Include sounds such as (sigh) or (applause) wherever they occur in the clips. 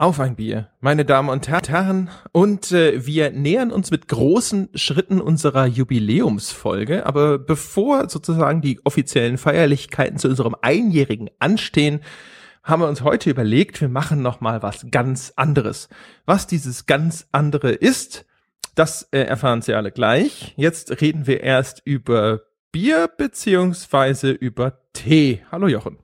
Auf ein Bier, meine Damen und Herren. Und äh, wir nähern uns mit großen Schritten unserer Jubiläumsfolge. Aber bevor sozusagen die offiziellen Feierlichkeiten zu unserem Einjährigen anstehen, haben wir uns heute überlegt, wir machen noch mal was ganz anderes. Was dieses ganz andere ist, das äh, erfahren Sie alle gleich. Jetzt reden wir erst über Bier beziehungsweise über Tee. Hallo Jochen.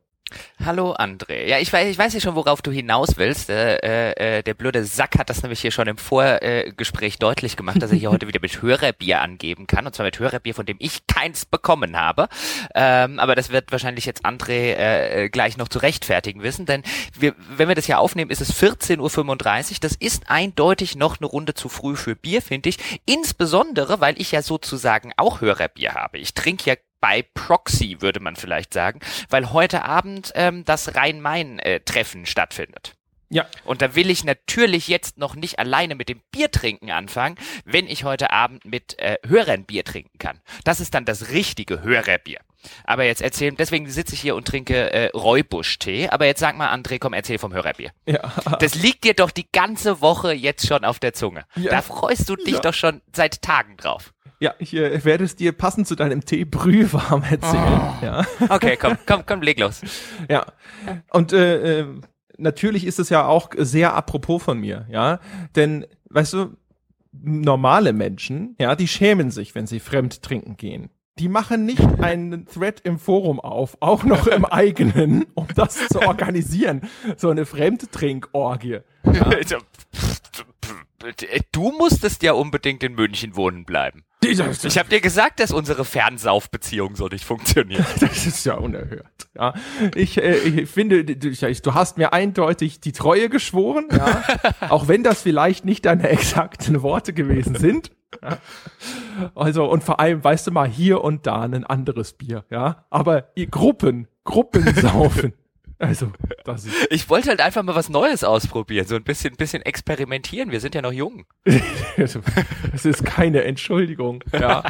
Hallo André. Ja, ich weiß, ich weiß ja schon, worauf du hinaus willst. Äh, äh, der blöde Sack hat das nämlich hier schon im Vorgespräch äh, deutlich gemacht, dass er hier heute wieder mit Hörerbier angeben kann. Und zwar mit Hörerbier, von dem ich keins bekommen habe. Ähm, aber das wird wahrscheinlich jetzt André äh, gleich noch zu rechtfertigen wissen. Denn wir, wenn wir das hier aufnehmen, ist es 14.35 Uhr. Das ist eindeutig noch eine Runde zu früh für Bier, finde ich. Insbesondere, weil ich ja sozusagen auch Hörerbier habe. Ich trinke ja bei Proxy, würde man vielleicht sagen, weil heute Abend ähm, das Rhein-Main-Treffen äh, stattfindet. Ja. Und da will ich natürlich jetzt noch nicht alleine mit dem Biertrinken anfangen, wenn ich heute Abend mit äh, Hörern Bier trinken kann. Das ist dann das richtige Hörerbier. Aber jetzt erzählen, deswegen sitze ich hier und trinke äh, Räubusch-Tee. Aber jetzt sag mal, André, komm, erzähl vom Hörerbier. Ja. Das liegt dir doch die ganze Woche jetzt schon auf der Zunge. Ja. Da freust du dich ja. doch schon seit Tagen drauf. Ja, ich äh, werde es dir passend zu deinem Tee brühwarm erzählen. Oh. Ja. Okay, komm, komm, komm, leg los. Ja. Und äh, äh, natürlich ist es ja auch sehr apropos von mir, ja. Denn, weißt du, normale Menschen, ja, die schämen sich, wenn sie fremd trinken gehen. Die machen nicht einen Thread im Forum auf, auch noch im eigenen, um das zu organisieren. So eine Fremdtrinkorgie. Ja. (laughs) Du musstest ja unbedingt in München wohnen bleiben. Ich habe dir gesagt, dass unsere Fernsaufbeziehung so nicht funktioniert. (laughs) Das ist ja unerhört. Ja, ich, äh, ich finde, du, du hast mir eindeutig die Treue geschworen, ja, (laughs) auch wenn das vielleicht nicht deine exakten Worte gewesen sind. (laughs) Also und vor allem, weißt du mal, hier und da ein anderes Bier, ja. Aber ihr Gruppen, Gruppen saufen. (laughs) Also, das ist ich wollte halt einfach mal was Neues ausprobieren, so ein bisschen, bisschen experimentieren. Wir sind ja noch jung. (laughs) Es ist keine Entschuldigung, ja.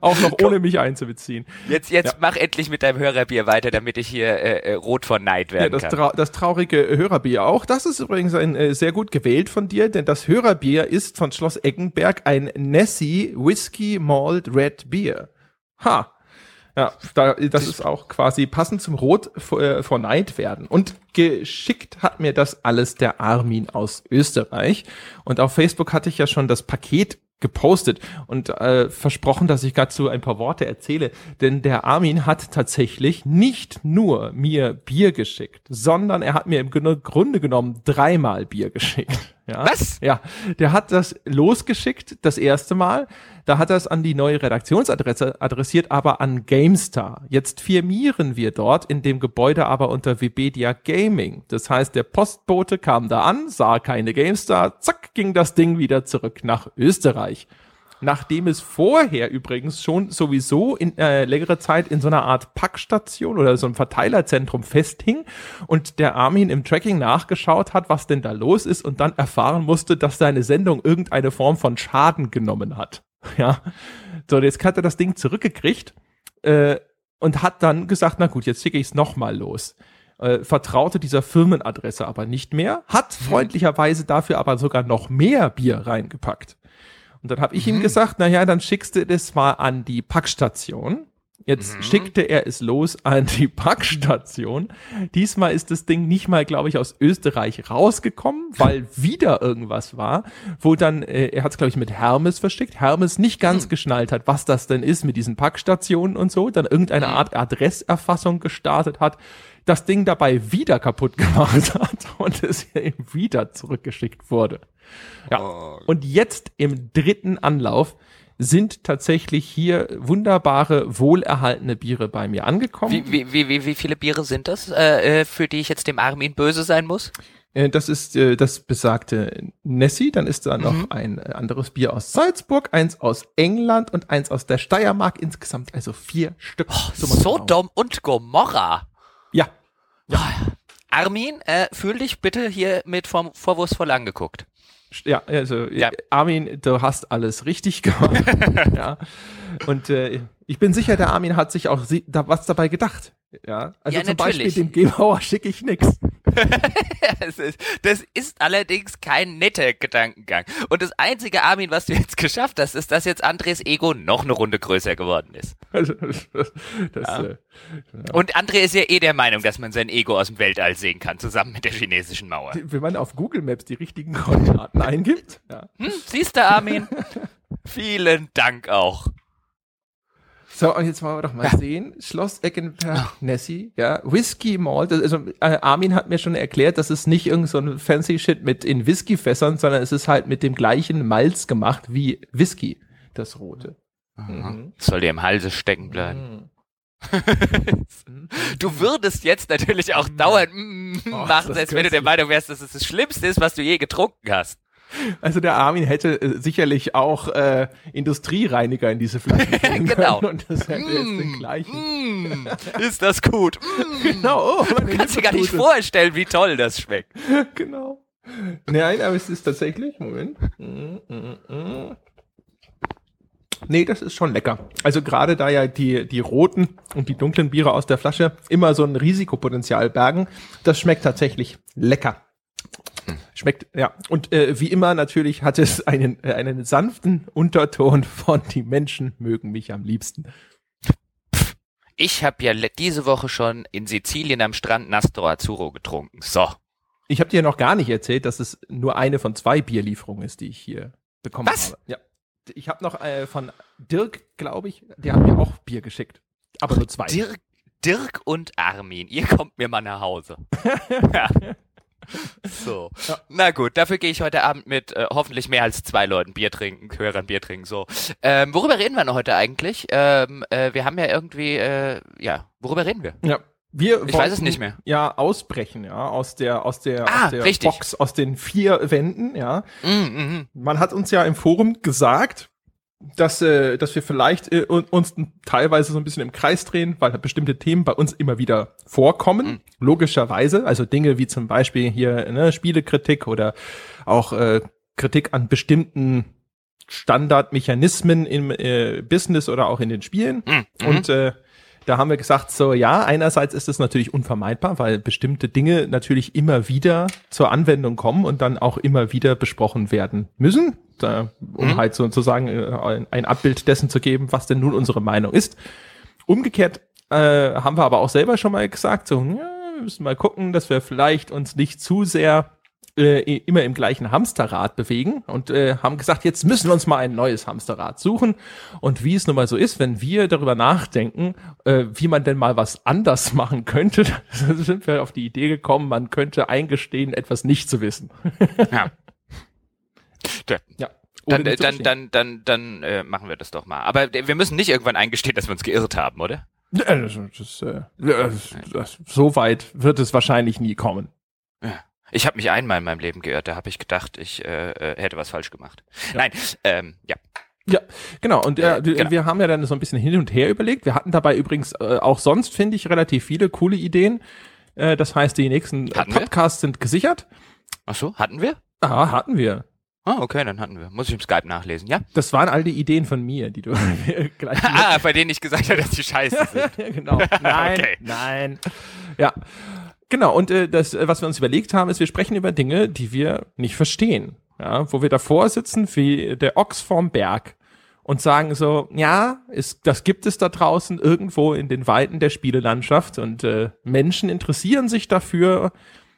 Auch noch ohne mich einzubeziehen. Jetzt, jetzt ja. mach endlich mit deinem Hörerbier weiter, damit ich hier äh, äh rot von Neid werden ja, das kann. Trau das traurige Hörerbier auch. Das ist übrigens ein äh, sehr gut gewählt von dir, denn das Hörerbier ist von Schloss Eggenberg ein Nessie Whisky Malt Red Beer. Ha. Ja, da, das ist auch quasi passend zum Rot vor, äh, Neid werden. Und geschickt hat mir das alles der Armin aus Österreich. Und auf Facebook hatte ich ja schon das Paket gepostet und äh, versprochen, dass ich dazu ein paar Worte erzähle. Denn der Armin hat tatsächlich nicht nur mir Bier geschickt, sondern er hat mir im Grunde genommen dreimal Bier geschickt. Ja? Was? Ja, der hat das losgeschickt das erste Mal. Da hat er es an die neue Redaktionsadresse adressiert, aber an GameStar. Jetzt firmieren wir dort in dem Gebäude aber unter Webedia Gaming. Das heißt, der Postbote kam da an, sah keine GameStar, zack, ging das Ding wieder zurück nach Österreich nachdem es vorher übrigens schon sowieso in äh, längere Zeit in so einer Art Packstation oder so einem Verteilerzentrum festhing und der Armin im Tracking nachgeschaut hat, was denn da los ist und dann erfahren musste, dass seine Sendung irgendeine Form von Schaden genommen hat. (laughs) Ja, so jetzt hat er das Ding zurückgekriegt äh, und hat dann gesagt, na gut, jetzt schicke ich es nochmal los. Äh, vertraute dieser Firmenadresse aber nicht mehr, hat mhm. freundlicherweise dafür aber sogar noch mehr Bier reingepackt. Und dann habe ich mhm. ihm gesagt, naja, dann schickst du das mal an die Packstation. Jetzt mhm. schickte er es los an die Packstation. Diesmal ist das Ding nicht mal, glaube ich, aus Österreich rausgekommen, weil (laughs) wieder irgendwas war, wo dann, äh, er hat es, glaube ich, mit Hermes verschickt, Hermes nicht ganz mhm. geschnallt hat, was das denn ist mit diesen Packstationen und so, dann irgendeine mhm. Art Adresserfassung gestartet hat, das Ding dabei wieder kaputt (laughs) gemacht hat und es eben wieder zurückgeschickt wurde. Ja. Oh. Und jetzt im dritten Anlauf sind tatsächlich hier wunderbare, wohlerhaltene Biere bei mir angekommen. Wie, wie, wie, wie viele Biere sind das, äh, äh, für die ich jetzt dem Armin böse sein muss? Äh, das ist äh, das besagte Nessie, dann ist da noch mhm. ein anderes Bier aus Salzburg, eins aus England und eins aus der Steiermark. Insgesamt also vier Stück. Oh, Sodom und Gomorra. Ja. ja. Oh, Armin, äh, fühl dich bitte hier mit vorm, vorwurfsvoll angeguckt. Ja, also ja. Armin, du hast alles richtig gemacht. (laughs) ja. Und äh, Ich bin sicher, der Armin hat sich auch da was dabei gedacht. Ja, also Ja, zum natürlich. Beispiel dem Gebauer schicke ich nix. (laughs) das, ist, allerdings kein netter Gedankengang. Und das einzige, Armin, was du jetzt geschafft hast, ist, dass jetzt Andres Ego noch eine Runde größer geworden ist. (laughs) Also, das, das, äh, Und André ist ja eh der Meinung, dass man sein Ego aus dem Weltall sehen kann, zusammen mit der chinesischen Mauer. wenn man auf Google Maps die richtigen Koordinaten eingibt, ja. Hm, siehst du, Armin? (laughs) Vielen Dank auch. So, und jetzt wollen wir doch mal sehen. Schloss Eckenberg, Nessie, ja, Whisky Malt. Also äh, Armin hat mir schon erklärt, dass es nicht irgend so ein fancy Shit mit in Whiskyfässern, sondern es ist halt mit dem gleichen Malz gemacht wie Whisky, das rote. Mhm. Soll dir im Halse stecken bleiben. (laughs) Du würdest jetzt natürlich auch dauernd mm, Oh, machen, das als wenn du der. Meinung wärst, dass es das Schlimmste ist, was du je getrunken hast. (laughs) Also der Armin hätte äh, sicherlich auch äh, Industriereiniger in diese Flasche (laughs) tun Genau. können und das hätte jetzt den Mm, gleichen. mm, ist das gut? Mm. (laughs) Genau, oh, Du kannst dir gar nicht vorstellen, wie toll das schmeckt. Genau. Nein, aber es ist tatsächlich, Moment. Mm, mm, mm. Nee, das ist schon lecker. Also gerade da ja die, die roten und die dunklen Biere aus der Flasche immer so ein Risikopotenzial bergen, das schmeckt tatsächlich lecker. Schmeckt, ja. Und äh, wie immer natürlich hat es einen, äh, einen sanften Unterton von die Menschen mögen mich am liebsten. Ich habe ja diese Woche schon in Sizilien am Strand Nastro Azzurro getrunken. So. Ich habe dir noch gar nicht erzählt, dass es nur eine von zwei Bierlieferungen ist, die ich hier bekommen Was? habe. Ja. Ich habe noch äh, von Dirk, glaube ich, der hat mir auch Bier geschickt. Aber nur zwei. Dirk, Dirk und Armin, ihr kommt mir mal nach Hause. (laughs) ja. (laughs) So. Ja. Na gut, dafür gehe ich heute Abend mit äh, hoffentlich mehr als zwei Leuten Bier trinken, Hörern Bier trinken. So. Ähm, worüber reden wir noch heute eigentlich? Ähm, äh, wir haben ja irgendwie, äh, ja, worüber reden wir? Ja. Wir Ich weiß es nicht mehr. Ja, ausbrechen, ja, aus der, aus der, Ah, aus der richtig. Box, aus den vier Wänden, ja. Mm, mhm. Man hat uns ja im Forum gesagt, dass, äh, dass wir vielleicht äh, un- uns teilweise so ein bisschen im Kreis drehen, weil bestimmte Themen bei uns immer wieder vorkommen, Mhm. logischerweise. Also Dinge wie zum Beispiel hier ne, Spielekritik oder auch äh, Kritik an bestimmten Standardmechanismen im äh, Business oder auch in den Spielen. Mhm. Und äh, da haben wir gesagt, so ja, einerseits ist es natürlich unvermeidbar, weil bestimmte Dinge natürlich immer wieder zur Anwendung kommen und dann auch immer wieder besprochen werden müssen, da, um Mhm. halt sozusagen äh, ein, ein Abbild dessen zu geben, was denn nun unsere Meinung ist. Umgekehrt äh, haben wir aber auch selber schon mal gesagt, so, ja, wir müssen mal gucken, dass wir vielleicht uns nicht zu sehr äh, immer im gleichen Hamsterrad bewegen und äh, haben gesagt, jetzt müssen wir uns mal ein neues Hamsterrad suchen. Und wie es nun mal so ist, wenn wir darüber nachdenken, äh, wie man denn mal was anders (laughs) machen könnte, (laughs) sind wir auf die Idee gekommen, man könnte eingestehen, etwas nicht zu wissen. (laughs) Ja. Ja. Dann, äh, dann, verstehen. dann, dann, dann äh, machen wir das doch mal. Aber äh, wir müssen nicht irgendwann eingestehen, dass wir uns geirrt haben, oder? Ja, das, äh, das, das, so weit wird es wahrscheinlich nie kommen. Ja. Ich habe mich einmal in meinem Leben geirrt, da habe ich gedacht, ich äh, äh, hätte was falsch gemacht. Nein, ähm, ja. Ja, genau. Und äh, Äh, wir- genau. wir haben ja dann so ein bisschen hin und her überlegt. Wir hatten dabei übrigens äh, auch sonst, finde ich, relativ viele coole Ideen. Äh, das heißt, die nächsten äh, Hatten wir? Podcasts sind gesichert. Ach so, hatten wir? Ah, hatten wir. Ah, okay, dann hatten wir. Muss ich im Skype nachlesen, ja? Das waren all die Ideen von mir, die du (laughs) gleich. (laughs) ah, bei denen ich gesagt habe, dass die scheiße sind. (laughs) genau. Nein, Okay. nein. Ja. Genau, und äh, das, äh, was wir uns überlegt haben, ist, wir sprechen über Dinge, die wir nicht verstehen. Ja, wo wir davor sitzen wie der Ochs vorm Berg und sagen so, ja, ist, das gibt es da draußen irgendwo in den Weiten der Spielelandschaft und äh, Menschen interessieren sich dafür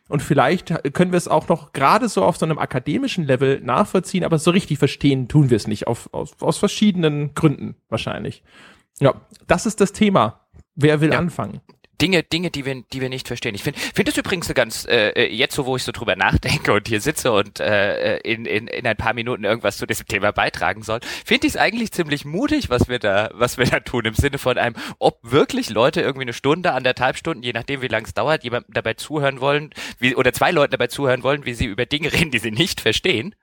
und vielleicht können wir es auch noch gerade so auf so einem akademischen Level nachvollziehen, aber so richtig verstehen tun wir es nicht, auf, auf, aus verschiedenen Gründen wahrscheinlich. Ja, das ist das Thema. Wer will Ja. anfangen? Dinge, Dinge, die wir, die wir nicht verstehen. Ich finde find das übrigens eine ganz, äh, äh, jetzt so, wo ich so drüber nachdenke und hier sitze und äh, in, in, in ein paar Minuten irgendwas zu diesem Thema beitragen soll, finde ich es eigentlich ziemlich mutig, was wir da, was wir da tun, im Sinne von einem, ob wirklich Leute irgendwie eine Stunde, anderthalb Stunden, je nachdem wie lang es dauert, jemandem dabei zuhören wollen, wie, oder zwei Leuten dabei zuhören wollen, wie sie über Dinge reden, die sie nicht verstehen.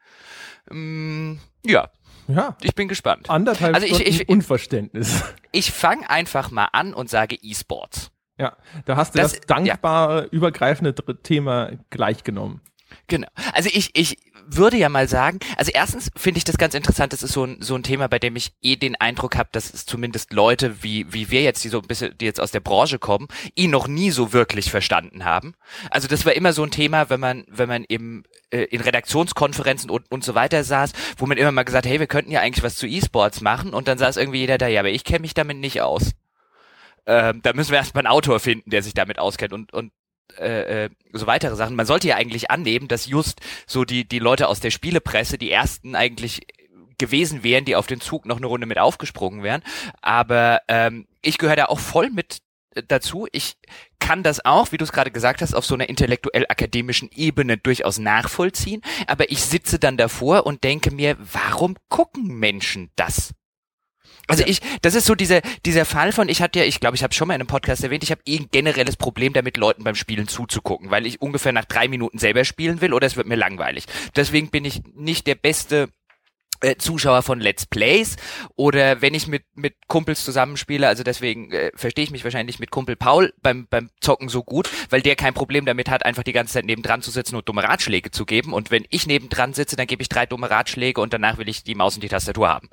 Mm, ja, Ja, ich bin gespannt. anderthalb Also ich- Stunden ich- Unverständnis. Ich fange einfach mal an und sage E-Sports. Ja, da hast du das, Das- dankbare, übergreifende dr- Thema gleich genommen. Genau. Also ich, ich würde ja mal sagen, also erstens finde ich das ganz interessant, das ist so ein, so ein Thema, bei dem ich eh den Eindruck habe, dass es zumindest Leute wie, wie wir jetzt, die so ein bisschen, die jetzt aus der Branche kommen, ihn noch nie so wirklich verstanden haben. Also das war immer so ein Thema, wenn man, wenn man eben äh, in Redaktionskonferenzen und, und so weiter saß, wo man immer mal gesagt, hey, wir könnten ja eigentlich was zu E-Sports machen und dann saß irgendwie jeder da, ja, aber ich kenne mich damit nicht aus. Ähm, da müssen wir erstmal einen Autor finden, der sich damit auskennt und, und äh, äh, so weitere Sachen. Man sollte ja eigentlich annehmen, dass just so die, die Leute aus der Spielepresse die ersten eigentlich gewesen wären, die auf den Zug noch eine Runde mit aufgesprungen wären. Aber ähm, ich gehöre da auch voll mit dazu. Ich kann das auch, wie du es gerade gesagt hast, auf so einer intellektuell-akademischen Ebene durchaus nachvollziehen. Aber ich sitze dann davor und denke mir, warum gucken Menschen das? Also ich, das ist so dieser dieser Fall von, ich hatte ja, ich glaube, ich habe schon mal in einem Podcast erwähnt, ich habe eh ein generelles Problem damit, Leuten beim Spielen zuzugucken, weil ich ungefähr nach drei Minuten selber spielen will oder es wird mir langweilig. Deswegen bin ich nicht der beste Zuschauer von Let's Plays oder wenn ich mit mit Kumpels zusammenspiele, also deswegen äh, verstehe ich mich wahrscheinlich mit Kumpel Paul beim beim Zocken so gut, weil der kein Problem damit hat, einfach die ganze Zeit nebendran zu sitzen und dumme Ratschläge zu geben und wenn ich nebendran sitze, dann gebe ich drei dumme Ratschläge und danach will ich die Maus und die Tastatur haben.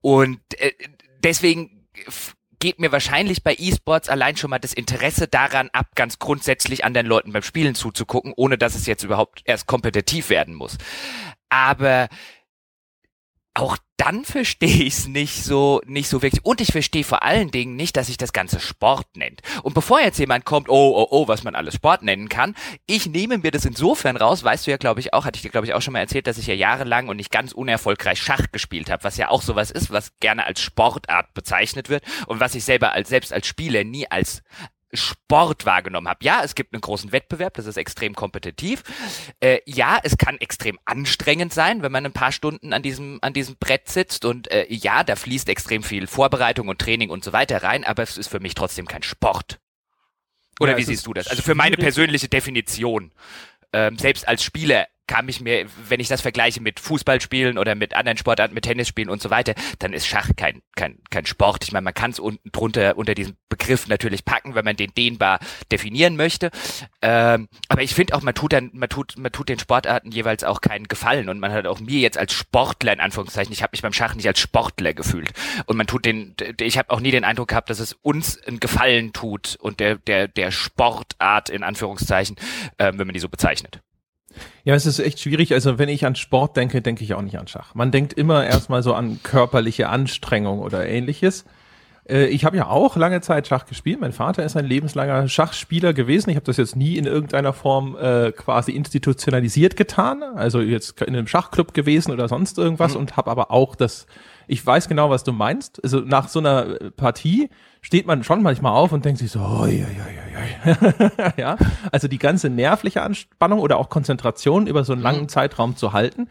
Und äh, deswegen geht mir wahrscheinlich bei E-Sports allein schon mal das Interesse daran ab, ganz grundsätzlich anderen Leuten beim Spielen zuzugucken, ohne dass es jetzt überhaupt erst kompetitiv werden muss. Aber auch dann verstehe ich es nicht so nicht so wirklich und ich verstehe vor allen Dingen nicht, dass sich das ganze Sport nennt. Und bevor jetzt jemand kommt, oh oh oh, was man alles Sport nennen kann, ich nehme mir das insofern raus, weißt du ja, glaube ich auch, hatte ich dir glaube ich auch schon mal erzählt, dass ich ja jahrelang und nicht ganz unerfolgreich Schach gespielt habe, was ja auch sowas ist, was gerne als Sportart bezeichnet wird und was ich selber als selbst als Spieler nie als Sport wahrgenommen habe. Ja, es gibt einen großen Wettbewerb, das ist extrem kompetitiv. Äh, ja, es kann extrem anstrengend sein, wenn man ein paar Stunden an diesem an diesem Brett sitzt und äh, ja, da fließt extrem viel Vorbereitung und Training und so weiter rein, aber es ist für mich trotzdem kein Sport. Oder ja, wie siehst du das? Also für meine persönliche Definition, ähm, selbst als Spieler kam ich mir, wenn ich das vergleiche mit Fußballspielen oder mit anderen Sportarten, mit Tennisspielen und so weiter, dann ist Schach kein, kein, kein Sport. Ich meine, man kann es unten drunter unter diesem Begriff natürlich packen, wenn man den dehnbar definieren möchte. Ähm, aber ich finde auch, man tut dann, man tut, man tut den Sportarten jeweils auch keinen Gefallen. Und man hat auch mir jetzt als Sportler in Anführungszeichen, ich habe mich beim Schach nicht als Sportler gefühlt. Und man tut den, ich habe auch nie den Eindruck gehabt, dass es uns einen Gefallen tut und der, der, der Sportart in Anführungszeichen, äh, wenn man die so bezeichnet. Ja, es ist echt schwierig. Also wenn ich an Sport denke, denke ich auch nicht an Schach. Man denkt immer erstmal so an körperliche Anstrengung oder ähnliches. Äh, ich habe ja auch lange Zeit Schach gespielt. Mein Vater ist ein lebenslanger Schachspieler gewesen. Ich habe das jetzt nie in irgendeiner Form äh, quasi institutionalisiert getan. Also jetzt in einem Schachclub gewesen oder sonst irgendwas mhm. und habe aber auch das ich weiß genau, was du meinst. Also nach so einer Partie steht man schon manchmal auf und denkt sich so, oi, oi, oi, oi. (laughs) ja, also die ganze nervliche Anspannung oder auch Konzentration über so einen langen mhm. Zeitraum zu halten.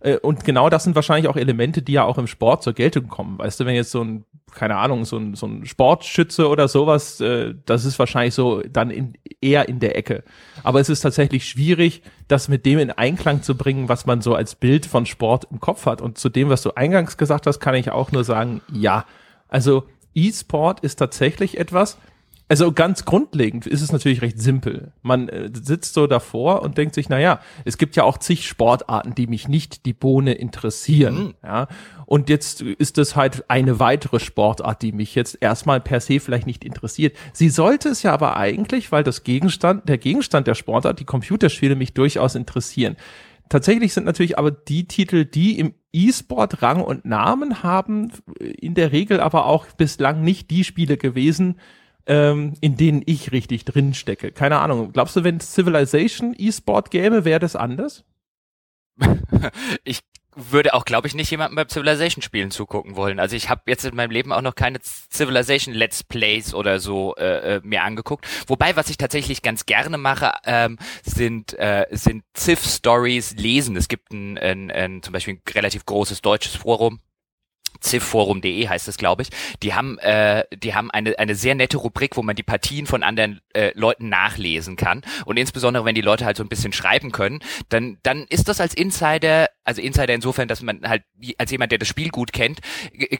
Äh, und genau das sind wahrscheinlich auch Elemente, die ja auch im Sport zur Geltung kommen. Weißt du, wenn jetzt so ein, keine Ahnung, so ein, so ein Sportschütze oder sowas, äh, das ist wahrscheinlich so dann in, eher in der Ecke. Aber es ist tatsächlich schwierig, das mit dem in Einklang zu bringen, was man so als Bild von Sport im Kopf hat. Und zu dem, was du eingangs gesagt hast, kann ich auch nur sagen, ja. Also E-Sport ist tatsächlich etwas, also ganz grundlegend ist es natürlich recht simpel. Man äh, sitzt so davor und denkt sich, na ja, es gibt ja auch zig Sportarten, die mich nicht die Bohne interessieren. Mhm. Ja, und jetzt ist es halt eine weitere Sportart, die mich jetzt erstmal per se vielleicht nicht interessiert. Sie sollte es ja aber eigentlich, weil das Gegenstand, der Gegenstand der Sportart, die Computerspiele mich durchaus interessieren. Tatsächlich sind natürlich aber die Titel, die im E-Sport Rang und Namen haben, in der Regel aber auch bislang nicht die Spiele gewesen, ähm, in denen ich richtig drin stecke. Keine Ahnung. Glaubst du, wenn Civilization E-Sport gäbe, wäre das anders? (laughs) ich würde auch, glaube ich, nicht jemandem beim Civilization spielen zugucken wollen. Also ich habe jetzt in meinem Leben auch noch keine Civilization Let's Plays oder so äh, äh, mir angeguckt. Wobei, was ich tatsächlich ganz gerne mache, ähm, sind äh, sind Civ Stories lesen. Es gibt ein, ein, ein zum Beispiel ein relativ großes deutsches Forum, civforum.de heißt es, glaube ich. Die haben, äh, die haben eine, eine sehr nette Rubrik, wo man die Partien von anderen äh, Leuten nachlesen kann. Und insbesondere, wenn die Leute halt so ein bisschen schreiben können, dann, dann ist das als Insider also Insider insofern, dass man halt als jemand, der das Spiel gut kennt,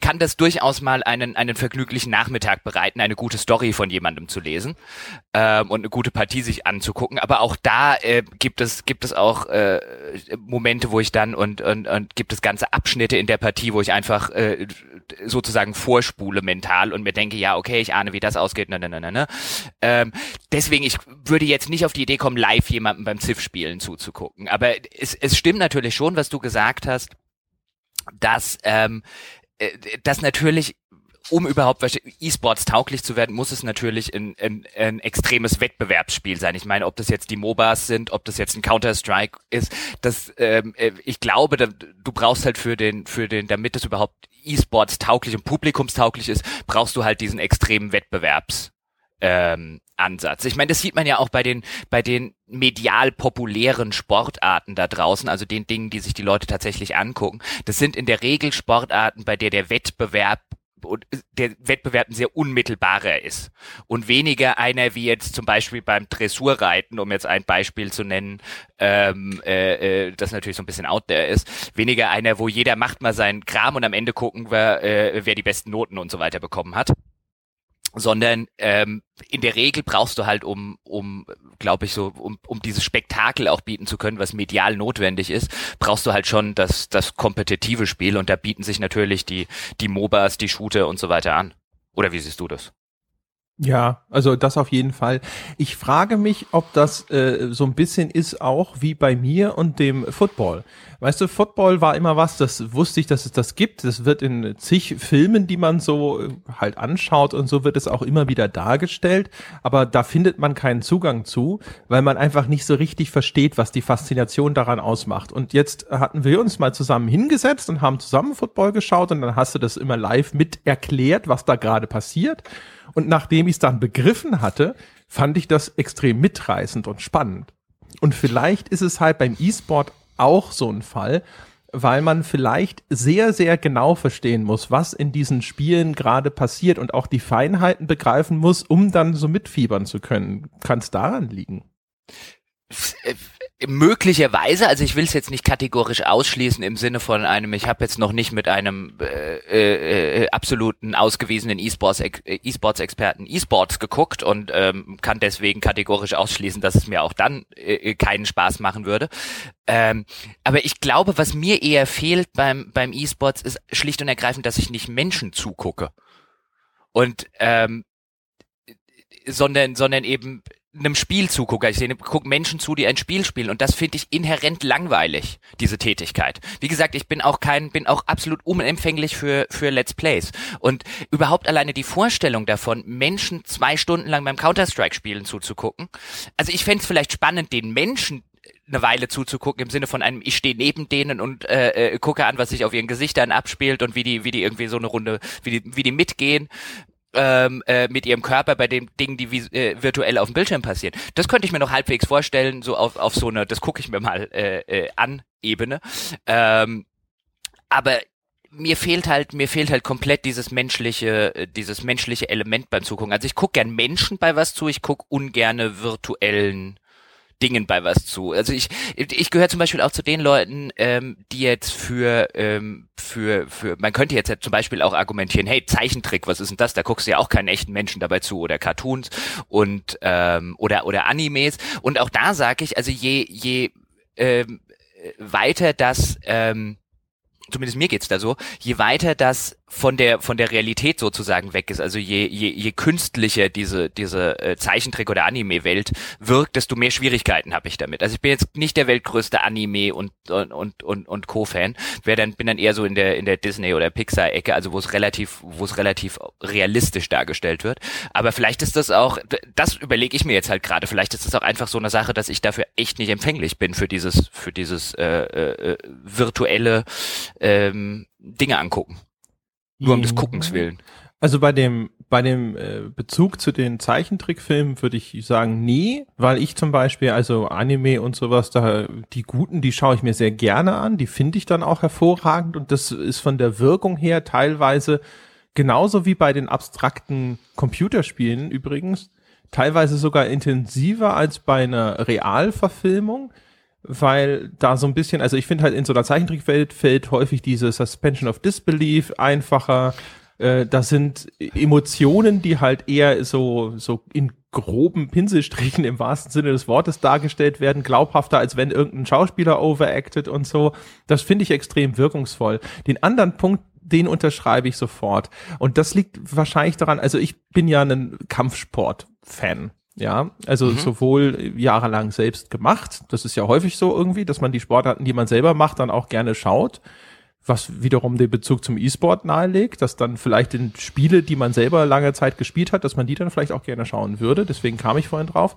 kann das durchaus mal einen, einen vergnüglichen Nachmittag bereiten, eine gute Story von jemandem zu lesen ähm, und eine gute Partie sich anzugucken. Aber auch da äh, gibt es gibt es auch äh, Momente, wo ich dann und, und, und gibt es ganze Abschnitte in der Partie, wo ich einfach äh, sozusagen vorspule mental und mir denke, ja, okay, ich ahne, wie das ausgeht. Ne, ne, ne, ne, ne. Ähm, deswegen, ich würde jetzt nicht auf die Idee kommen, live jemandem beim Ziff-Spielen zuzugucken. Aber es, es stimmt natürlich schon, was du gesagt hast, dass, ähm, äh, dass natürlich um überhaupt E-Sports tauglich zu werden, muss es natürlich ein, ein, ein extremes Wettbewerbsspiel sein. Ich meine, ob das jetzt die MOBAs sind, ob das jetzt ein Counter-Strike ist, das ähm, äh, ich glaube, da, du brauchst halt für den, für den, damit es überhaupt E-Sports tauglich und publikumstauglich ist, brauchst du halt diesen extremen Wettbewerbs ähm, Ansatz. Ich meine, das sieht man ja auch bei den bei den medial populären Sportarten da draußen, also den Dingen, die sich die Leute tatsächlich angucken. Das sind in der Regel Sportarten, bei der der Wettbewerb und der Wettbewerb ein sehr unmittelbarer ist und weniger einer wie jetzt zum Beispiel beim Dressurreiten, um jetzt ein Beispiel zu nennen, ähm, äh, äh, das natürlich so ein bisschen out there ist, weniger einer, wo jeder macht mal seinen Kram und am Ende gucken wir, äh, wer die besten Noten und so weiter bekommen hat sondern ähm, in der Regel brauchst du halt, um, um glaube ich, so, um, um dieses Spektakel auch bieten zu können, was medial notwendig ist, brauchst du halt schon das, das kompetitive Spiel und da bieten sich natürlich die, die MOBAs, die Shooter und so weiter an. Oder wie siehst du das? Ja, also das auf jeden Fall. Ich frage mich, ob das äh, so ein bisschen ist auch wie bei mir und dem Football. Weißt du, Football war immer was, das wusste ich, dass es das gibt. Das wird in zig Filmen, die man so äh, halt anschaut und so wird es auch immer wieder dargestellt. Aber da findet man keinen Zugang zu, weil man einfach nicht so richtig versteht, was die Faszination daran ausmacht. Und jetzt hatten wir uns mal zusammen hingesetzt und haben zusammen Football geschaut und dann hast du das immer live mit erklärt, was da gerade passiert. Und nachdem ich es dann begriffen hatte, fand ich das extrem mitreißend und spannend. Und vielleicht ist es halt beim E-Sport auch so ein Fall, weil man vielleicht sehr, sehr genau verstehen muss, was in diesen Spielen gerade passiert und auch die Feinheiten begreifen muss, um dann so mitfiebern zu können. Kann es daran liegen? Äh, möglicherweise, also ich will es jetzt nicht kategorisch ausschließen im Sinne von einem, ich habe jetzt noch nicht mit einem äh, äh, äh absoluten ausgewiesenen E-Sports-Experten e E-Sports geguckt und ähm, kann deswegen kategorisch ausschließen, dass es mir auch dann äh, äh, keinen Spaß machen würde. Ähm, aber ich glaube, was mir eher fehlt beim beim E-Sports ist schlicht und ergreifend, dass ich nicht Menschen zugucke und ähm, sondern sondern eben einem Spiel zugucke. Ich gucke Menschen zu, die ein Spiel spielen und das finde ich inhärent langweilig, diese Tätigkeit. Wie gesagt, ich bin auch kein, bin auch absolut unempfänglich für, für Let's Plays. Und überhaupt alleine die Vorstellung davon, Menschen zwei Stunden lang beim Counter-Strike spielen zuzugucken. Also ich fände es vielleicht spannend, den Menschen eine Weile zuzugucken im Sinne von einem ich stehe neben denen und äh, äh, gucke an was sich auf ihren Gesichtern abspielt und wie die wie die irgendwie so eine Runde wie die wie die mitgehen ähm, äh, mit ihrem Körper bei den Dingen, die äh, virtuell auf dem Bildschirm passieren. Das könnte ich mir noch halbwegs vorstellen, so auf, auf so eine, das gucke ich mir mal äh, äh, an Ebene. Ähm, aber mir fehlt halt, mir fehlt halt komplett dieses menschliche, äh, dieses menschliche Element beim Zugucken. Also ich gucke gern Menschen bei was zu, ich gucke ungerne virtuellen Dingen bei was zu. Also ich, ich gehöre zum Beispiel auch zu den Leuten, ähm, die jetzt für, ähm, für, für, man könnte jetzt zum Beispiel auch argumentieren, hey, Zeichentrick, was ist denn das? Da guckst du ja auch keinen echten Menschen dabei zu oder Cartoons und ähm, oder oder Animes. Und auch da sage ich, also je, je ähm, weiter das ähm, zumindest mir geht's da so, je weiter das von der von der Realität sozusagen weg ist, also je je, je künstlicher diese diese äh, Zeichentrick oder Anime Welt wirkt, desto mehr Schwierigkeiten habe ich damit. Also ich bin jetzt nicht der weltgrößte Anime und und und und, Co Fan, wer dann bin dann eher so in der in der Disney oder Pixar Ecke, also wo es relativ wo es relativ realistisch dargestellt wird, aber vielleicht ist das auch das überlege ich mir jetzt halt gerade, vielleicht ist das auch einfach so eine Sache, dass ich dafür echt nicht empfänglich bin für dieses für dieses äh, äh, äh virtuelle ähm, Dinge angucken. Nur um des Guckens willen. Also bei dem bei dem äh, Bezug zu den Zeichentrickfilmen würde ich sagen, nee, weil ich zum Beispiel, also Anime und sowas, da die guten, die schaue ich mir sehr gerne an, die finde ich dann auch hervorragend und das ist von der Wirkung her teilweise genauso wie bei den abstrakten Computerspielen übrigens, teilweise sogar intensiver als bei einer Realverfilmung, weil da so ein bisschen, also ich finde halt in so einer Zeichentrickwelt fällt häufig diese Suspension of Disbelief einfacher. Äh, das sind Emotionen, die halt eher so, so in groben Pinselstrichen im wahrsten Sinne des Wortes dargestellt werden, glaubhafter, als wenn irgendein Schauspieler overacted und so. Das finde ich extrem wirkungsvoll. Den anderen Punkt, den unterschreibe ich sofort. Und das liegt wahrscheinlich daran, also ich bin ja ein Kampfsport-Fan. Ja, also mhm. sowohl jahrelang selbst gemacht, das ist ja häufig so irgendwie, dass man die Sportarten, die man selber macht, dann auch gerne schaut, was wiederum den Bezug zum E-Sport nahelegt, dass dann vielleicht in Spiele, die man selber lange Zeit gespielt hat, dass man die dann vielleicht auch gerne schauen würde, deswegen kam ich vorhin drauf.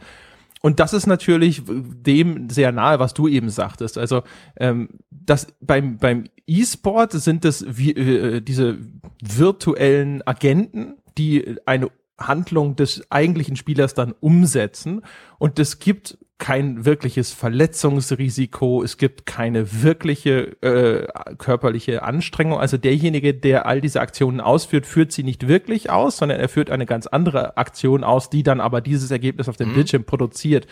Und das ist natürlich dem sehr nahe, was du eben sagtest. Also ähm, das beim beim E-Sport sind es wie, äh, diese virtuellen Agenten, die eine Handlung des eigentlichen Spielers dann umsetzen. Und es gibt kein wirkliches Verletzungsrisiko, es gibt keine wirkliche äh, körperliche Anstrengung. Also derjenige, der all diese Aktionen ausführt, führt sie nicht wirklich aus, sondern er führt eine ganz andere Aktion aus, die dann aber dieses Ergebnis auf dem mhm. Bildschirm produziert.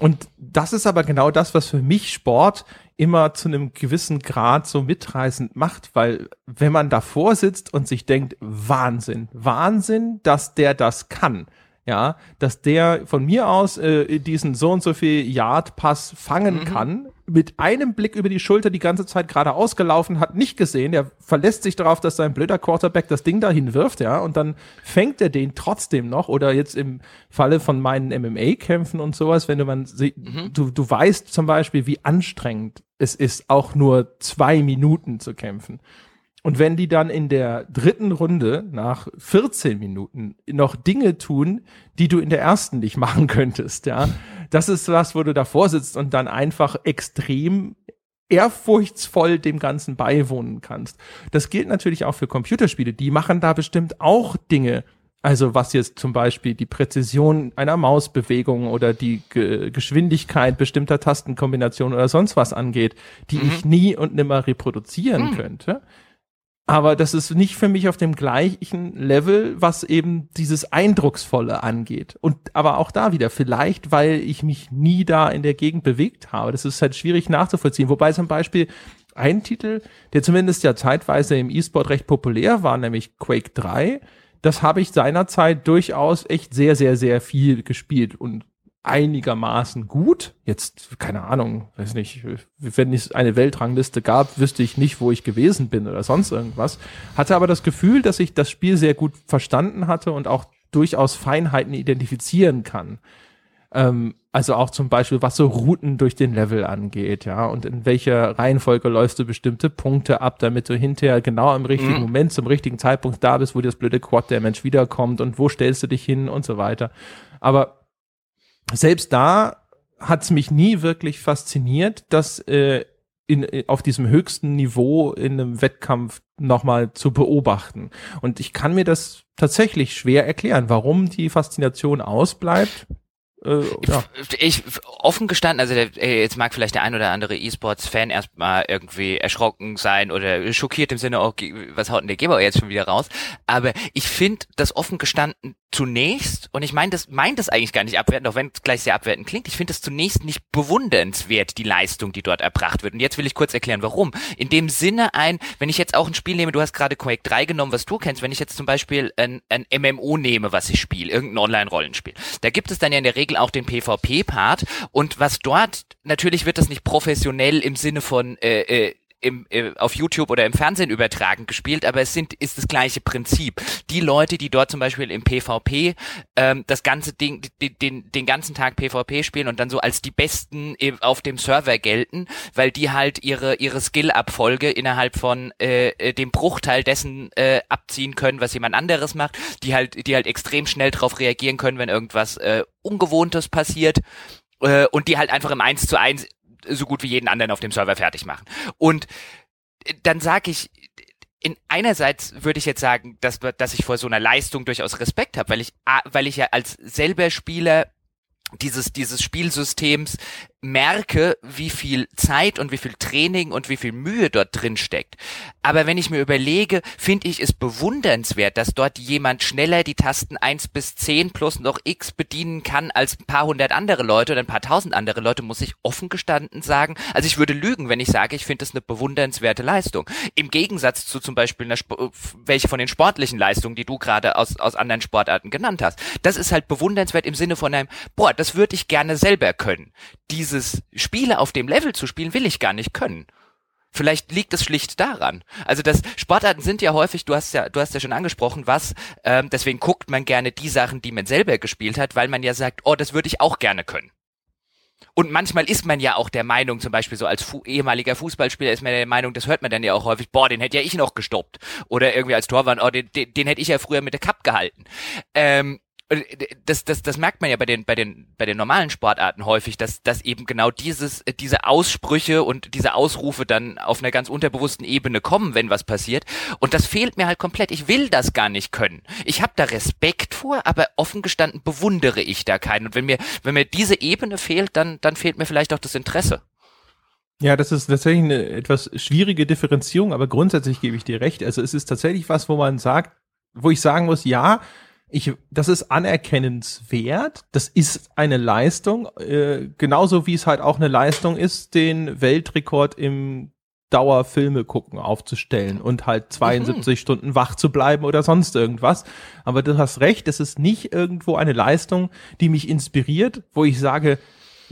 Und das ist aber genau das, was für mich Sport immer zu einem gewissen Grad so mitreißend macht, weil wenn man davor sitzt und sich denkt, Wahnsinn, Wahnsinn, dass der das kann ja, dass der von mir aus äh, diesen so und so viel Yard Pass fangen mhm. kann, mit einem Blick über die Schulter die ganze Zeit gerade ausgelaufen hat, nicht gesehen, der verlässt sich darauf, dass sein blöder Quarterback das Ding dahin wirft, ja, und dann fängt er den trotzdem noch oder jetzt im Falle von meinen MMA-Kämpfen und sowas, wenn du man mhm. du, du weißt zum Beispiel, wie anstrengend es ist, auch nur zwei Minuten zu kämpfen. Und wenn die dann in der dritten Runde nach 14 Minuten noch Dinge tun, die du in der ersten nicht machen könntest, ja, das ist was, wo du davor sitzt und dann einfach extrem ehrfurchtsvoll dem Ganzen beiwohnen kannst. Das gilt natürlich auch für Computerspiele. Die machen da bestimmt auch Dinge, also was jetzt zum Beispiel die Präzision einer Mausbewegung oder die Ge Geschwindigkeit bestimmter Tastenkombinationen oder sonst was angeht, die mhm. ich nie und nimmer reproduzieren mhm. könnte aber das ist nicht für mich auf dem gleichen Level, was eben dieses Eindrucksvolle angeht. Und aber auch da wieder, vielleicht, weil ich mich nie da in der Gegend bewegt habe. Das ist halt schwierig nachzuvollziehen. Wobei zum Beispiel ein Titel, der zumindest ja zeitweise im E-Sport recht populär war, nämlich Quake 3, das habe ich seinerzeit durchaus echt sehr, sehr, sehr viel gespielt und einigermaßen gut. Jetzt, keine Ahnung, weiß nicht, wenn es eine Weltrangliste gab, wüsste ich nicht, wo ich gewesen bin oder sonst irgendwas. Hatte aber das Gefühl, dass ich das Spiel sehr gut verstanden hatte und auch durchaus Feinheiten identifizieren kann. Ähm, also auch zum Beispiel, was so Routen durch den Level angeht, ja, und in welcher Reihenfolge läufst du bestimmte Punkte ab, damit du hinterher genau im richtigen mhm. Moment, zum richtigen Zeitpunkt da bist, wo das blöde Quad der Mensch wiederkommt und wo stellst du dich hin und so weiter. Aber selbst da hat es mich nie wirklich fasziniert, das äh, in, äh, auf diesem höchsten Niveau in einem Wettkampf nochmal zu beobachten. Und ich kann mir das tatsächlich schwer erklären, warum die Faszination ausbleibt. Äh, ja. ich, offen gestanden, also der, äh, jetzt mag vielleicht der ein oder andere E-Sports-Fan erstmal irgendwie erschrocken sein oder schockiert im Sinne, oh, was haut denn der Geber jetzt schon wieder raus? Aber ich finde das offen gestanden zunächst, und ich meine das, meint das eigentlich gar nicht abwertend, auch wenn es gleich sehr abwertend klingt, ich finde es zunächst nicht bewundernswert, die Leistung, die dort erbracht wird. Und jetzt will ich kurz erklären, warum. In dem Sinne ein, wenn ich jetzt auch ein Spiel nehme, du hast gerade Quake 3 genommen, was du kennst, wenn ich jetzt zum Beispiel ein, ein MMO nehme, was ich spiele, irgendein Online-Rollenspiel, da gibt es dann ja in der Regel auch den PvP-Part und was dort, natürlich wird das nicht professionell im Sinne von äh, äh, im, äh, auf YouTube oder im Fernsehen übertragen gespielt, aber es sind ist das gleiche Prinzip. Die Leute, die dort zum Beispiel im PvP ähm, das ganze Ding, den, den, den ganzen Tag PvP spielen und dann so als die Besten auf dem Server gelten, weil die halt ihre ihre Skill-Abfolge innerhalb von äh, äh, dem Bruchteil dessen äh, abziehen können, was jemand anderes macht, die halt die halt extrem schnell darauf reagieren können, wenn irgendwas äh, Ungewohntes passiert äh, und die halt einfach im 1 zu 1 so gut wie jeden anderen auf dem Server fertig machen. Und äh, dann sage ich, in einerseits würde ich jetzt sagen, dass, dass ich vor so einer Leistung durchaus Respekt habe, weil ich, weil ich ja als selber Spieler dieses, dieses Spielsystems merke, wie viel Zeit und wie viel Training und wie viel Mühe dort drin steckt. Aber wenn ich mir überlege, finde ich es bewundernswert, dass dort jemand schneller die Tasten eins bis zehn plus noch X bedienen kann als ein paar hundert andere Leute oder ein paar tausend andere Leute, muss ich offen gestanden sagen. Also ich würde lügen, wenn ich sage, ich finde das eine bewundernswerte Leistung. Im Gegensatz zu zum Beispiel einer Sp welche von den sportlichen Leistungen, die du gerade aus, aus anderen Sportarten genannt hast. Das ist halt bewundernswert im Sinne von einem, boah, das würde ich gerne selber können. Diese dieses Spiele auf dem Level zu spielen, will ich gar nicht können. Vielleicht liegt es schlicht daran. Also das Sportarten sind ja häufig, du hast ja, du hast ja schon angesprochen, was. Ähm, deswegen guckt man gerne die Sachen, die man selber gespielt hat, weil man ja sagt, oh, das würde ich auch gerne können. Und manchmal ist man ja auch der Meinung, zum Beispiel so als fu ehemaliger Fußballspieler ist man der Meinung, das hört man dann ja auch häufig, boah, den hätte ja ich noch gestoppt. Oder irgendwie als Torwart, oh, den, den, den hätte ich ja früher mit der Cup gehalten. Ähm, das, das, das merkt man ja bei den, bei den, bei den normalen Sportarten häufig, dass, dass eben genau dieses, diese Aussprüche und diese Ausrufe dann auf einer ganz unterbewussten Ebene kommen, wenn was passiert. Und das fehlt mir halt komplett. Ich will das gar nicht können. Ich habe da Respekt vor, aber offen gestanden bewundere ich da keinen. Und wenn mir, wenn mir diese Ebene fehlt, dann, dann fehlt mir vielleicht auch das Interesse. Ja, das ist tatsächlich eine etwas schwierige Differenzierung, aber grundsätzlich gebe ich dir recht. Also es ist tatsächlich was, wo man sagt, wo ich sagen muss, ja, ich, das ist anerkennenswert. Das ist eine Leistung, äh, genauso wie es halt auch eine Leistung ist, den Weltrekord im Dauerfilme gucken aufzustellen und halt 72 mhm. Stunden wach zu bleiben oder sonst irgendwas. Aber du hast recht, es ist nicht irgendwo eine Leistung, die mich inspiriert, wo ich sage,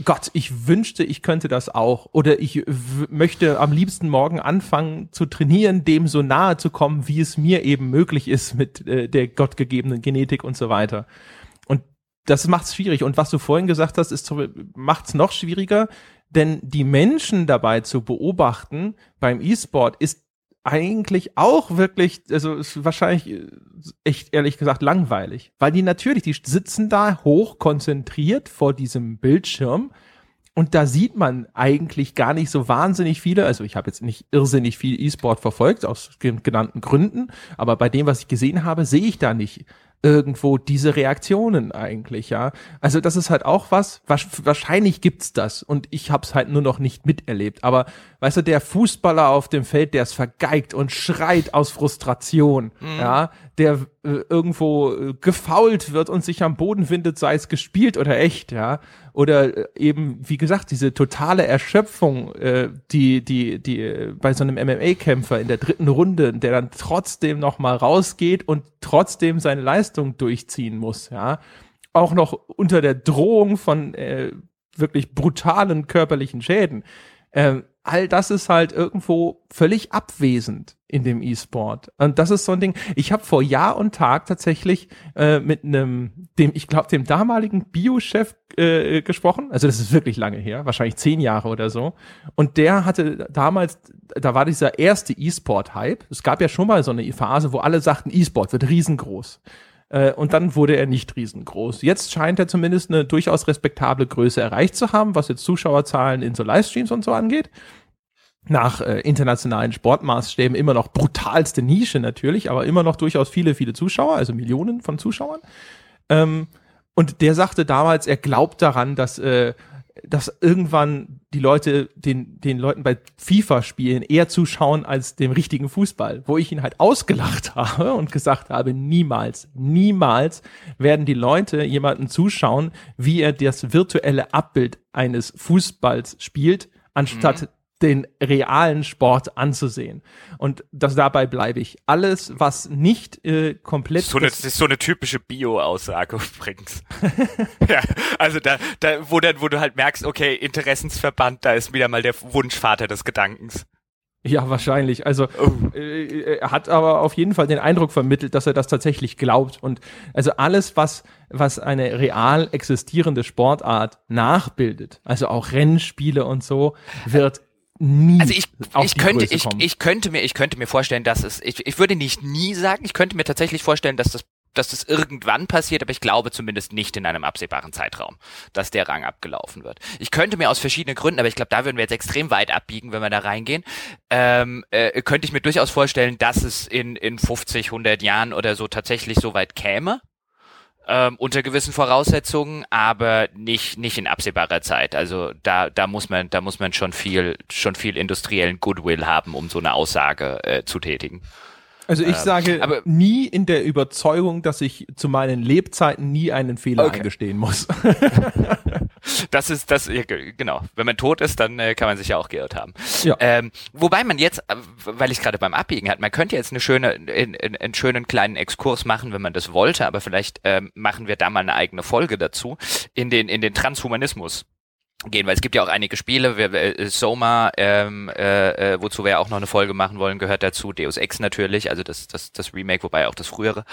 Gott, ich wünschte, ich könnte das auch. Oder ich möchte am liebsten morgen anfangen zu trainieren, dem so nahe zu kommen, wie es mir eben möglich ist mit äh, der gottgegebenen Genetik und so weiter. Und das macht es schwierig. Und was du vorhin gesagt hast, ist macht es noch schwieriger, denn die Menschen dabei zu beobachten beim E-Sport ist eigentlich auch wirklich, also ist wahrscheinlich äh, echt ehrlich gesagt langweilig, weil die natürlich, die sitzen da hoch konzentriert vor diesem Bildschirm und da sieht man eigentlich gar nicht so wahnsinnig viele, also ich habe jetzt nicht irrsinnig viel E-Sport verfolgt aus genannten Gründen, aber bei dem, was ich gesehen habe, sehe ich da nicht irgendwo diese Reaktionen eigentlich, ja. Also das ist halt auch was, wahrscheinlich gibt's das und ich hab's halt nur noch nicht miterlebt. Aber weißt du, der Fußballer auf dem Feld, der es vergeigt und schreit aus Frustration, mhm. ja, der äh, irgendwo äh, gefault wird und sich am Boden windet, sei es gespielt oder echt, ja. Oder äh, eben, wie gesagt, diese totale Erschöpfung, äh, die, die, die äh, bei so einem MMA-Kämpfer in der dritten Runde, der dann trotzdem noch mal rausgeht und trotzdem seine Leistung durchziehen muss, ja. Auch noch unter der Drohung von äh, wirklich brutalen körperlichen Schäden. Ähm, all das ist halt irgendwo völlig abwesend in dem E-Sport. Und das ist so ein Ding. Ich habe vor Jahr und Tag tatsächlich äh, mit einem, dem, ich glaube, dem damaligen Bio-Chef äh, gesprochen. Also das ist wirklich lange her, wahrscheinlich zehn Jahre oder so. Und der hatte damals, da war dieser erste E-Sport-Hype. Es gab ja schon mal so eine Phase, wo alle sagten, E-Sport wird riesengroß. Äh, und dann wurde er nicht riesengroß. Jetzt scheint er zumindest eine durchaus respektable Größe erreicht zu haben, was jetzt Zuschauerzahlen in so Livestreams und so angeht. Nach äh, internationalen Sportmaßstäben immer noch brutalste Nische natürlich, aber immer noch durchaus viele, viele Zuschauer, also Millionen von Zuschauern. Ähm, und der sagte damals, er glaubt daran, dass äh, dass irgendwann die Leute den, den Leuten bei FIFA-Spielen eher zuschauen als dem richtigen Fußball, wo ich ihn halt ausgelacht (laughs) habe und gesagt habe, niemals, niemals werden die Leute jemanden zuschauen, wie er das virtuelle Abbild eines Fußballs spielt, anstatt mhm den realen Sport anzusehen. Und das dabei bleibe ich. Alles, was nicht äh, komplett. So eine, das ist so eine typische Bio-Aussage übrigens. (laughs) ja, also da, da, wo dann, wo du halt merkst, okay, Interessensverband, da ist wieder mal der Wunschvater des Gedankens. Ja, wahrscheinlich. Also oh. äh, er hat aber auf jeden Fall den Eindruck vermittelt, dass er das tatsächlich glaubt. Und also alles, was, was eine real existierende Sportart nachbildet, also auch Rennspiele und so, wird nie. Also ich, ich könnte, ich, ich könnte mir, ich könnte mir vorstellen, dass es, ich, ich würde nicht nie sagen, ich könnte mir tatsächlich vorstellen, dass das dass das irgendwann passiert, aber ich glaube zumindest nicht in einem absehbaren Zeitraum, dass der Rang abgelaufen wird. Ich könnte mir aus verschiedenen Gründen, aber ich glaube, da würden wir jetzt extrem weit abbiegen, wenn wir da reingehen, ähm, äh, könnte ich mir durchaus vorstellen, dass es in, in 50, 100 Jahren oder so tatsächlich so weit käme, ähm, unter gewissen Voraussetzungen, aber nicht nicht in absehbarer Zeit. Also da da muss man da muss man schon viel schon viel industriellen Goodwill haben, um so eine Aussage äh, zu tätigen. Also ich ähm, sage aber, nie in der Überzeugung, dass ich zu meinen Lebzeiten nie einen Fehler okay. eingestehen muss. (laughs) das ist das, genau. Wenn man tot ist, dann äh, kann man sich ja auch geirrt haben. Ja. Ähm, wobei man jetzt, äh, weil ich gerade beim Abbiegen hat, man könnte jetzt eine schöne, in, in, einen schönen kleinen Exkurs machen, wenn man das wollte, aber vielleicht ähm, machen wir da mal eine eigene Folge dazu in den in den Transhumanismus gehen, weil es gibt ja auch einige Spiele, wir, äh, Soma, ähm, äh, äh, wozu wir ja auch noch eine Folge machen wollen, gehört dazu, Deus Ex natürlich, also das, das, das Remake, wobei auch das frühere.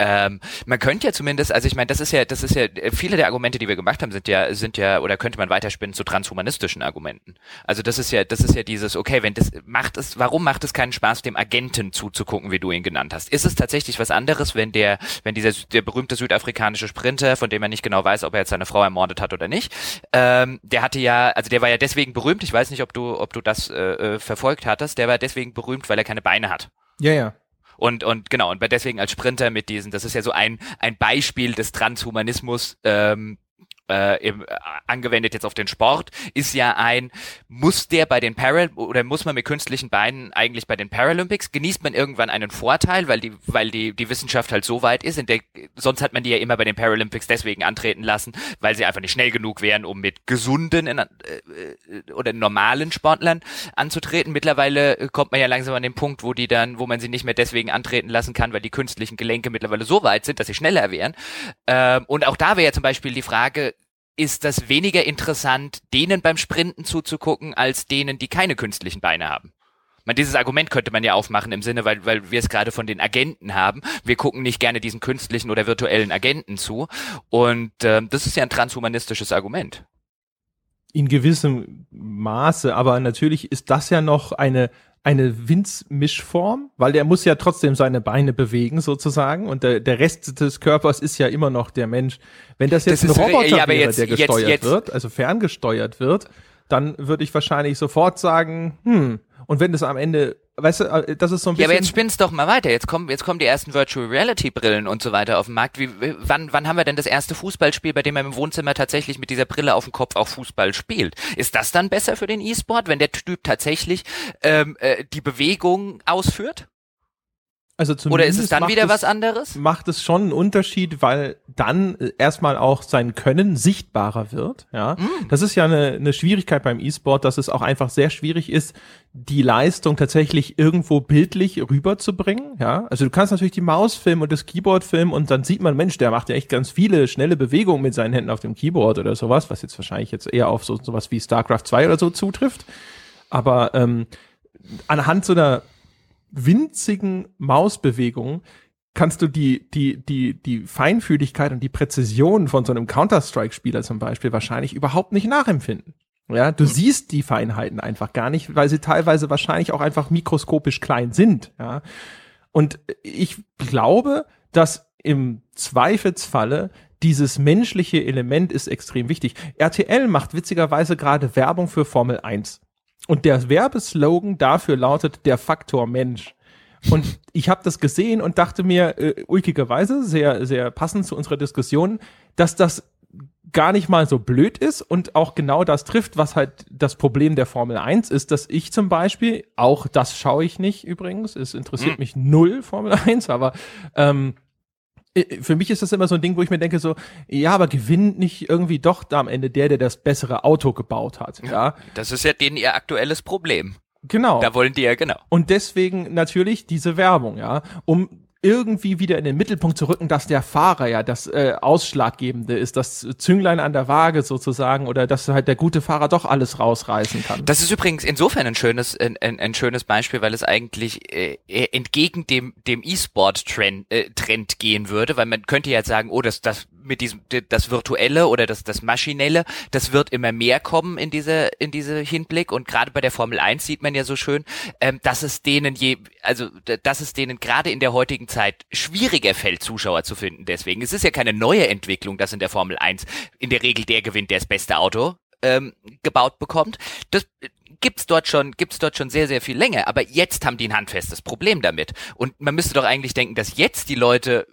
Ähm, man könnte ja zumindest, also ich meine, das ist ja, das ist ja, viele der Argumente, die wir gemacht haben, sind ja, sind ja, oder könnte man weiterspinnen zu transhumanistischen Argumenten. Also das ist ja, das ist ja dieses, okay, wenn das macht es, warum macht es keinen Spaß, dem Agenten zuzugucken, wie du ihn genannt hast? Ist es tatsächlich was anderes, wenn der, wenn dieser der berühmte südafrikanische Sprinter, von dem man nicht genau weiß, ob er jetzt seine Frau ermordet hat oder nicht, ähm, der hatte ja, also der war ja deswegen berühmt, ich weiß nicht, ob du, ob du das äh, äh, verfolgt hattest, der war deswegen berühmt, weil er keine Beine hat. Ja, ja. Und, und genau, und deswegen als Sprinter mit diesen, das ist ja so ein, ein Beispiel des Transhumanismus, ähm, äh, im, äh, angewendet jetzt auf den Sport, ist ja ein, muss der bei den Paral oder muss man mit künstlichen Beinen eigentlich bei den Paralympics, genießt man irgendwann einen Vorteil, weil die, weil die, die Wissenschaft halt so weit ist, in der, sonst hat man die ja immer bei den Paralympics deswegen antreten lassen, weil sie einfach nicht schnell genug wären, um mit gesunden in, äh, äh oder normalen Sportlern anzutreten. Mittlerweile kommt man ja langsam an den Punkt, wo die dann, wo man sie nicht mehr deswegen antreten lassen kann, weil die künstlichen Gelenke mittlerweile so weit sind, dass sie schneller wären. Ähm, und auch da wäre ja zum Beispiel die Frage, ist das weniger interessant, denen beim Sprinten zuzugucken, als denen, die keine künstlichen Beine haben. Man, dieses Argument könnte man ja aufmachen im Sinne, weil, weil wir es gerade von den Agenten haben. Wir gucken nicht gerne diesen künstlichen oder virtuellen Agenten zu. Und äh, das ist ja ein transhumanistisches Argument. In gewissem Maße, aber natürlich ist das ja noch eine eine Winzmischform, weil der muss ja trotzdem seine Beine bewegen sozusagen und der, der Rest des Körpers ist ja immer noch der Mensch. Wenn das jetzt das ein Roboter ja, wäre, jetzt, der gesteuert jetzt, jetzt. wird, also ferngesteuert wird, dann würde ich wahrscheinlich sofort sagen, hm, und wenn das am Ende weißt du, äh, das ist so ein bisschen. Ja, aber jetzt spinnst doch mal weiter. Jetzt kommen, jetzt kommen die ersten Virtual Reality Brillen und so weiter auf den Markt. Wie, wann, wann haben wir denn das erste Fußballspiel, bei dem man im Wohnzimmer tatsächlich mit dieser Brille auf dem Kopf auch Fußball spielt? Ist das dann besser für den E-Sport, wenn der Typ tatsächlich ähm, äh, die Bewegung ausführt? Also Oder ist es dann wieder es, was anderes? Macht es schon einen Unterschied, weil dann äh, erstmal auch sein Können sichtbarer wird. Ja, mm. das ist ja eine, eine Schwierigkeit beim E-Sport, dass es auch einfach sehr schwierig ist, die Leistung tatsächlich irgendwo bildlich rüberzubringen. Ja, also du kannst natürlich die Maus filmen und das Keyboard filmen und dann sieht man, Mensch, der macht ja echt ganz viele schnelle Bewegungen mit seinen Händen auf dem Keyboard oder sowas, was jetzt wahrscheinlich jetzt eher auf so sowas wie StarCraft 2 oder so zutrifft. Aber ähm, anhand so einer winzigen Mausbewegungen kannst du die, die, die, die Feinfühligkeit und die Präzision von so einem Counter-Strike-Spieler zum Beispiel wahrscheinlich überhaupt nicht nachempfinden. Ja, du mhm. siehst die Feinheiten einfach gar nicht, weil sie teilweise wahrscheinlich auch einfach mikroskopisch klein sind. Ja, und ich glaube, dass im Zweifelsfalle dieses menschliche Element ist extrem wichtig. RTL macht witzigerweise gerade Werbung für Formel 1. Und der Werbeslogan dafür lautet der Faktor Mensch. Und ich habe das gesehen und dachte mir, äh, ulkigerweise, sehr, sehr passend zu unserer Diskussion, dass das gar nicht mal so blöd ist und auch genau das trifft, was halt das Problem der Formel 1 ist, dass ich zum Beispiel, auch das schaue ich nicht übrigens, es interessiert hm. mich null Formel 1, aber ähm, äh, für mich ist das immer so ein Ding, wo ich mir denke so, ja, aber gewinnt nicht irgendwie doch da am Ende der, der das bessere Auto gebaut hat, ja? Das ist ja denen ihr aktuelles Problem. Genau. Da wollen die ja genau. Und deswegen natürlich diese Werbung, ja, um irgendwie wieder in den Mittelpunkt zu rücken, dass der Fahrer ja das äh, Ausschlaggebende ist, das Zünglein an der Waage sozusagen oder dass halt der gute Fahrer doch alles rausreißen kann. Das ist übrigens insofern ein schönes, ein, ein, ein schönes Beispiel, weil es eigentlich äh, entgegen dem, dem E-Sport-Trend äh, Trend gehen würde, weil man könnte ja jetzt sagen, oh, das, das mit diesem das virtuelle oder das das maschinelle, das wird immer mehr kommen in diese in diese Hinblick und gerade bei der Formel 1 sieht man ja so schön, ähm, dass es denen je also dass es denen gerade in der heutigen Zeit schwieriger fällt Zuschauer zu finden. Deswegen es ist ja keine neue Entwicklung, dass in der Formel 1 in der Regel der gewinnt, der das beste Auto ähm, gebaut bekommt. Das gibt's dort schon, gibt's dort schon sehr, sehr viel länger. Aber jetzt haben die ein handfestes Problem damit. Und man müsste doch eigentlich denken, dass jetzt die Leute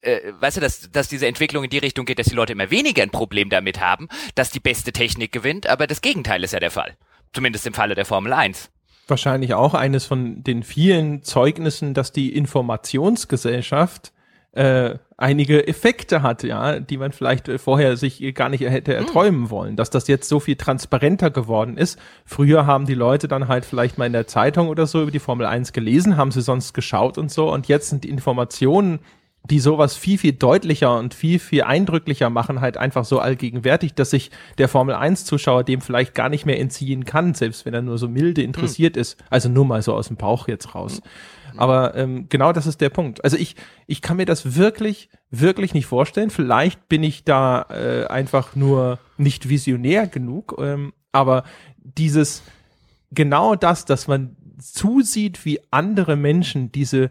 äh, weißt du, dass, dass diese Entwicklung in die Richtung geht, dass die Leute immer weniger ein Problem damit haben, dass die beste Technik gewinnt, aber das Gegenteil ist ja der Fall. Zumindest im Falle der Formel 1. Wahrscheinlich auch eines von den vielen Zeugnissen, dass die Informationsgesellschaft äh, einige Effekte hat, ja, die man vielleicht äh, vorher sich gar nicht hätte hm. erträumen wollen, dass das jetzt so viel transparenter geworden ist. Früher haben die Leute dann halt vielleicht mal in der Zeitung oder so über die Formel 1 gelesen, haben sie sonst geschaut und so und jetzt sind die Informationen die sowas viel, viel deutlicher und viel, viel eindrücklicher machen, halt einfach so allgegenwärtig, dass sich der Formel 1 Zuschauer dem vielleicht gar nicht mehr entziehen kann, selbst wenn er nur so milde interessiert hm. ist. Also nur mal so aus dem Bauch jetzt raus. Hm. Aber ähm, genau das ist der Punkt. Also ich, ich kann mir das wirklich, wirklich nicht vorstellen. Vielleicht bin ich da äh, einfach nur nicht visionär genug. Ähm, aber dieses, genau das, dass man zusieht, wie andere Menschen diese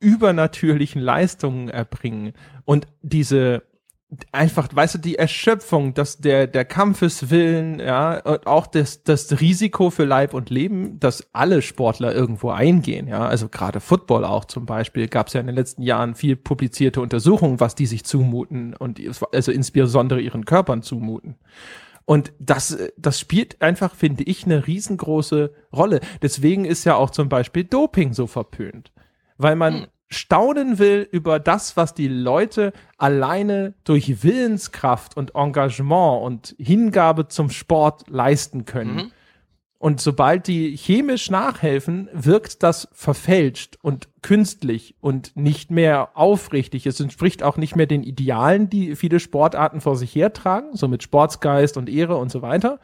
übernatürlichen Leistungen erbringen und diese einfach, weißt du, die Erschöpfung, dass der, der Kampfeswillen, ja, und auch das, das Risiko für Leib und Leben, dass alle Sportler irgendwo eingehen, ja, also gerade Football auch zum Beispiel, gab es ja in den letzten Jahren viel publizierte Untersuchungen, was die sich zumuten und also insbesondere ihren Körpern zumuten. Und das, das spielt einfach, finde ich, eine riesengroße Rolle. Deswegen ist ja auch zum Beispiel Doping so verpönt weil man hm. staunen will über das, was die Leute alleine durch Willenskraft und Engagement und Hingabe zum Sport leisten können. Mhm. Und sobald die chemisch nachhelfen, wirkt das verfälscht und künstlich und nicht mehr aufrichtig. Es entspricht auch nicht mehr den Idealen, die viele Sportarten vor sich hertragen, so mit Sportsgeist und Ehre und so weiter,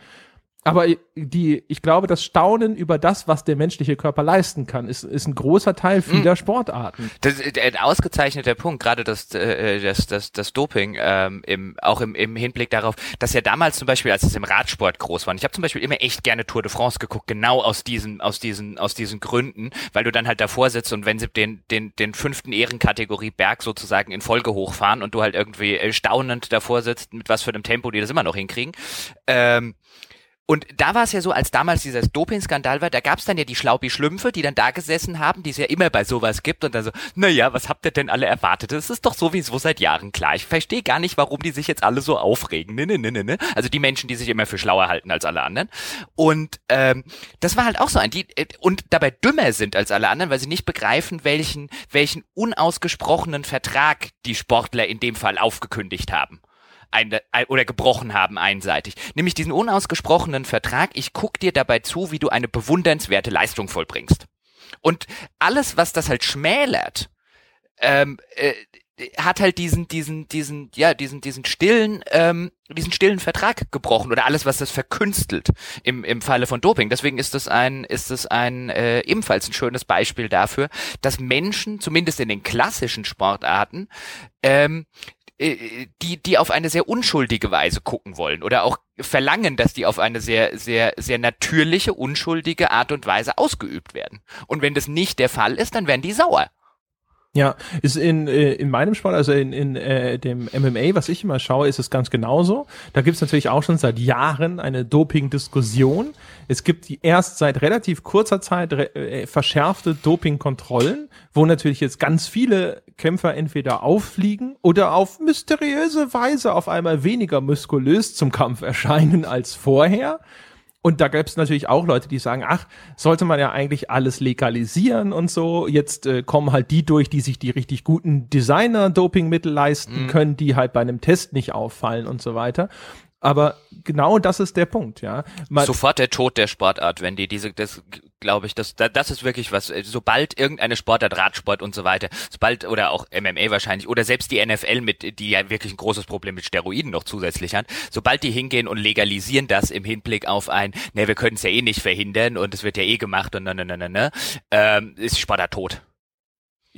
aber die, ich glaube, das Staunen über das, was der menschliche Körper leisten kann, ist, ist ein großer Teil vieler mhm. Sportarten. Das ist ein ausgezeichneter Punkt, gerade das, äh, das, das, das Doping, ähm, im, auch im, im Hinblick darauf, dass ja damals zum Beispiel, als es im Radsport groß war, ich habe zum Beispiel immer echt gerne Tour de France geguckt, genau aus diesen, aus diesen, aus diesen Gründen, weil du dann halt davor sitzt und wenn sie den, den, den fünften Ehrenkategorie Berg sozusagen in Folge hochfahren und du halt irgendwie äh, staunend davor sitzt, mit was für einem Tempo die das immer noch hinkriegen, ähm, und da war es ja so, als damals dieser Doping-Skandal war, da gab es dann ja die Schlaubi-Schlümpfe, die dann da gesessen haben, die es ja immer bei sowas gibt und dann so, naja, was habt ihr denn alle erwartet? Das ist doch sowieso seit Jahren klar. Ich verstehe gar nicht, warum die sich jetzt alle so aufregen. Ne, ne, ne, ne, ne. Also die Menschen, die sich immer für schlauer halten als alle anderen. Und ähm, das war halt auch so ein, die äh, und dabei dümmer sind als alle anderen, weil sie nicht begreifen, welchen, welchen unausgesprochenen Vertrag die Sportler in dem Fall aufgekündigt haben ein, oder gebrochen haben einseitig. Nämlich diesen unausgesprochenen Vertrag, ich guck dir dabei zu, wie du eine bewundernswerte Leistung vollbringst. Und alles, was das halt schmälert, ähm, äh, hat halt diesen, diesen, diesen, ja, diesen, diesen stillen, ähm, diesen stillen Vertrag gebrochen oder alles, was das verkünstelt im, im Falle von Doping. Deswegen ist es ein, ist es ein äh, ebenfalls ein schönes Beispiel dafür, dass Menschen, zumindest in den klassischen Sportarten, ähm, äh, die, die auf eine sehr unschuldige Weise gucken wollen oder auch verlangen, dass die auf eine sehr, sehr, sehr natürliche, unschuldige Art und Weise ausgeübt werden. Und wenn das nicht der Fall ist, dann werden die sauer. Ja, ist in, äh, in meinem Sport, also in, in äh, dem MMA, was ich immer schaue, ist es ganz genauso. Da gibt es natürlich auch schon seit Jahren eine Doping-Diskussion. Es gibt die erst seit relativ kurzer Zeit äh, verschärfte Doping-Kontrollen, wo natürlich jetzt ganz viele Kämpfer entweder auffliegen oder auf mysteriöse Weise auf einmal weniger muskulös zum Kampf erscheinen als vorher. Und da gäbe es natürlich auch Leute, die sagen, ach, sollte man ja eigentlich alles legalisieren und so. Jetzt äh, kommen halt die durch, die sich die richtig guten Designer-Dopingmittel leisten mhm. können, die halt bei einem Test nicht auffallen und so weiter. Aber genau das ist der Punkt, ja. Man Sofort der Tod der Sportart, wenn die diese, das glaube ich, das, das ist wirklich was, sobald irgendeine Sportart, Radsport und so weiter, sobald, oder auch MMA wahrscheinlich, oder selbst die NFL mit, die ja wirklich ein großes Problem mit Steroiden noch zusätzlich hat, sobald die hingehen und legalisieren das im Hinblick auf ein, ne, wir können es ja eh nicht verhindern und es wird ja eh gemacht und ne, ne, ne, ne, ne, ähm, ist Sportart tot.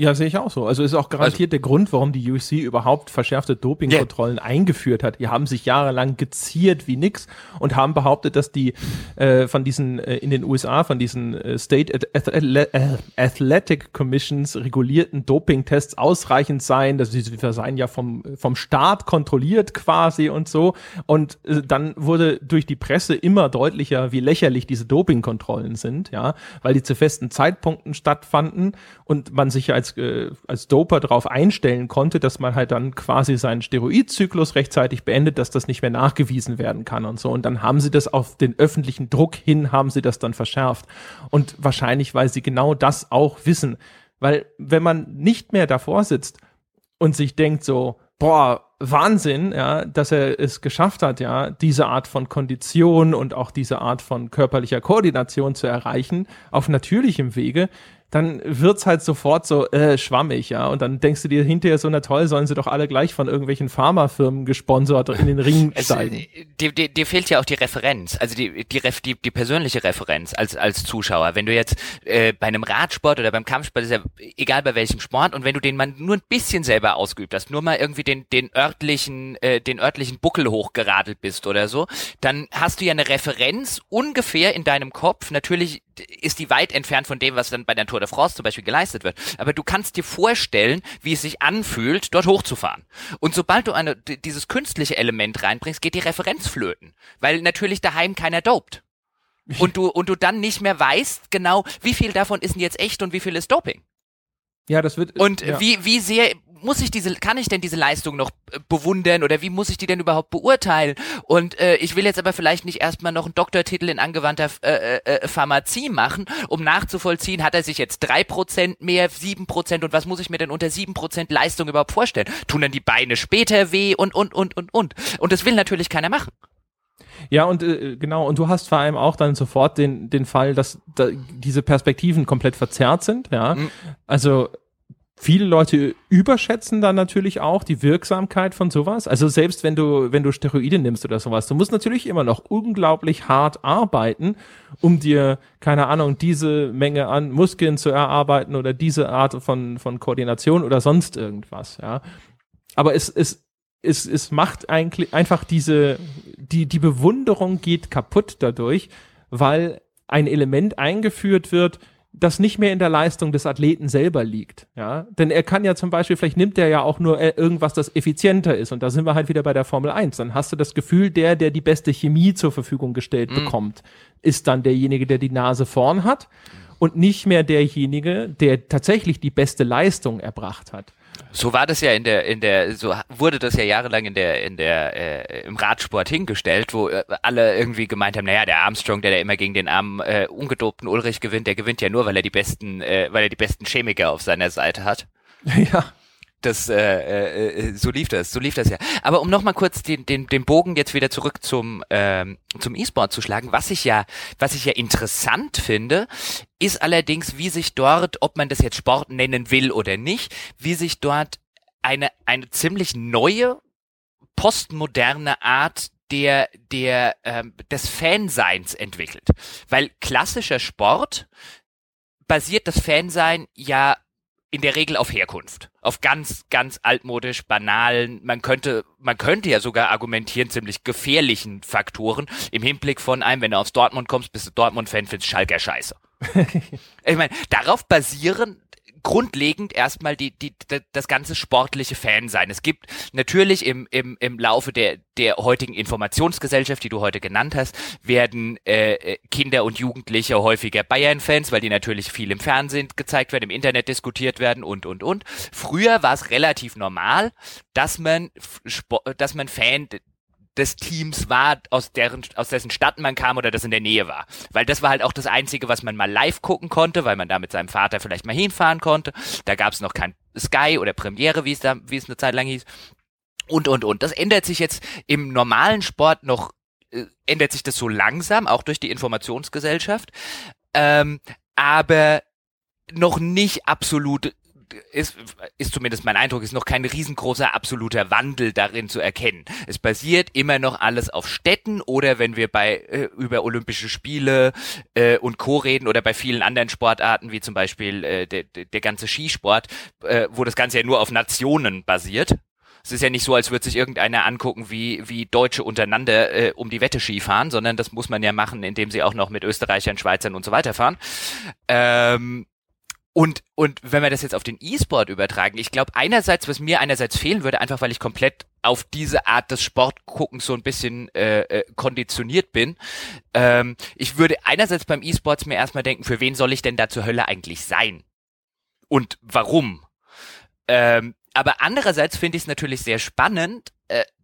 Ja, sehe ich auch so. Also ist auch garantiert also, der Grund, warum die UFC überhaupt verschärfte Dopingkontrollen yeah. eingeführt hat. Die haben sich jahrelang geziert wie nix und haben behauptet, dass die äh, von diesen äh, in den USA von diesen äh, State Athletic Commissions regulierten Dopingtests ausreichend seien, dass sie seien ja vom vom Staat kontrolliert quasi und so. Und äh, dann wurde durch die Presse immer deutlicher, wie lächerlich diese Dopingkontrollen sind, ja, weil die zu festen Zeitpunkten stattfanden und man sich ja als als, äh, als Doper darauf einstellen konnte, dass man halt dann quasi seinen Steroidzyklus rechtzeitig beendet, dass das nicht mehr nachgewiesen werden kann und so. Und dann haben sie das auf den öffentlichen Druck hin, haben sie das dann verschärft. Und wahrscheinlich, weil sie genau das auch wissen. Weil wenn man nicht mehr davor sitzt und sich denkt so, boah, Wahnsinn, ja, dass er es geschafft hat, ja, diese Art von Kondition und auch diese Art von körperlicher Koordination zu erreichen auf natürlichem Wege, dann wird's halt sofort so äh, schwammig, ja. Und dann denkst du dir hinterher so, na toll, sollen sie doch alle gleich von irgendwelchen Pharmafirmen gesponsert in den Ring steigen. Es, dir, dir, dir fehlt ja auch die Referenz, also die, die, die, die persönliche Referenz als, als Zuschauer. Wenn du jetzt äh, bei einem Radsport oder beim Kampfsport, ist ja egal bei welchem Sport, und wenn du den mal nur ein bisschen selber ausgeübt hast, nur mal irgendwie den, den örtlichen, äh, den örtlichen Buckel hochgeradelt bist oder so, dann hast du ja eine Referenz ungefähr in deinem Kopf. Natürlich ist die weit entfernt von dem, was dann bei der Tour de France zum Beispiel geleistet wird. Aber du kannst dir vorstellen, wie es sich anfühlt, dort hochzufahren. Und sobald du eine, dieses künstliche Element reinbringst, geht die Referenz flöten. Weil natürlich daheim keiner dopt. Und du, und du dann nicht mehr weißt genau, wie viel davon ist denn jetzt echt und wie viel ist Doping. Ja, das wird. Und ja. wie, wie sehr muss ich diese, kann ich denn diese Leistung noch äh, bewundern oder wie muss ich die denn überhaupt beurteilen? Und äh, ich will jetzt aber vielleicht nicht erstmal noch einen Doktortitel in angewandter äh, äh, äh, Pharmazie machen, um nachzuvollziehen, hat er sich jetzt drei Prozent mehr, sieben Prozent und was muss ich mir denn unter sieben Prozent Leistung überhaupt vorstellen? Tun dann die Beine später weh und, und, und, und, und. Und das will natürlich keiner machen. Ja, und äh, genau, und du hast vor allem auch dann sofort den, den Fall, dass da diese Perspektiven komplett verzerrt sind, ja. Mhm. Also Viele Leute überschätzen dann natürlich auch die Wirksamkeit von sowas. Also selbst wenn du, wenn du Steroide nimmst oder sowas, du musst natürlich immer noch unglaublich hart arbeiten, um dir, keine Ahnung, diese Menge an Muskeln zu erarbeiten oder diese Art von, von Koordination oder sonst irgendwas, ja. Aber es, es, es, es macht eigentlich einfach diese, die, die Bewunderung geht kaputt dadurch, weil ein Element eingeführt wird, das nicht mehr in der Leistung des Athleten selber liegt. Ja, denn er kann ja zum Beispiel, vielleicht nimmt er ja auch nur äh, irgendwas, das effizienter ist. Und da sind wir halt wieder bei der Formel 1. Dann hast du das Gefühl, der, der die beste Chemie zur Verfügung gestellt mhm. bekommt, ist dann derjenige, der die Nase vorn hat und nicht mehr derjenige, der tatsächlich die beste Leistung erbracht hat. So war das ja in der, in der, so wurde das ja jahrelang in der, in der, äh, im Radsport hingestellt, wo äh, alle irgendwie gemeint haben, naja, der Armstrong, der da immer gegen den armen, äh, ungedopten Ulrich gewinnt, der gewinnt ja nur, weil er die besten, äh, weil er die besten Chemiker auf seiner Seite hat. (laughs) Ja das äh, äh, äh, so lief das, so lief das ja. Aber um nochmal kurz den, den, den Bogen jetzt wieder zurück zum ähm, zum E-Sport zu schlagen, was ich ja was ich ja interessant finde, ist allerdings, wie sich dort, ob man das jetzt Sport nennen will oder nicht, wie sich dort eine eine ziemlich neue postmoderne Art der der ähm, des Fanseins entwickelt, weil klassischer Sport basiert das Fansein ja in der Regel auf Herkunft. Auf ganz, ganz altmodisch, banalen, man könnte, man könnte ja sogar argumentieren, ziemlich gefährlichen Faktoren im Hinblick von einem, wenn du aufs Dortmund kommst, bist du Dortmund-Fan, findest Schalker scheiße. (laughs) ich meine, darauf basieren grundlegend erstmal die, die, das ganze sportliche Fan sein. Es gibt natürlich im, im, im Laufe der, der heutigen Informationsgesellschaft, die du heute genannt hast, werden äh, Kinder und Jugendliche häufiger Bayern-Fans, weil die natürlich viel im Fernsehen gezeigt werden, im Internet diskutiert werden und, und, und. Früher war es relativ normal, dass man, dass man Fan des Teams war, aus deren, aus dessen Stadt man kam oder das in der Nähe war. Weil das war halt auch das Einzige, was man mal live gucken konnte, weil man da mit seinem Vater vielleicht mal hinfahren konnte. Da gab es noch kein Sky oder Premiere, wie es da, wie es eine Zeit lang hieß. Und, und, und. Das ändert sich jetzt im normalen Sport noch, äh, ändert sich das so langsam, auch durch die Informationsgesellschaft. Ähm, aber noch nicht absolut ist, ist zumindest mein Eindruck, ist noch kein riesengroßer absoluter Wandel darin zu erkennen. Es basiert immer noch alles auf Städten oder wenn wir bei äh, über Olympische Spiele äh, und Co. reden oder bei vielen anderen Sportarten, wie zum Beispiel äh, der, der ganze Skisport, äh, wo das Ganze ja nur auf Nationen basiert. Es ist ja nicht so, als würde sich irgendeiner angucken, wie, wie Deutsche untereinander äh, um die Wette Ski fahren, sondern das muss man ja machen, indem sie auch noch mit Österreichern, Schweizern und so weiter fahren. Ähm, und, und wenn wir das jetzt auf den E-Sport übertragen, ich glaube einerseits, was mir einerseits fehlen würde, einfach weil ich komplett auf diese Art des Sportguckens so ein bisschen äh, äh, konditioniert bin. Ähm, ich würde einerseits beim E-Sports mir erstmal denken, für wen soll ich denn da zur Hölle eigentlich sein? und warum. Ähm, aber andererseits finde ich es natürlich sehr spannend,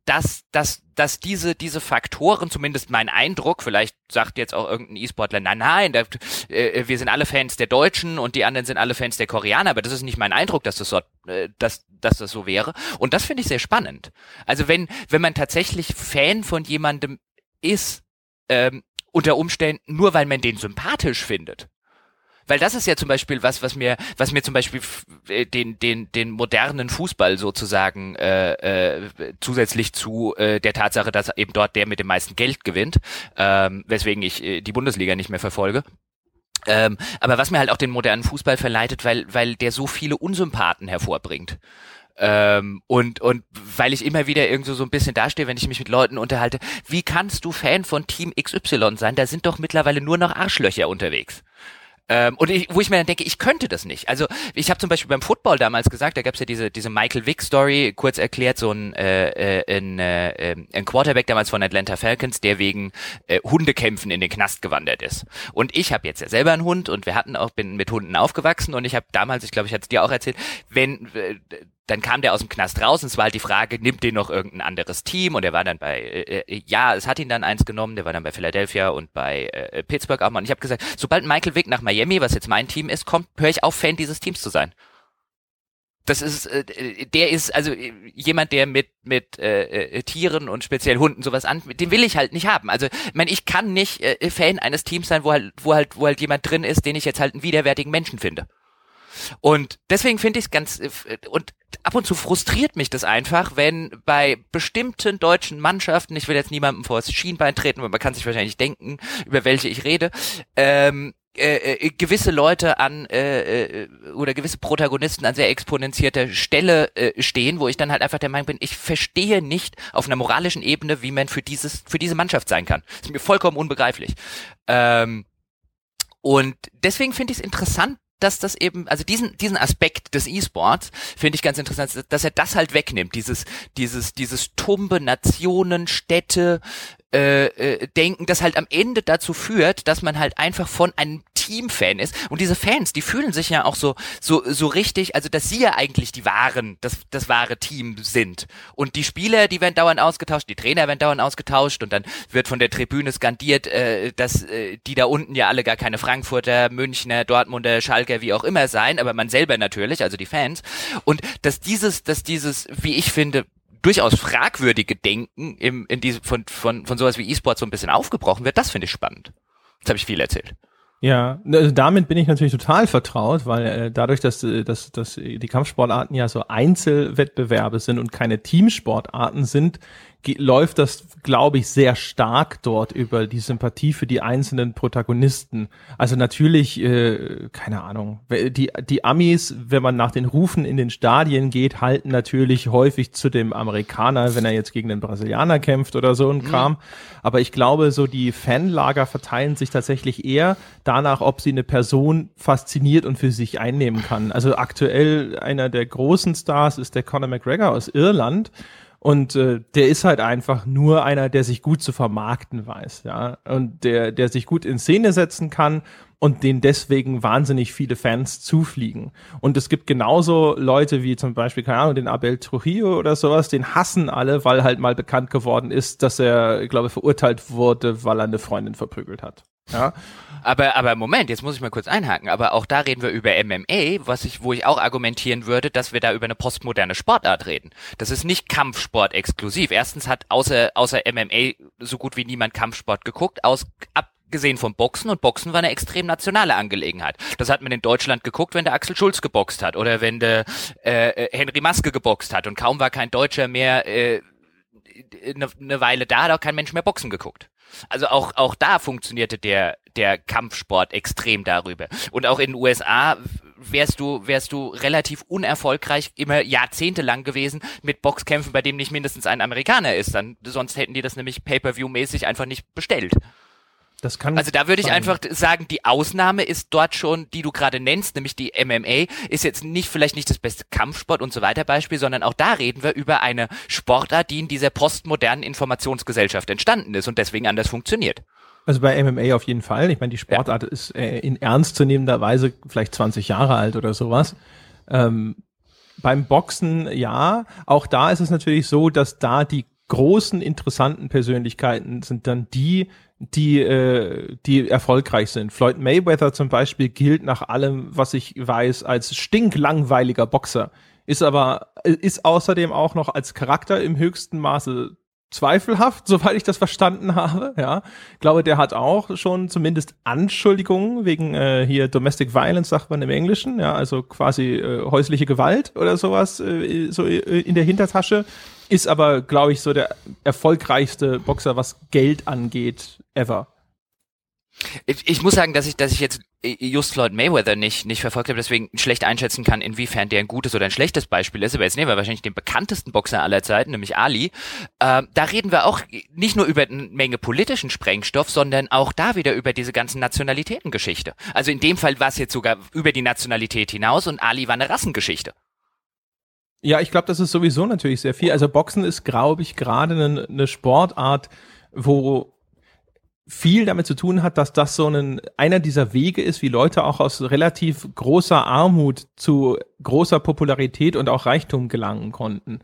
dass, dass, dass diese, diese Faktoren, zumindest mein Eindruck, vielleicht sagt jetzt auch irgendein E-Sportler, nein, nein, da, äh, wir sind alle Fans der Deutschen und die anderen sind alle Fans der Koreaner, aber das ist nicht mein Eindruck, dass das so, äh, dass, dass das so wäre. Und das finde ich sehr spannend. Also wenn, wenn man tatsächlich Fan von jemandem ist, ähm, unter Umständen nur weil man den sympathisch findet, weil das ist ja zum Beispiel was, was mir, was mir zum Beispiel äh, den, den, den modernen Fußball sozusagen äh, äh, zusätzlich zu äh, der Tatsache, dass eben dort der mit dem meisten Geld gewinnt, ähm, weswegen ich äh, die Bundesliga nicht mehr verfolge. Ähm, aber was mir halt auch den modernen Fußball verleitet, weil, weil der so viele Unsympathen hervorbringt. Ähm, und, und weil ich immer wieder irgendwo so ein bisschen dastehe, wenn ich mich mit Leuten unterhalte, wie kannst du Fan von Team XY sein? Da sind doch mittlerweile nur noch Arschlöcher unterwegs. Ähm, und ich, wo ich mir dann denke, ich könnte das nicht. Also ich habe zum Beispiel beim Football damals gesagt, da gab es ja diese diese Michael Vick Story, kurz erklärt, so ein, äh, äh, ein, äh, ähm, ein Quarterback damals von Atlanta Falcons, der wegen äh, Hundekämpfen in den Knast gewandert ist. Und ich habe jetzt ja selber einen Hund und wir hatten auch bin mit Hunden aufgewachsen und ich habe damals, ich glaube, ich hatte es dir auch erzählt, wenn äh, dann kam der aus dem Knast raus und es war halt die Frage, nimmt den noch irgendein anderes Team? Und er war dann bei, äh, äh, ja, es hat ihn dann eins genommen, der war dann bei Philadelphia und bei äh, Pittsburgh auch mal. Und ich habe gesagt, sobald Michael Vick nach Miami, was jetzt mein Team ist, kommt, höre ich auf, Fan dieses Teams zu sein. Das ist, äh, der ist also äh, jemand, der mit mit äh, äh, Tieren und speziell Hunden sowas an, den will ich halt nicht haben. Also, ich meine, ich kann nicht äh, Fan eines Teams sein, wo halt wo halt wo halt jemand drin ist, den ich jetzt halt einen widerwärtigen Menschen finde. Und deswegen finde ich es ganz äh, und ab und zu frustriert mich das einfach, wenn bei bestimmten deutschen Mannschaften, ich will jetzt niemandem vor das Schienbein treten, weil man kann sich wahrscheinlich denken, über welche ich rede, ähm, äh, äh, gewisse Leute an äh, äh, oder gewisse Protagonisten an sehr exponentierter Stelle äh, stehen, wo ich dann halt einfach der Meinung bin, ich verstehe nicht auf einer moralischen Ebene, wie man für dieses für diese Mannschaft sein kann. Ist mir vollkommen unbegreiflich. Ähm, und deswegen finde ich es interessant, dass das eben, also diesen, diesen Aspekt des E-Sports finde ich ganz interessant, dass er das halt wegnimmt, dieses, dieses, dieses tumbe Nationen, Städte, äh, äh, denken, das halt am Ende dazu führt, dass man halt einfach von einem Team-Fan ist. Und diese Fans, die fühlen sich ja auch so, so, so richtig, also dass sie ja eigentlich die wahren, das, das wahre Team sind. Und die Spieler, die werden dauernd ausgetauscht, die Trainer werden dauernd ausgetauscht und dann wird von der Tribüne skandiert, äh, dass äh, die da unten ja alle gar keine Frankfurter, Münchner, Dortmunder, Schalker, wie auch immer sein, aber man selber natürlich, also die Fans. Und dass dieses, dass dieses, wie ich finde, durchaus fragwürdige Denken im, in diese, von, von, von sowas wie E-Sport so ein bisschen aufgebrochen wird, das finde ich spannend. Jetzt habe ich viel erzählt. Ja, also damit bin ich natürlich total vertraut, weil äh, dadurch, dass, äh, dass, dass die Kampfsportarten ja so Einzelwettbewerbe sind und keine Teamsportarten sind, läuft das, glaube ich, sehr stark dort über die Sympathie für die einzelnen Protagonisten. Also natürlich, äh, keine Ahnung, die, die Amis, wenn man nach den Rufen in den Stadien geht, halten natürlich häufig zu dem Amerikaner, wenn er jetzt gegen den Brasilianer kämpft oder so ein mhm. Kram. Aber ich glaube, so die Fanlager verteilen sich tatsächlich eher danach, ob sie eine Person fasziniert und für sich einnehmen kann. Also aktuell einer der großen Stars ist der Conor McGregor aus Irland. Und äh, der ist halt einfach nur einer, der sich gut zu vermarkten weiß, ja. Und der, der sich gut in Szene setzen kann und den deswegen wahnsinnig viele Fans zufliegen. Und es gibt genauso Leute wie zum Beispiel, keine Ahnung, den Abel Trujillo oder sowas, den hassen alle, weil halt mal bekannt geworden ist, dass er, ich glaube, verurteilt wurde, weil er eine Freundin verprügelt hat. Ja. Aber, aber Moment, jetzt muss ich mal kurz einhaken. Aber auch da reden wir über MMA, was ich, wo ich auch argumentieren würde, dass wir da über eine postmoderne Sportart reden. Das ist nicht Kampfsport exklusiv. Erstens hat außer, außer MMA so gut wie niemand Kampfsport geguckt, aus, abgesehen vom Boxen und Boxen war eine extrem nationale Angelegenheit. Das hat man in Deutschland geguckt, wenn der Axel Schulz geboxt hat oder wenn der äh, äh Henry Maske geboxt hat und kaum war kein Deutscher mehr äh, eine, eine Weile da, hat auch kein Mensch mehr Boxen geguckt. Also auch, auch da funktionierte der, der Kampfsport extrem darüber. Und auch in den USA wärst du, wärst du relativ unerfolgreich immer jahrzehntelang gewesen mit Boxkämpfen, bei dem nicht mindestens ein Amerikaner ist. Dann, sonst hätten die das nämlich Pay-per-view-mäßig einfach nicht bestellt. Also da würde ich einfach sagen, die Ausnahme ist dort schon, die du gerade nennst, nämlich die MMA, ist jetzt nicht vielleicht nicht das beste Kampfsport und so weiter Beispiel, sondern auch da reden wir über eine Sportart, die in dieser postmodernen Informationsgesellschaft entstanden ist und deswegen anders funktioniert. Also bei MMA auf jeden Fall. Ich meine, die Sportart ja. ist äh, in ernstzunehmender Weise vielleicht 20 Jahre alt oder sowas. Ähm, beim Boxen ja. Auch da ist es natürlich so, dass da die großen interessanten Persönlichkeiten sind dann die, die, äh, die erfolgreich sind. Floyd Mayweather zum Beispiel gilt nach allem, was ich weiß, als stinklangweiliger Boxer, ist aber, ist außerdem auch noch als Charakter im höchsten Maße zweifelhaft, (laughs) soweit ich das verstanden habe. Ja, glaube, der hat auch schon zumindest Anschuldigungen wegen äh, hier Domestic Violence, sagt man im Englischen, ja, also quasi äh, häusliche Gewalt oder sowas äh, so äh, in der Hintertasche. Ist aber, glaube ich, so der erfolgreichste Boxer, was Geld angeht, ever. Ich, ich muss sagen, dass ich, dass ich jetzt just Floyd Mayweather nicht, nicht verfolgt habe, deswegen schlecht einschätzen kann, inwiefern der ein gutes oder ein schlechtes Beispiel ist. Aber jetzt nehmen wir wahrscheinlich den bekanntesten Boxer aller Zeiten, nämlich Ali. Äh, da reden wir auch nicht nur über eine Menge politischen Sprengstoff, sondern auch da wieder über diese ganzen Nationalitätengeschichte. Also in dem Fall war es jetzt sogar über die Nationalität hinaus und Ali war eine Rassengeschichte. Ja, ich glaube, das ist sowieso natürlich sehr viel. Also Boxen ist, glaube ich, gerade eine, eine Sportart, wo viel damit zu tun hat, dass das so ein, einer dieser Wege ist, wie Leute auch aus relativ großer Armut zu großer Popularität und auch Reichtum gelangen konnten.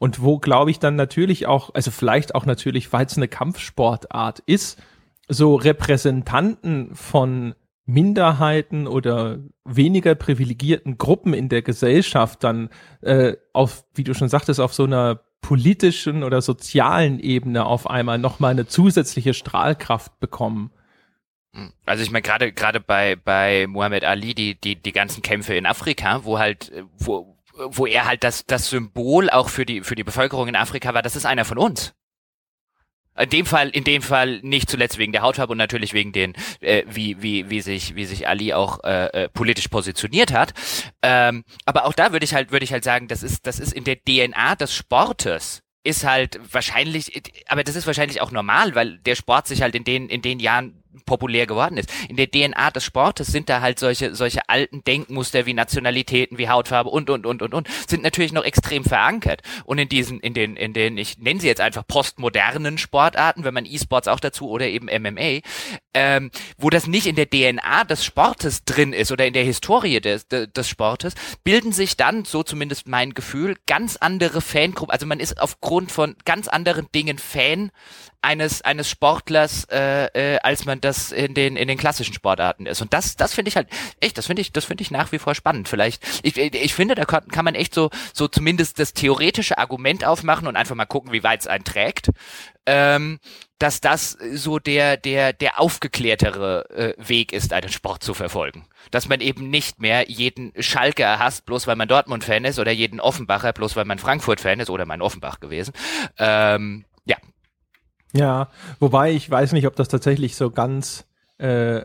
Und wo, glaube ich, dann natürlich auch, also vielleicht auch natürlich, weil es eine Kampfsportart ist, so Repräsentanten von Minderheiten oder weniger privilegierten Gruppen in der Gesellschaft dann äh, auf, wie du schon sagtest, auf so einer politischen oder sozialen Ebene auf einmal nochmal eine zusätzliche Strahlkraft bekommen. Hm. Also ich meine gerade gerade bei bei Muhammad Ali die die die ganzen Kämpfe in Afrika, wo halt wo wo er halt das das Symbol auch für die für die Bevölkerung in Afrika war, das ist einer von uns. In dem Fall, in dem Fall nicht zuletzt wegen der Hautfarbe und natürlich wegen den, äh, wie, wie, wie sich, wie sich Ali auch äh, äh, politisch positioniert hat. Ähm, aber auch da würde ich halt, würde ich halt sagen, das ist, das ist in der DNA des Sportes ist halt wahrscheinlich, aber das ist wahrscheinlich auch normal, weil der Sport sich halt in den, in den Jahren populär geworden ist. In der DNA des Sportes sind da halt solche, solche alten Denkmuster wie Nationalitäten, wie Hautfarbe und, und, und, und, und, sind natürlich noch extrem verankert. Und in diesen, in den, in den, ich nenne sie jetzt einfach postmodernen Sportarten, wenn man E-Sports auch dazu oder eben MMA, ähm, wo das nicht in der DNA des Sportes drin ist oder in der Historie des, des Sportes, bilden sich dann, so zumindest mein Gefühl, ganz andere Fangruppen. Also man ist aufgrund von ganz anderen Dingen Fan eines eines Sportlers, äh, äh, als man das in den in den klassischen Sportarten ist. Und das das finde ich halt echt, das finde ich das finde ich nach wie vor spannend. Vielleicht ich ich finde, da kann, kann man echt so so zumindest das theoretische Argument aufmachen und einfach mal gucken, wie weit es einen trägt. Ähm, dass das so der der der aufgeklärtere äh, Weg ist, einen Sport zu verfolgen. Dass man eben nicht mehr jeden Schalker hasst, bloß weil man Dortmund-Fan ist, oder jeden Offenbacher, bloß weil man Frankfurt-Fan ist, oder mein Offenbach gewesen. Ähm, ja, wobei ich weiß nicht, ob das tatsächlich so ganz äh,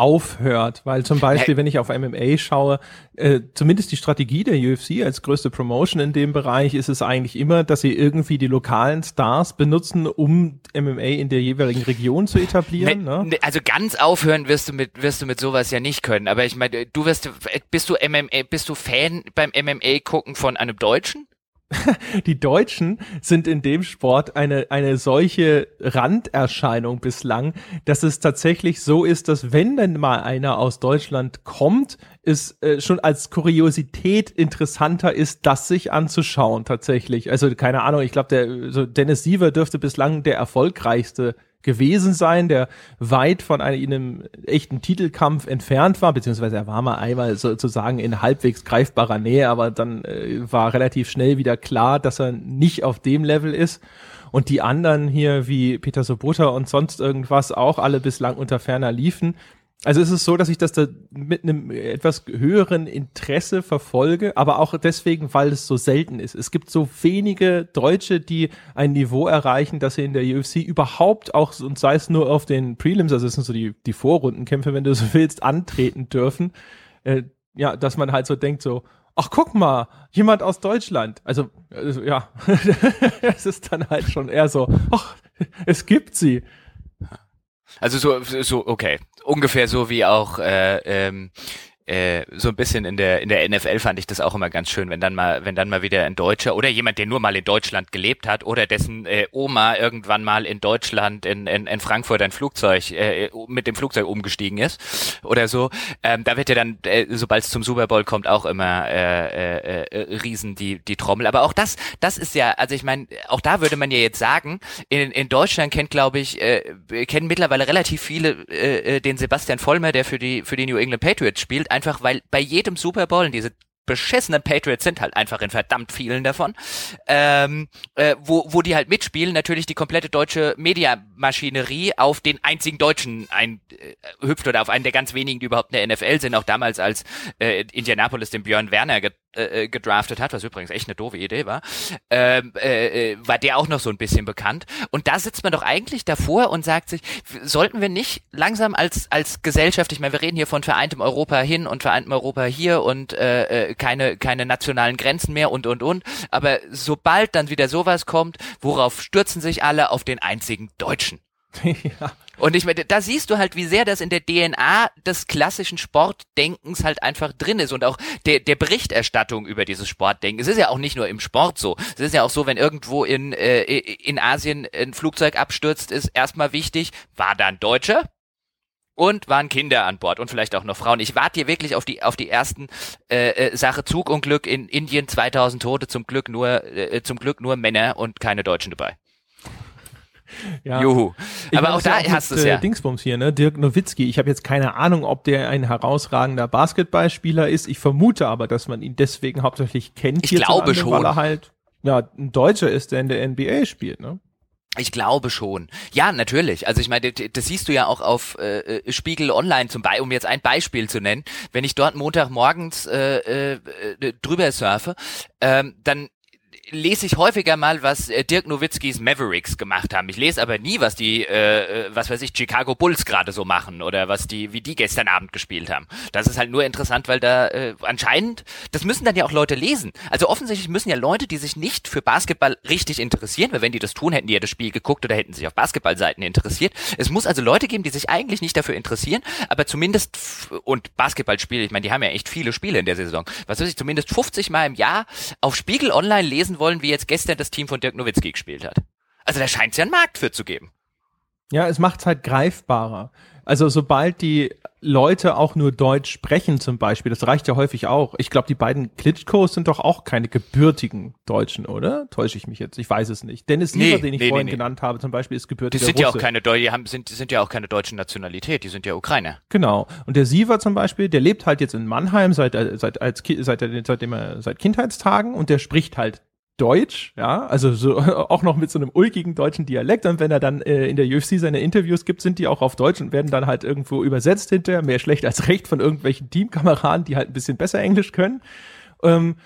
aufhört, weil zum Beispiel, wenn ich auf MMA schaue, äh, zumindest die Strategie der UFC als größte Promotion in dem Bereich ist es eigentlich immer, dass sie irgendwie die lokalen Stars benutzen, um MMA in der jeweiligen Region zu etablieren. Ne? ne? Also ganz aufhören wirst du mit wirst du mit sowas ja nicht können. Aber ich meine, du wirst bist du MMA, bist du Fan beim MMA gucken von einem Deutschen? (laughs) die Deutschen sind in dem Sport eine, eine solche Randerscheinung bislang, dass es tatsächlich so ist, dass wenn denn mal einer aus Deutschland kommt, es äh, schon als Kuriosität interessanter ist, das sich anzuschauen tatsächlich. Also keine Ahnung, ich glaube, der so Dennis Siever dürfte bislang der erfolgreichste gewesen sein, der weit von einem echten Titelkampf entfernt war, beziehungsweise er war mal einmal sozusagen in halbwegs greifbarer Nähe, aber dann äh, war relativ schnell wieder klar, dass er nicht auf dem Level ist. Und die anderen hier wie Peter Sobota und sonst irgendwas auch alle bislang unter ferner liefen. Also es ist so, dass ich das da mit einem etwas höheren Interesse verfolge, aber auch deswegen, weil es so selten ist. Es gibt so wenige Deutsche, die ein Niveau erreichen, dass sie in der UFC überhaupt auch, und sei es nur auf den Prelims, also es sind so die, die Vorrundenkämpfe, wenn du so willst, antreten dürfen. Äh, ja, dass man halt so denkt, so, ach guck mal, jemand aus Deutschland. Also, also ja, (laughs) es ist dann halt schon eher so, ach, es gibt sie. Also so, so okay, ungefähr so wie auch äh, ähm, äh, so ein bisschen in der in der NFL fand ich das auch immer ganz schön, wenn dann mal wenn dann mal wieder ein Deutscher oder jemand, der nur mal in Deutschland gelebt hat oder dessen äh, Oma irgendwann mal in Deutschland in, in, in Frankfurt ein Flugzeug äh, mit dem Flugzeug umgestiegen ist oder so, ähm, da wird ja dann äh, sobald es zum Super Bowl kommt auch immer äh, äh, äh, riesen die die Trommel. Aber auch das das ist ja also ich meine auch da würde man ja jetzt sagen in in Deutschland kennt glaube ich äh, kennen mittlerweile relativ viele äh, äh, den Sebastian Vollmer, der für die für die New England Patriots spielt, einfach weil bei jedem Super Bowl in diese beschissenen Patriots sind halt einfach in verdammt vielen davon, ähm, äh, wo, wo die halt mitspielen, natürlich die komplette deutsche Mediamaschinerie auf den einzigen Deutschen ein, äh, hüpft oder auf einen der ganz wenigen, die überhaupt in der NFL sind, auch damals als äh, Indianapolis den Björn Werner äh, äh, gedraftet hat, was übrigens echt eine doofe Idee war, ähm, äh, äh, war der auch noch so ein bisschen bekannt. Und da sitzt man doch eigentlich davor und sagt sich, sollten wir nicht langsam als als Gesellschaft, ich meine, wir reden hier von vereintem Europa hin und vereintem Europa hier und äh, äh, keine keine nationalen Grenzen mehr und und und. Aber sobald dann wieder sowas kommt, worauf stürzen sich alle auf den einzigen Deutschen? (laughs) ja. Und ich meine, da siehst du halt, wie sehr das in der DNA des klassischen Sportdenkens halt einfach drin ist und auch der, der Berichterstattung über dieses Sportdenken. Es ist ja auch nicht nur im Sport so. Es ist ja auch so, wenn irgendwo in, äh, in Asien ein Flugzeug abstürzt, ist erstmal wichtig, war da ein Deutscher? Und waren Kinder an Bord und vielleicht auch noch Frauen. Ich warte hier wirklich auf die auf die ersten äh, äh, Sache Zugunglück in Indien 2000 Tote zum Glück nur äh, zum Glück nur Männer und keine Deutschen dabei. (laughs) Ja. Juhu. Aber auch da ja auch hast du es ja. Äh, Dingsbums hier, ne? Dirk Nowitzki. Ich habe jetzt keine Ahnung, ob der ein herausragender Basketballspieler ist. Ich vermute aber, dass man ihn deswegen hauptsächlich kennt. Ich glaube schon. Weil er halt ja, ein Deutscher ist, der in der NBA spielt, ne? Ich glaube schon. Ja, natürlich. Also ich meine, das siehst du ja auch auf äh, Spiegel Online zum Beispiel, um jetzt ein Beispiel zu nennen. Wenn ich dort Montagmorgens äh, äh, drüber surfe, ähm, dann lese ich häufiger mal, was äh, Dirk Nowitzkis Mavericks gemacht haben. Ich lese aber nie, was die, äh, äh, was weiß ich, Chicago Bulls gerade so machen oder was die, wie die gestern Abend gespielt haben. Das ist halt nur interessant, weil da äh, anscheinend, das müssen dann ja auch Leute lesen. Also offensichtlich müssen ja Leute, die sich nicht für Basketball richtig interessieren, weil wenn die das tun, hätten die ja das Spiel geguckt oder hätten sich auf Basketballseiten interessiert. Es muss also Leute geben, die sich eigentlich nicht dafür interessieren, aber zumindest und Basketballspiele, ich meine, die haben ja echt viele Spiele in der Saison. Was weiß ich, zumindest 50 Mal im Jahr auf Spiegel Online lesen wollen, wie jetzt gestern das Team von Dirk Nowitzki gespielt hat. Also da scheint es ja einen Markt für zu geben. Ja, es macht es halt greifbarer. Also sobald die Leute auch nur Deutsch sprechen zum Beispiel, das reicht ja häufig auch. Ich glaube, die beiden Klitschkos sind doch auch keine gebürtigen Deutschen, oder? Täusche ich mich jetzt? Ich weiß es nicht. Dennis nee, Lieber, den ich nee, vorhin nee, genannt habe, zum Beispiel, ist gebürtiger Die sind Russe. ja auch keine Deutsche, die haben, sind, sind ja auch keine deutsche Nationalität, die sind ja Ukrainer. Genau. Und der Siever zum Beispiel, der lebt halt jetzt in Mannheim seit, äh, seit, als, seit, seitdem er, seit Kindheitstagen und der spricht halt Deutsch, ja, also so (laughs) auch noch mit so einem ulkigen deutschen Dialekt. Und wenn er dann äh, in der UFC seine Interviews gibt, sind die auch auf Deutsch und werden dann halt irgendwo übersetzt hinterher, mehr schlecht als recht von irgendwelchen Teamkameraden, die halt ein bisschen besser Englisch können. Ähm,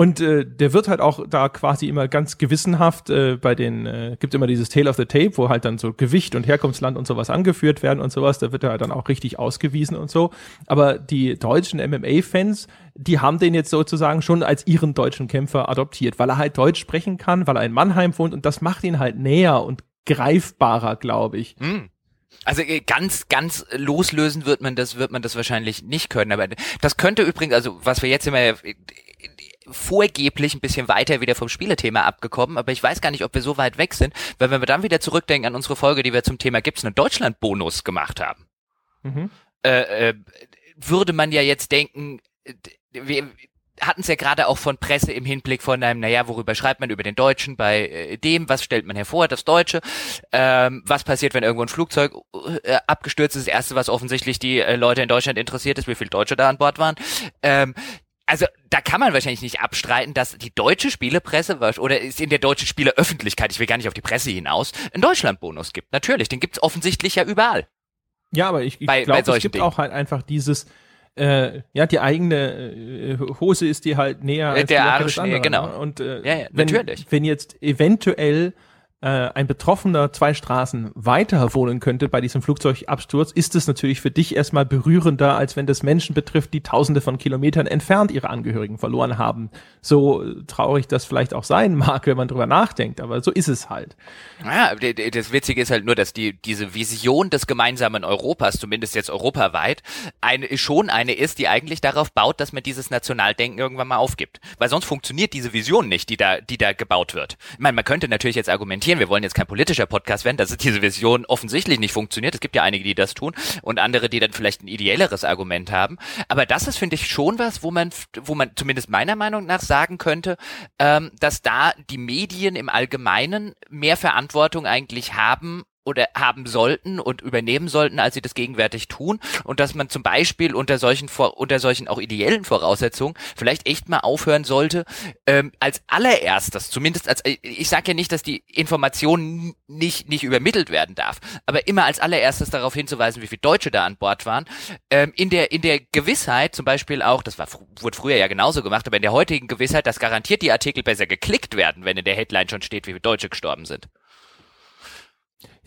und äh, der wird halt auch da quasi immer ganz gewissenhaft äh, bei den, äh, gibt immer dieses Tale of the Tape, wo halt dann so Gewicht und Herkunftsland und sowas angeführt werden und sowas. Da wird er halt dann auch richtig ausgewiesen und so. Aber die deutschen MMA-Fans, die haben den jetzt sozusagen schon als ihren deutschen Kämpfer adoptiert, weil er halt Deutsch sprechen kann, weil er in Mannheim wohnt und das macht ihn halt näher und greifbarer, glaube ich. Mm. Also äh, ganz, ganz loslösen wird man das, wird man das wahrscheinlich nicht können. Aber das könnte übrigens, also was wir jetzt immer vorgeblich ein bisschen weiter wieder vom Spielethema abgekommen, aber ich weiß gar nicht, ob wir so weit weg sind, weil wenn wir dann wieder zurückdenken an unsere Folge, die wir zum Thema gibt's einen Deutschland-Bonus gemacht haben, mhm. äh, äh, würde man ja jetzt denken, wir hatten es ja gerade auch von Presse im Hinblick von einem, naja, worüber schreibt man über den Deutschen bei äh, dem, was stellt man hervor, das Deutsche, ähm, was passiert, wenn irgendwo ein Flugzeug äh, abgestürzt ist, das erste, was offensichtlich die äh, Leute in Deutschland interessiert ist, wie viele Deutsche da an Bord waren. Ähm, also da kann man wahrscheinlich nicht abstreiten, dass die deutsche Spielepresse oder ist in der deutschen Spieleöffentlichkeit, ich will gar nicht auf die Presse hinaus, einen Deutschlandbonus gibt. Natürlich, den gibt's offensichtlich ja überall. Ja, aber ich, ich glaube, es gibt Dingen. auch halt einfach dieses, äh, ja, die eigene äh, Hose ist dir halt näher als der Arsch, näher, genau. Ne? Und äh, ja, ja, wenn, natürlich. wenn jetzt eventuell äh, ein Betroffener zwei Straßen weiter wohnen könnte bei diesem Flugzeugabsturz, ist es natürlich für dich erstmal berührender, als wenn das Menschen betrifft, die tausende von Kilometern entfernt ihre Angehörigen verloren haben. So traurig das vielleicht auch sein mag, wenn man drüber nachdenkt, aber so ist es halt. Ja, das Witzige ist halt nur, dass die, diese Vision des gemeinsamen Europas, zumindest jetzt europaweit, eine, schon eine ist, die eigentlich darauf baut, dass man dieses Nationaldenken irgendwann mal aufgibt. Weil sonst funktioniert diese Vision nicht, die da, die da gebaut wird. Ich meine, man könnte natürlich jetzt argumentieren, wir wollen jetzt kein politischer Podcast werden, dass diese Vision offensichtlich nicht funktioniert. Es gibt ja einige, die das tun und andere, die dann vielleicht ein ideelleres Argument haben. Aber das ist, finde ich, schon was, wo man, wo man zumindest meiner Meinung nach sagen könnte, ähm, dass da die Medien im Allgemeinen mehr Verantwortung eigentlich haben, oder haben sollten und übernehmen sollten, als sie das gegenwärtig tun und dass man zum Beispiel unter solchen unter solchen auch ideellen Voraussetzungen vielleicht echt mal aufhören sollte, ähm, als allererstes, zumindest als ich sage ja nicht, dass die Information nicht nicht übermittelt werden darf, aber immer als allererstes darauf hinzuweisen, wie viele Deutsche da an Bord waren, ähm, in der in der Gewissheit, zum Beispiel auch, das war wurde früher ja genauso gemacht, aber in der heutigen Gewissheit, dass garantiert die Artikel besser geklickt werden, wenn in der Headline schon steht, wie viele Deutsche gestorben sind.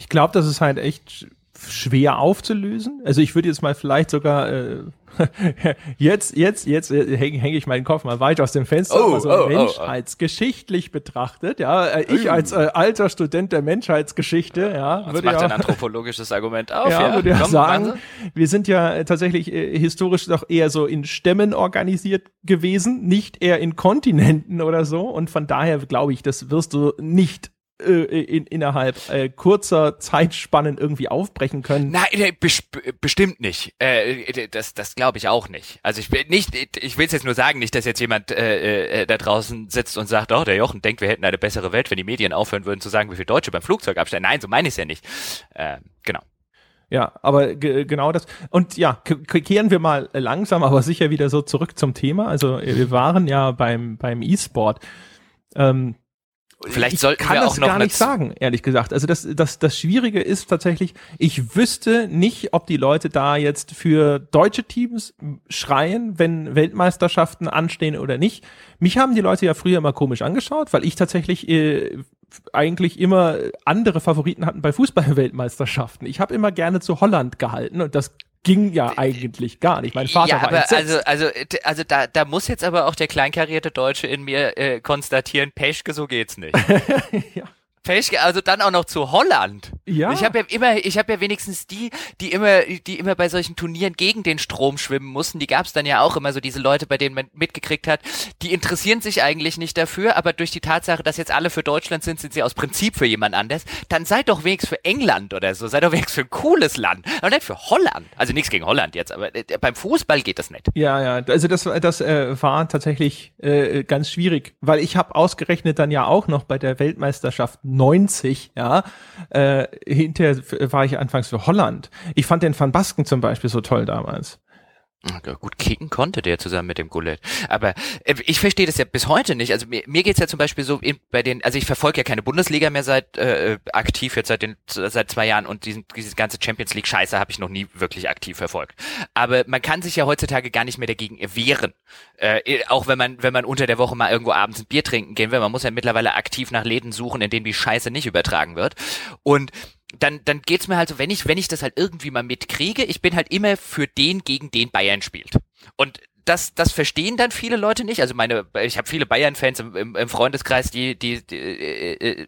Ich glaube, das ist halt echt schwer aufzulösen. Also ich würde jetzt mal vielleicht sogar äh, (laughs) jetzt, jetzt, jetzt äh, hänge häng ich meinen Kopf mal weit aus dem Fenster, oh, also oh, menschheitsgeschichtlich oh, betrachtet. Ja, äh, ich als äh, alter Student der Menschheitsgeschichte, ja, Was würde macht ja, ein anthropologisches Argument (laughs) auf. Ja, ja. würde ja sagen, wir sind ja tatsächlich äh, historisch doch eher so in Stämmen organisiert gewesen, nicht eher in Kontinenten oder so. Und von daher glaube ich, das wirst du nicht äh, in, innerhalb äh, kurzer Zeitspannen irgendwie aufbrechen können. Nein, äh, bestimmt nicht. Äh, das das glaube ich auch nicht. Also ich will nicht, ich will es jetzt nur sagen, nicht, dass jetzt jemand äh, äh, da draußen sitzt und sagt, oh, der Jochen denkt, wir hätten eine bessere Welt, wenn die Medien aufhören würden zu sagen, wie viele Deutsche beim Flugzeug abstellen. Nein, so meine ich es ja nicht. Äh, genau. Ja, aber genau das. Und ja, kehren wir mal langsam, aber sicher wieder so zurück zum Thema. Also wir waren ja beim beim E-Sport. Ähm, Vielleicht sollten ich kann wir auch das noch gar nicht sagen, ehrlich gesagt. Also das, das, das Schwierige ist tatsächlich, ich wüsste nicht, ob die Leute da jetzt für deutsche Teams schreien, wenn Weltmeisterschaften anstehen oder nicht. Mich haben die Leute ja früher immer komisch angeschaut, weil ich tatsächlich äh, eigentlich immer andere Favoriten hatten bei Fußball-Weltmeisterschaften. Ich habe immer gerne zu Holland gehalten und das ging ja eigentlich gar nicht. Mein Vater ja, war aber entsetzt. also also also da da muss jetzt aber auch der kleinkarierte Deutsche in mir äh, konstatieren, Peschke, so geht's nicht. (laughs) (laughs) ja. Also dann auch noch zu Holland. Ja. Ich habe ja immer, ich habe ja wenigstens die, die immer, die immer bei solchen Turnieren gegen den Strom schwimmen mussten. Die gab es dann ja auch immer so diese Leute, bei denen man mitgekriegt hat, die interessieren sich eigentlich nicht dafür, aber durch die Tatsache, dass jetzt alle für Deutschland sind, sind sie aus Prinzip für jemand anders. Dann seid doch wenigstens für England oder so, seid doch wenigstens für ein cooles Land, aber nicht für Holland. Also nichts gegen Holland jetzt, aber äh, beim Fußball geht das nicht. Ja, ja, also das, das äh, war tatsächlich äh, ganz schwierig, weil ich habe ausgerechnet dann ja auch noch bei der Weltmeisterschaft 90, ja, äh, hinterher war ich anfangs für Holland. Ich fand den Van Basken zum Beispiel so toll damals. Gut kicken konnte der zusammen mit dem Goulet. Aber äh, ich verstehe das ja bis heute nicht. Also mir, mir geht's ja zum Beispiel so in, bei den, also ich verfolge ja keine Bundesliga mehr seit äh, aktiv jetzt seit den seit zwei Jahren und diesen, diese ganze Champions League Scheiße habe ich noch nie wirklich aktiv verfolgt. Aber man kann sich ja heutzutage gar nicht mehr dagegen wehren. Äh, auch wenn man wenn man unter der Woche mal irgendwo abends ein Bier trinken gehen will, man muss ja mittlerweile aktiv nach Läden suchen, in denen die Scheiße nicht übertragen wird. Und dann, dann geht's mir halt so, wenn ich, wenn ich das halt irgendwie mal mitkriege, ich bin halt immer für den, gegen den Bayern spielt. Und das, das verstehen dann viele Leute nicht. Also meine, ich habe viele Bayern-Fans im, im, im Freundeskreis, die, die, die äh, äh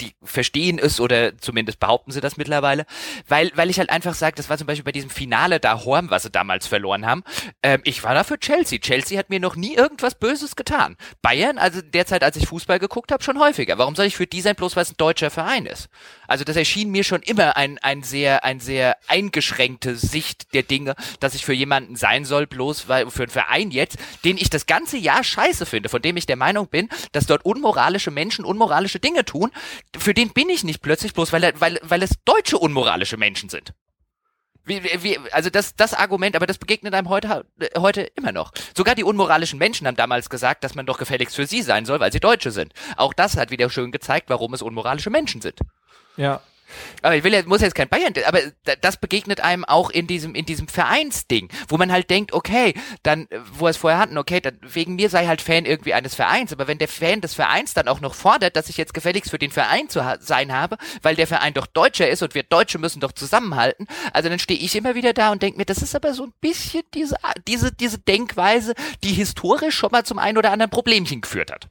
die verstehen es oder zumindest behaupten sie das mittlerweile, weil, weil ich halt einfach sage, das war zum Beispiel bei diesem Finale da Horm, was sie damals verloren haben, ähm, ich war da für Chelsea. Chelsea hat mir noch nie irgendwas Böses getan. Bayern, also derzeit, als ich Fußball geguckt habe, schon häufiger. Warum soll ich für die sein, bloß weil es ein deutscher Verein ist? Also das erschien mir schon immer ein, ein sehr, ein sehr eingeschränkte Sicht der Dinge, dass ich für jemanden sein soll, bloß weil, für einen Verein jetzt, den ich das ganze Jahr scheiße finde, von dem ich der Meinung bin, dass dort unmoralische Menschen unmoralische Dinge tun, für den bin ich nicht plötzlich bloß, weil, weil, weil es deutsche unmoralische Menschen sind. Wie, wie, also das, das Argument, aber das begegnet einem heute, heute immer noch. Sogar die unmoralischen Menschen haben damals gesagt, dass man doch gefälligst für sie sein soll, weil sie Deutsche sind. Auch das hat wieder schön gezeigt, warum es unmoralische Menschen sind. Ja. Aber ich will jetzt, muss jetzt kein Bayern, aber das begegnet einem auch in diesem, in diesem Vereinsding, wo man halt denkt, okay, dann, wo wir es vorher hatten, okay, dann wegen mir sei halt Fan irgendwie eines Vereins, aber wenn der Fan des Vereins dann auch noch fordert, dass ich jetzt gefälligst für den Verein zu ha sein habe, weil der Verein doch Deutscher ist und wir Deutsche müssen doch zusammenhalten, also dann stehe ich immer wieder da und denke mir, das ist aber so ein bisschen diese, diese, diese Denkweise, die historisch schon mal zum ein oder anderen Problemchen geführt hat.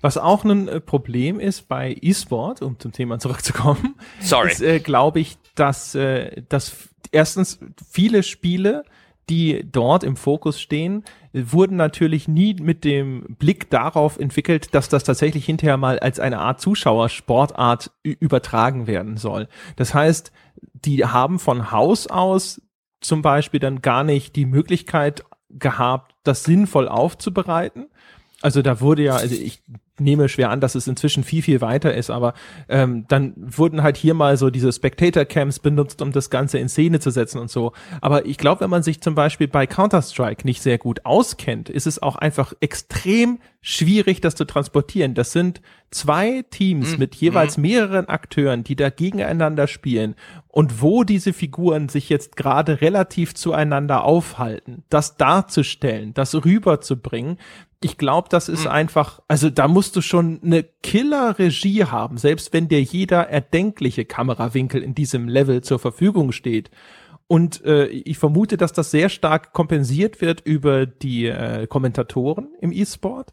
Was auch ein äh, Problem ist bei E-Sport, um zum Thema zurückzukommen, Sorry. ist, äh, glaube ich, dass, äh, dass erstens viele Spiele, die dort im Fokus stehen, wurden natürlich nie mit dem Blick darauf entwickelt, dass das tatsächlich hinterher mal als eine Art Zuschauersportart übertragen werden soll. Das heißt, die haben von Haus aus zum Beispiel dann gar nicht die Möglichkeit gehabt, das sinnvoll aufzubereiten also da wurde ja, also ich nehme schwer an, dass es inzwischen viel, viel weiter ist, aber ähm, dann wurden halt hier mal so diese Spectator-Camps benutzt, um das Ganze in Szene zu setzen und so. Aber ich glaube, wenn man sich zum Beispiel bei Counter-Strike nicht sehr gut auskennt, ist es auch einfach extrem schwierig, das zu transportieren. Das sind zwei Teams mhm. mit jeweils mhm. mehreren Akteuren, die da gegeneinander spielen und wo diese Figuren sich jetzt gerade relativ zueinander aufhalten, das darzustellen, das rüberzubringen, ich glaube, das ist mhm. einfach, also da musst du schon eine Killer-Regie haben, selbst wenn dir jeder erdenkliche Kamerawinkel in diesem Level zur Verfügung steht. Und äh, ich vermute, dass das sehr stark kompensiert wird über die äh, Kommentatoren im E-Sport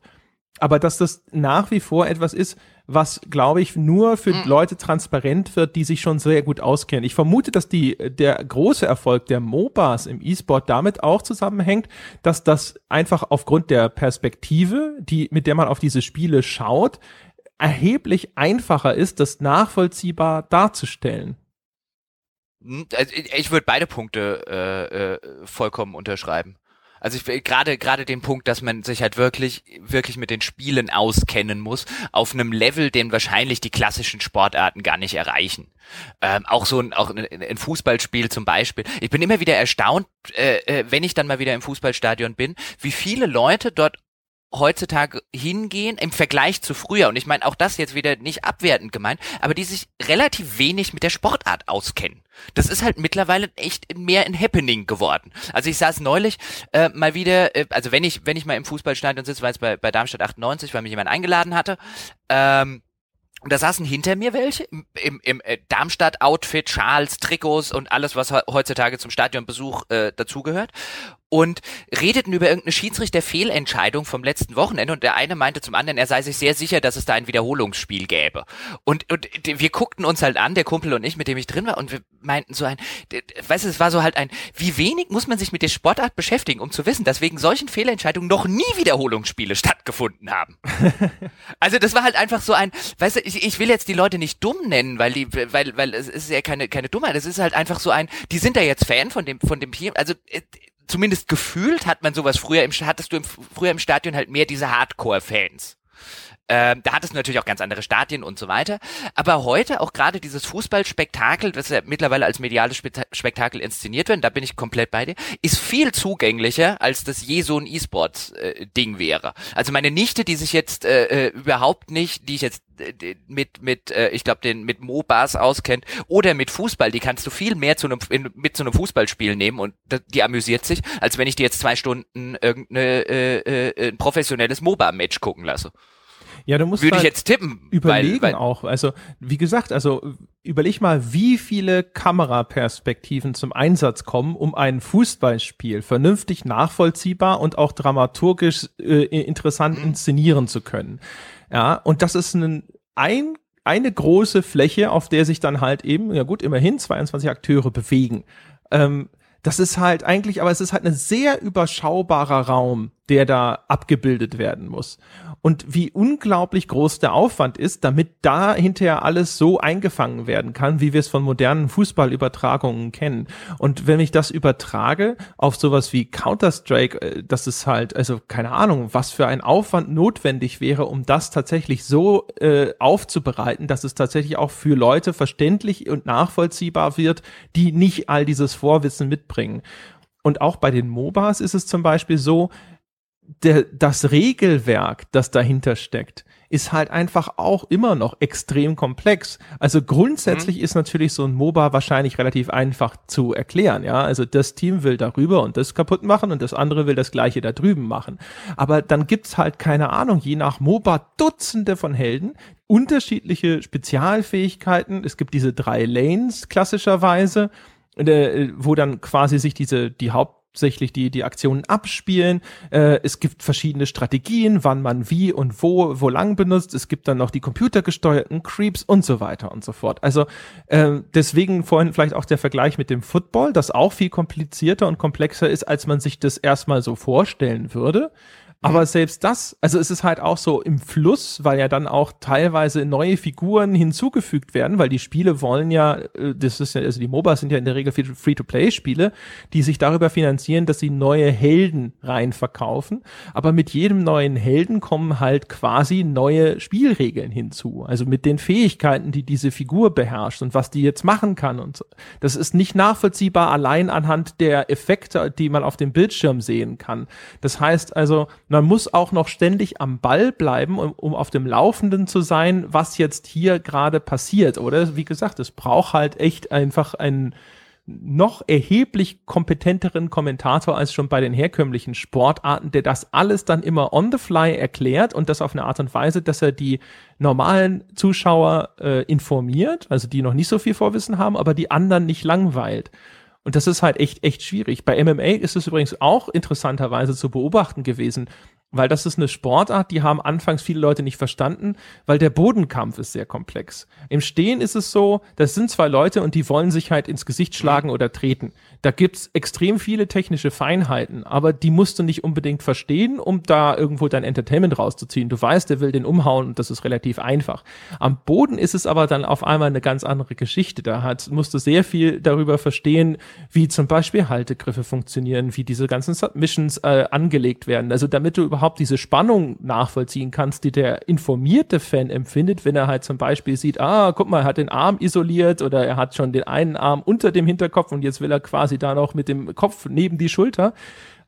aber dass das nach wie vor etwas ist, was, glaube ich, nur für mhm. Leute transparent wird, die sich schon sehr gut auskennen. Ich vermute, dass die, der große Erfolg der MOBAs im E-Sport damit auch zusammenhängt, dass das einfach aufgrund der Perspektive, die, mit der man auf diese Spiele schaut, erheblich einfacher ist, das nachvollziehbar darzustellen. Hm, also ich würde beide Punkte äh, äh, vollkommen unterschreiben. Also ich gerade gerade den Punkt, dass man sich halt wirklich wirklich mit den Spielen auskennen muss auf einem Level, den wahrscheinlich die klassischen Sportarten gar nicht erreichen. Ähm, auch so ein auch ein, Fußballspiel zum Beispiel. Ich bin immer wieder erstaunt, äh, äh, wenn ich dann mal wieder im Fußballstadion bin, wie viele Leute dort heutzutage hingehen im Vergleich zu früher. Und ich meine auch das jetzt wieder nicht abwertend gemeint, aber die sich relativ wenig mit der Sportart auskennen. Das ist halt mittlerweile echt mehr ein Happening geworden. Also ich saß neulich äh, mal wieder, äh, also wenn ich wenn ich mal im Fußballstadion sitze, weil es bei, bei Darmstadt 98, weil mich jemand eingeladen hatte, ähm, und da saßen hinter mir welche im, im, im äh, Darmstadt-Outfit, Schals, Trikots und alles, was heutzutage zum Stadionbesuch äh, dazugehört und redeten über irgendeine Schiedsrichter-Fehlentscheidung vom letzten Wochenende und der eine meinte zum anderen, er sei sich sehr sicher, dass es da ein Wiederholungsspiel gäbe. Und, und wir guckten uns halt an, der Kumpel und ich, mit dem ich drin war, und wir meinten so ein, weißt du, es war so halt ein, wie wenig muss man sich mit der Sportart beschäftigen, um zu wissen, dass wegen solchen Fehlentscheidungen noch nie Wiederholungsspiele stattgefunden haben. (laughs) also das war halt einfach so ein, weißt du, ich, ich will jetzt die Leute nicht dumm nennen, weil die, weil, weil es ist ja keine, keine Dummheit, es ist halt einfach so ein, die sind da jetzt Fan von dem, von dem Team, also äh, zumindest gefühlt hat man sowas früher im, hattest du im, früher im Stadion halt mehr diese Hardcore-Fans. Ähm, da hattest du natürlich auch ganz andere Stadien und so weiter. Aber heute auch gerade dieses Fußballspektakel, das ja mittlerweile als mediales Spektakel inszeniert wird, da bin ich komplett bei dir, ist viel zugänglicher, als das je so ein E-Sports-Ding äh, wäre. Also meine Nichte, die sich jetzt äh, äh überhaupt nicht, die ich jetzt äh, mit mit äh, ich glaube den mit MOBAs auskennt oder mit Fußball, die kannst du viel mehr zu einem in, mit zu einem Fußballspiel nehmen und die amüsiert sich, als wenn ich dir jetzt zwei Stunden irgendeine äh, äh, ein professionelles MOBA-Match gucken lasse. Ja, du musst Würde halt ich jetzt tippen. Überlegen weil, weil auch. Also, wie gesagt, also überleg mal, wie viele Kameraperspektiven zum Einsatz kommen, um ein Fußballspiel vernünftig nachvollziehbar und auch dramaturgisch äh, interessant mhm. inszenieren zu können. Ja, und das ist ein, ein eine große Fläche, auf der sich dann halt eben, ja gut, immerhin 22 Akteure bewegen. Ähm, das ist halt eigentlich, aber es ist halt ein sehr überschaubarer Raum, der da abgebildet werden muss und wie unglaublich groß der Aufwand ist, damit da hinterher alles so eingefangen werden kann, wie wir es von modernen Fußballübertragungen kennen. Und wenn ich das übertrage auf sowas wie Counter-Strike, äh, das ist halt, also keine Ahnung, was für ein Aufwand notwendig wäre, um das tatsächlich so äh, aufzubereiten, dass es tatsächlich auch für Leute verständlich und nachvollziehbar wird, die nicht all dieses Vorwissen mitbringen. Und auch bei den MOBAs ist es zum Beispiel so, der, das Regelwerk, das dahinter steckt, ist halt einfach auch immer noch extrem komplex. Also grundsätzlich mhm. ist natürlich so ein MOBA wahrscheinlich relativ einfach zu erklären, ja. Also das Team will darüber und das kaputt machen und das andere will das gleiche da drüben machen. Aber dann gibt's halt keine Ahnung, je nach MOBA Dutzende von Helden, unterschiedliche Spezialfähigkeiten. Es gibt diese drei Lanes klassischerweise, äh, wo dann quasi sich diese, die Haupt hauptsächlich die, die Aktionen abspielen. Äh, es gibt verschiedene Strategien, wann man wie und wo, wo lang benutzt. Es gibt dann noch die computergesteuerten Creeps und so weiter und so fort. Also äh, deswegen vorhin vielleicht auch der Vergleich mit dem Football, das auch viel komplizierter und komplexer ist, als man sich das erstmal so vorstellen würde. Aber selbst das, also es ist halt auch so im Fluss, weil ja dann auch teilweise neue Figuren hinzugefügt werden, weil die Spiele wollen ja, äh, das ist ja, also die MOBAs sind ja in der Regel Free-to-Play-Spiele, die sich darüber finanzieren, dass sie neue Helden rein verkaufen. Aber mit jedem neuen Helden kommen halt quasi neue Spielregeln hinzu. Also mit den Fähigkeiten, die diese Figur beherrscht und was die jetzt machen kann und so. Das ist nicht nachvollziehbar allein anhand der Effekte, die man auf dem Bildschirm sehen kann. Das heißt also, muss auch noch ständig am Ball bleiben, um, um auf dem Laufenden zu sein, was jetzt hier gerade passiert. Oder wie gesagt, es braucht halt echt einfach einen noch erheblich kompetenteren Kommentator als schon bei den herkömmlichen Sportarten, der das alles dann immer on the fly erklärt und das auf eine Art und Weise, dass er die normalen Zuschauer äh, informiert, also die noch nicht so viel Vorwissen haben, aber die anderen nicht langweilt. Und das ist halt echt, echt schwierig. Bei MMA ist es übrigens auch interessanterweise zu beobachten gewesen, weil das ist eine Sportart, die haben anfangs viele Leute nicht verstanden, weil der Bodenkampf ist sehr komplex. Im Stehen ist es so, das sind zwei Leute und die wollen sich halt ins Gesicht schlagen oder treten. Da gibt's extrem viele technische Feinheiten, aber die musst du nicht unbedingt verstehen, um da irgendwo dein Entertainment rauszuziehen. Du weißt, der will den umhauen und das ist relativ einfach. Am Boden ist es aber dann auf einmal eine ganz andere Geschichte. Da hat, musst du sehr viel darüber verstehen, wie zum Beispiel Haltegriffe funktionieren, wie diese ganzen Submissions äh, angelegt werden. Also damit du überhaupt diese Spannung nachvollziehen kannst, die der informierte Fan empfindet, wenn er halt zum Beispiel sieht, ah, guck mal, er hat den Arm isoliert oder er hat schon den einen Arm unter dem Hinterkopf und jetzt will er quasi quasi da noch mit dem Kopf neben die Schulter.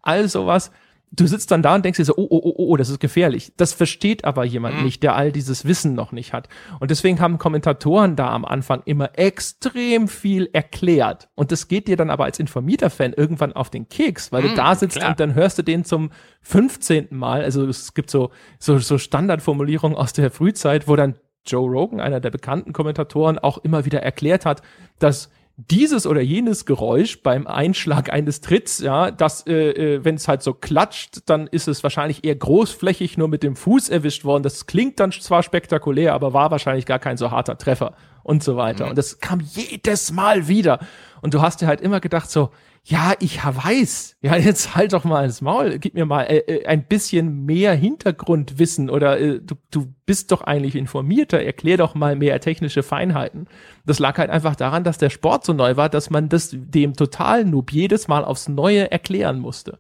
All sowas. Du sitzt dann da und denkst dir so, oh, oh, oh, oh, das ist gefährlich. Das versteht aber jemand mhm. nicht, der all dieses Wissen noch nicht hat. Und deswegen haben Kommentatoren da am Anfang immer extrem viel erklärt. Und das geht dir dann aber als informierter Fan irgendwann auf den Keks, weil mhm, du da sitzt klar. und dann hörst du den zum 15. Mal. Also es gibt so, so, so Standardformulierungen aus der Frühzeit, wo dann Joe Rogan, einer der bekannten Kommentatoren, auch immer wieder erklärt hat, dass dieses oder jenes Geräusch beim Einschlag eines Tritts, ja, das, äh, äh, wenn es halt so klatscht, dann ist es wahrscheinlich eher großflächig nur mit dem Fuß erwischt worden. Das klingt dann zwar spektakulär, aber war wahrscheinlich gar kein so harter Treffer und so weiter. Mhm. Und das kam jedes Mal wieder. Und du hast dir halt immer gedacht so, ja, ich weiß, ja, jetzt halt doch mal ins Maul, gib mir mal äh, äh, ein bisschen mehr Hintergrundwissen oder äh, du, du bist doch eigentlich informierter, erklär doch mal mehr technische Feinheiten. Das lag halt einfach daran, dass der Sport so neu war, dass man das dem totalen Noob jedes Mal aufs Neue erklären musste.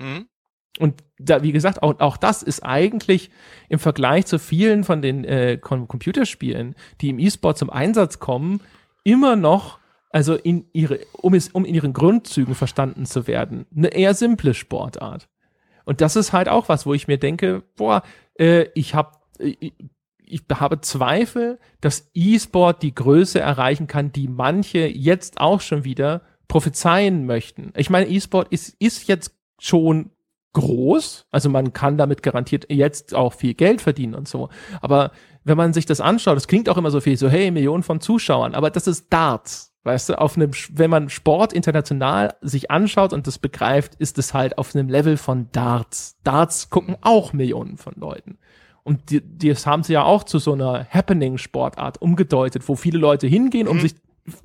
Mhm. Und da, wie gesagt, auch, auch das ist eigentlich im Vergleich zu vielen von den äh, Computerspielen, die im E-Sport zum Einsatz kommen, immer noch also in ihre, um es, um in ihren Grundzügen verstanden zu werden, eine eher simple Sportart. Und das ist halt auch was, wo ich mir denke, boah, äh, ich habe ich, ich habe Zweifel, dass E-Sport die Größe erreichen kann, die manche jetzt auch schon wieder prophezeien möchten. Ich meine, E-Sport ist, ist jetzt schon groß, also man kann damit garantiert jetzt auch viel Geld verdienen und so. Aber wenn man sich das anschaut, das klingt auch immer so viel, so hey, Millionen von Zuschauern, aber das ist Darts. Weißt du, auf einem, wenn man Sport international sich anschaut und das begreift, ist es halt auf einem Level von Darts. Darts gucken auch Millionen von Leuten. Und die, die das haben sie ja auch zu so einer Happening-Sportart umgedeutet, wo viele Leute hingehen, um mhm. sich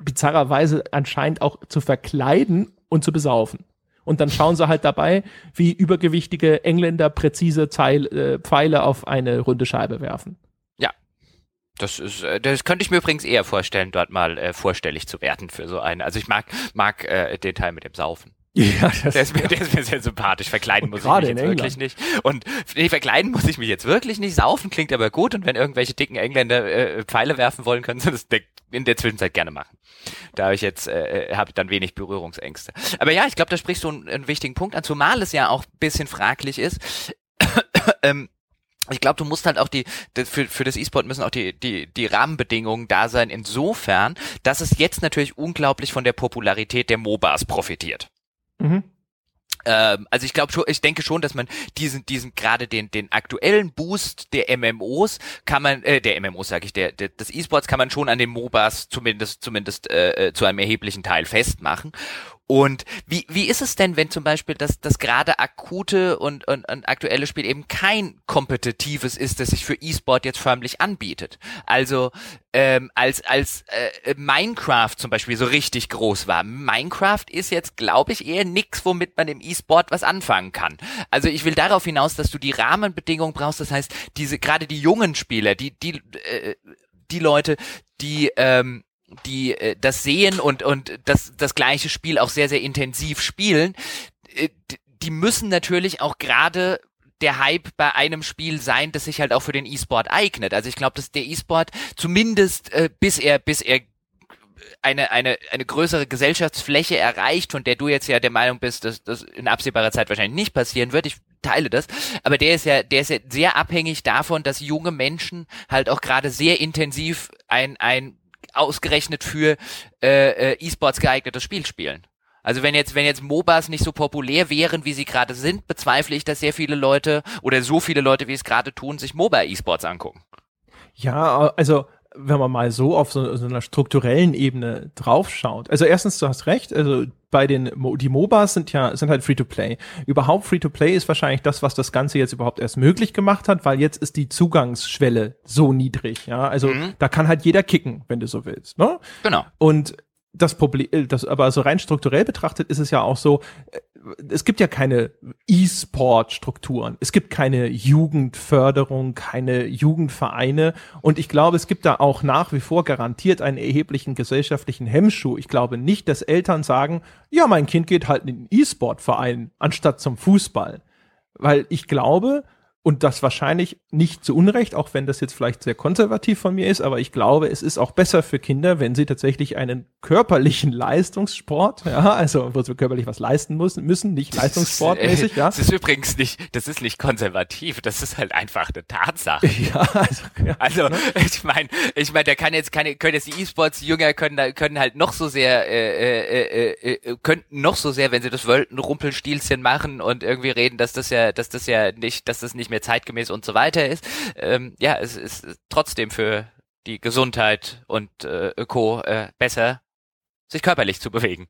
bizarrerweise anscheinend auch zu verkleiden und zu besaufen. Und dann schauen sie halt dabei, wie übergewichtige Engländer präzise Zeil, äh, Pfeile auf eine runde Scheibe werfen. Das ist, äh, das könnte ich mir übrigens eher vorstellen, dort mal äh, vorstellig zu werden für so einen. Also ich mag, mag äh, den Teil mit dem Saufen. (laughs) Ja, das, der, ist mir, der ist mir sehr sympathisch. Verkleiden muss ich mich jetzt wirklich nicht. Und nee, verkleiden muss ich mich jetzt wirklich nicht. Saufen klingt aber gut. Und wenn irgendwelche dicken Engländer äh, Pfeile werfen wollen, können sie das in der Zwischenzeit gerne machen. Da habe ich jetzt äh, äh habe dann wenig Berührungsängste. Aber ja, ich glaube, da sprichst du einen, einen wichtigen Punkt an, zumal es ja auch bisschen fraglich ist. (coughs) ähm, ich glaube, du musst halt auch die, für, für das E-Sport müssen auch die, die, die Rahmenbedingungen da sein, insofern, dass es jetzt natürlich unglaublich von der Popularität der MOBAs profitiert. Mhm. Ähm, also ich glaube schon, ich denke schon, dass man diesen, diesen gerade den, den aktuellen Boost der MMOs kann man, äh, der MMOs sage ich, der, der des E-Sports kann man schon an den MOBAs zumindest, zumindest äh, äh zu einem erheblichen Teil festmachen. Und wie, wie ist es denn, wenn zum Beispiel das, das gerade akute und, und, und aktuelle Spiel eben kein kompetitives ist, das sich für E-Sport jetzt förmlich anbietet? Also ähm, als, als äh, Minecraft zum Beispiel so richtig groß war. Minecraft ist jetzt, glaube ich, eher nix, womit man im E-Sport was anfangen kann. Also ich will darauf hinaus, dass du die Rahmenbedingungen brauchst. Das heißt, diese gerade die jungen Spieler, die, die, äh, die Leute, die ähm, die äh, das sehen und und das das gleiche Spiel auch sehr sehr intensiv spielen, äh, die müssen natürlich auch gerade der Hype bei einem Spiel sein, das sich halt auch für den E-Sport eignet. Also ich glaube, dass der E-Sport zumindest äh, bis er bis er eine, eine, eine größere Gesellschaftsfläche erreicht, von der du jetzt ja der Meinung bist, dass das in absehbarer Zeit wahrscheinlich nicht passieren wird. Ich teile das. Aber der ist ja, der ist ja sehr abhängig davon, dass junge Menschen halt auch gerade sehr intensiv ein, ein ausgerechnet für äh, äh, E-Sports geeignetes Spiel spielen. Also wenn jetzt, wenn jetzt MOBAs nicht so populär wären, wie sie gerade sind, bezweifle ich, dass sehr viele Leute oder so viele Leute, wie es gerade tun, sich MOBA-E-Sports angucken. Ja, also wenn man mal so auf so, so einer strukturellen Ebene draufschaut. Also erstens, du hast recht, also bei den die MOBAs sind ja sind halt Free to Play. Überhaupt Free to Play ist wahrscheinlich das, was das Ganze jetzt überhaupt erst möglich gemacht hat, weil jetzt ist die Zugangsschwelle so niedrig. Ja, also mhm. da kann halt jeder kicken, wenn du so willst. Ne? Genau. Und das Problem, äh, das aber so rein strukturell betrachtet ist es ja auch so, äh, es gibt ja keine E-Sport-Strukturen. Es gibt keine Jugendförderung, keine Jugendvereine. Und ich glaube, es gibt da auch nach wie vor garantiert einen erheblichen gesellschaftlichen Hemmschuh. Ich glaube nicht, dass Eltern sagen, ja, mein Kind geht halt in den E-Sport-Verein anstatt zum Fußball. Weil ich glaube, und das wahrscheinlich nicht zu Unrecht, auch wenn das jetzt vielleicht sehr konservativ von mir ist, aber ich glaube, es ist auch besser für Kinder, wenn sie tatsächlich einen körperlichen (laughs) Leistungssport, ja, also wo sie körperlich was leisten müssen, müssen nicht leistungssportmäßig, ja. Das ist übrigens nicht, das ist nicht konservativ, das ist halt einfach eine Tatsache. (laughs) Ja, also, ja, also ne? ich meine, ich meine, der kann jetzt keine, können jetzt die E-Sports-Jünger können, können halt noch so sehr, äh, äh, äh, äh, könnten noch so sehr, wenn sie das Wölten-Rumpelstilzchen machen und irgendwie reden, dass das ja, dass das ja nicht, dass das nicht mehr mehr zeitgemäß und so weiter ist. Ähm, ja, es ist trotzdem für die Gesundheit und äh, Co. Äh, besser, sich körperlich zu bewegen.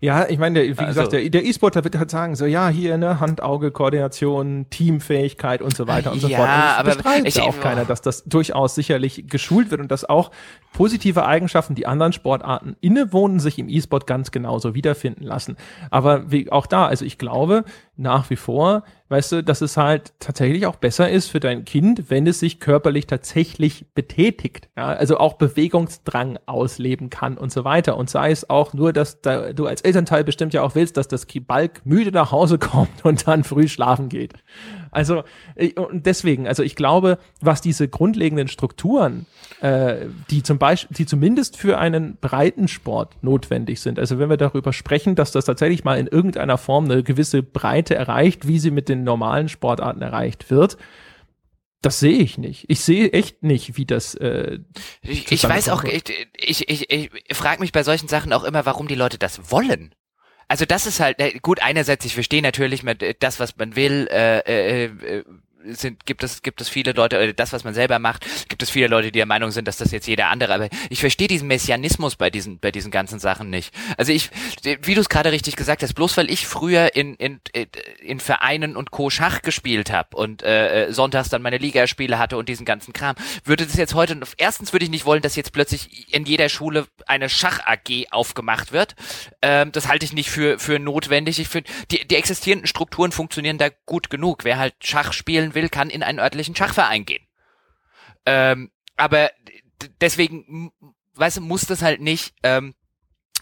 Ja, ich meine, wie also, gesagt, der, der E-Sportler wird halt sagen, so ja, hier ne Hand-Auge-Koordination, Teamfähigkeit und so weiter und so ja, fort. Ja, aber ich, auch keiner, dass das durchaus sicherlich geschult wird und dass auch positive Eigenschaften, die anderen Sportarten innewohnen, sich im E-Sport ganz genauso wiederfinden lassen. Aber wie auch da, also ich glaube nach wie vor, weißt du, dass es halt tatsächlich auch besser ist für dein Kind, wenn es sich körperlich tatsächlich betätigt. Ja, also auch Bewegungsdrang ausleben kann und so weiter. Und sei es auch nur, dass da, du als Elternteil bestimmt ja auch willst, dass das Balk müde nach Hause (laughs) kommt und dann früh schlafen geht. Also äh, und deswegen, also ich glaube, was diese grundlegenden Strukturen, äh, die zum Beispiel, die zumindest für einen breiten Sport notwendig sind. Also wenn wir darüber sprechen, dass das tatsächlich mal in irgendeiner Form eine gewisse Breite erreicht, wie sie mit den normalen Sportarten erreicht wird, das sehe ich nicht. Ich sehe echt nicht, wie das. Äh, ich, ich weiß auch, ich, ich, ich, ich frage mich bei solchen Sachen auch immer, warum die Leute das wollen. Also das ist halt, äh, gut, einerseits, ich verstehe natürlich mit äh, das, was man will, äh, äh, äh sind, gibt es, gibt es viele Leute, oder das, was man selber macht, gibt es viele Leute, die der Meinung sind, dass das jetzt jeder andere, aber ich verstehe diesen Messianismus bei diesen, bei diesen ganzen Sachen nicht. Also ich, wie du es gerade richtig gesagt hast, bloß weil ich früher in, in, in Vereinen und Co. Schach gespielt habe und äh, äh, sonntags dann meine Ligaspiele hatte und diesen ganzen Kram, würde das jetzt heute, erstens würde ich nicht wollen, dass jetzt plötzlich in jeder Schule eine Schach-AG aufgemacht wird. Ähm, das halte ich nicht für, für notwendig. Ich finde, die, die existierenden Strukturen funktionieren da gut genug. Wer halt Schach spielen will, kann in einen örtlichen Schachverein gehen. Ähm, aber deswegen, weißt du, muss das halt nicht ähm,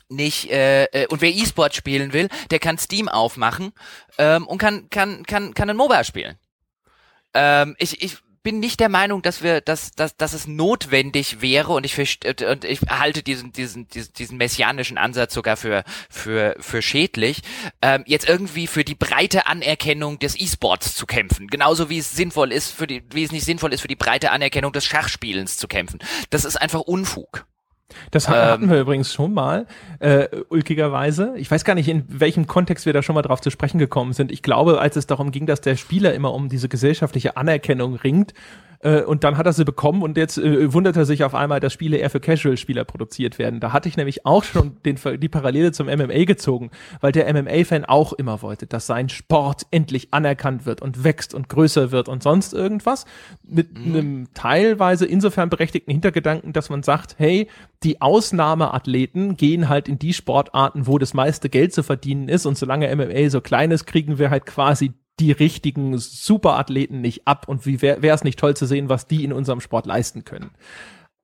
nicht äh, äh, und wer E-Sport spielen will, der kann Steam aufmachen ähm, und kann kann kann kann ein MOBA spielen. Ähm, ich ich bin nicht der Meinung, dass wir, dass, dass, dass es notwendig wäre und ich und ich halte diesen, diesen, diesen, diesen messianischen Ansatz sogar für, für, für schädlich, ähm, jetzt irgendwie für die breite Anerkennung des E-Sports zu kämpfen. Genauso wie es sinnvoll ist für die, wie es nicht sinnvoll ist, für die breite Anerkennung des Schachspielens zu kämpfen. Das ist einfach Unfug. Das hatten ähm, wir übrigens schon mal, äh, ulkigerweise. Ich weiß gar nicht, in welchem Kontext wir da schon mal drauf zu sprechen gekommen sind. Ich glaube, als es darum ging, dass der Spieler immer um diese gesellschaftliche Anerkennung ringt äh, und dann hat er sie bekommen und jetzt äh, wundert er sich auf einmal, dass Spiele eher für Casual-Spieler produziert werden. Da hatte ich nämlich auch schon den, die Parallele zum MMA gezogen, weil der MMA-Fan auch immer wollte, dass sein Sport endlich anerkannt wird und wächst und größer wird und sonst irgendwas. Mit mhm. einem teilweise insofern berechtigten Hintergedanken, dass man sagt, hey, die Ausnahmeathleten gehen halt in die Sportarten, wo das meiste Geld zu verdienen ist und solange MMA so klein ist, kriegen wir halt quasi die richtigen Superathleten nicht ab und wie wäre es nicht toll zu sehen, was die in unserem Sport leisten können.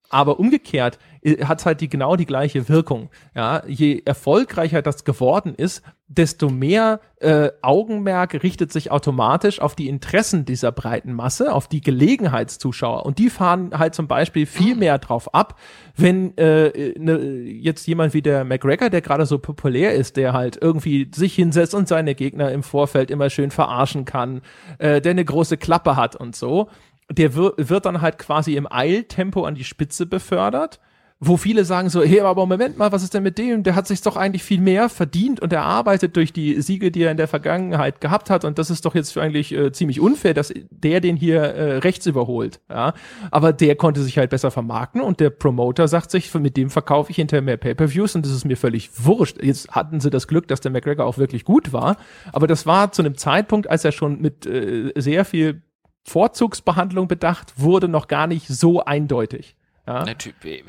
Aber umgekehrt äh, hat halt die genau die gleiche Wirkung. Ja, je erfolgreicher das geworden ist, desto mehr äh, Augenmerk richtet sich automatisch auf die Interessen dieser breiten Masse, auf die Gelegenheitszuschauer. Und die fahren halt zum Beispiel viel mehr drauf ab, wenn äh, ne, jetzt jemand wie der McGregor, der gerade so populär ist, der halt irgendwie sich hinsetzt und seine Gegner im Vorfeld immer schön verarschen kann, äh, der eine große Klappe hat und so der wir, wird dann halt quasi im Eiltempo an die Spitze befördert, wo viele sagen so, hey, aber Moment mal, was ist denn mit dem? Der hat sich doch eigentlich viel mehr verdient und er arbeitet durch die Siege, die er in der Vergangenheit gehabt hat und das ist doch jetzt eigentlich äh, ziemlich unfair, dass der den hier äh, rechts überholt, ja. Aber der konnte sich halt besser vermarkten und der Promoter sagt sich, mit dem verkaufe ich hinterher mehr Pay-Per-Views und das ist mir völlig wurscht. Jetzt hatten sie das Glück, dass der McGregor auch wirklich gut war, aber das war zu einem Zeitpunkt, als er schon mit äh, sehr viel Vorzugsbehandlung bedacht wurde noch gar nicht so eindeutig. Ja? Natürlich.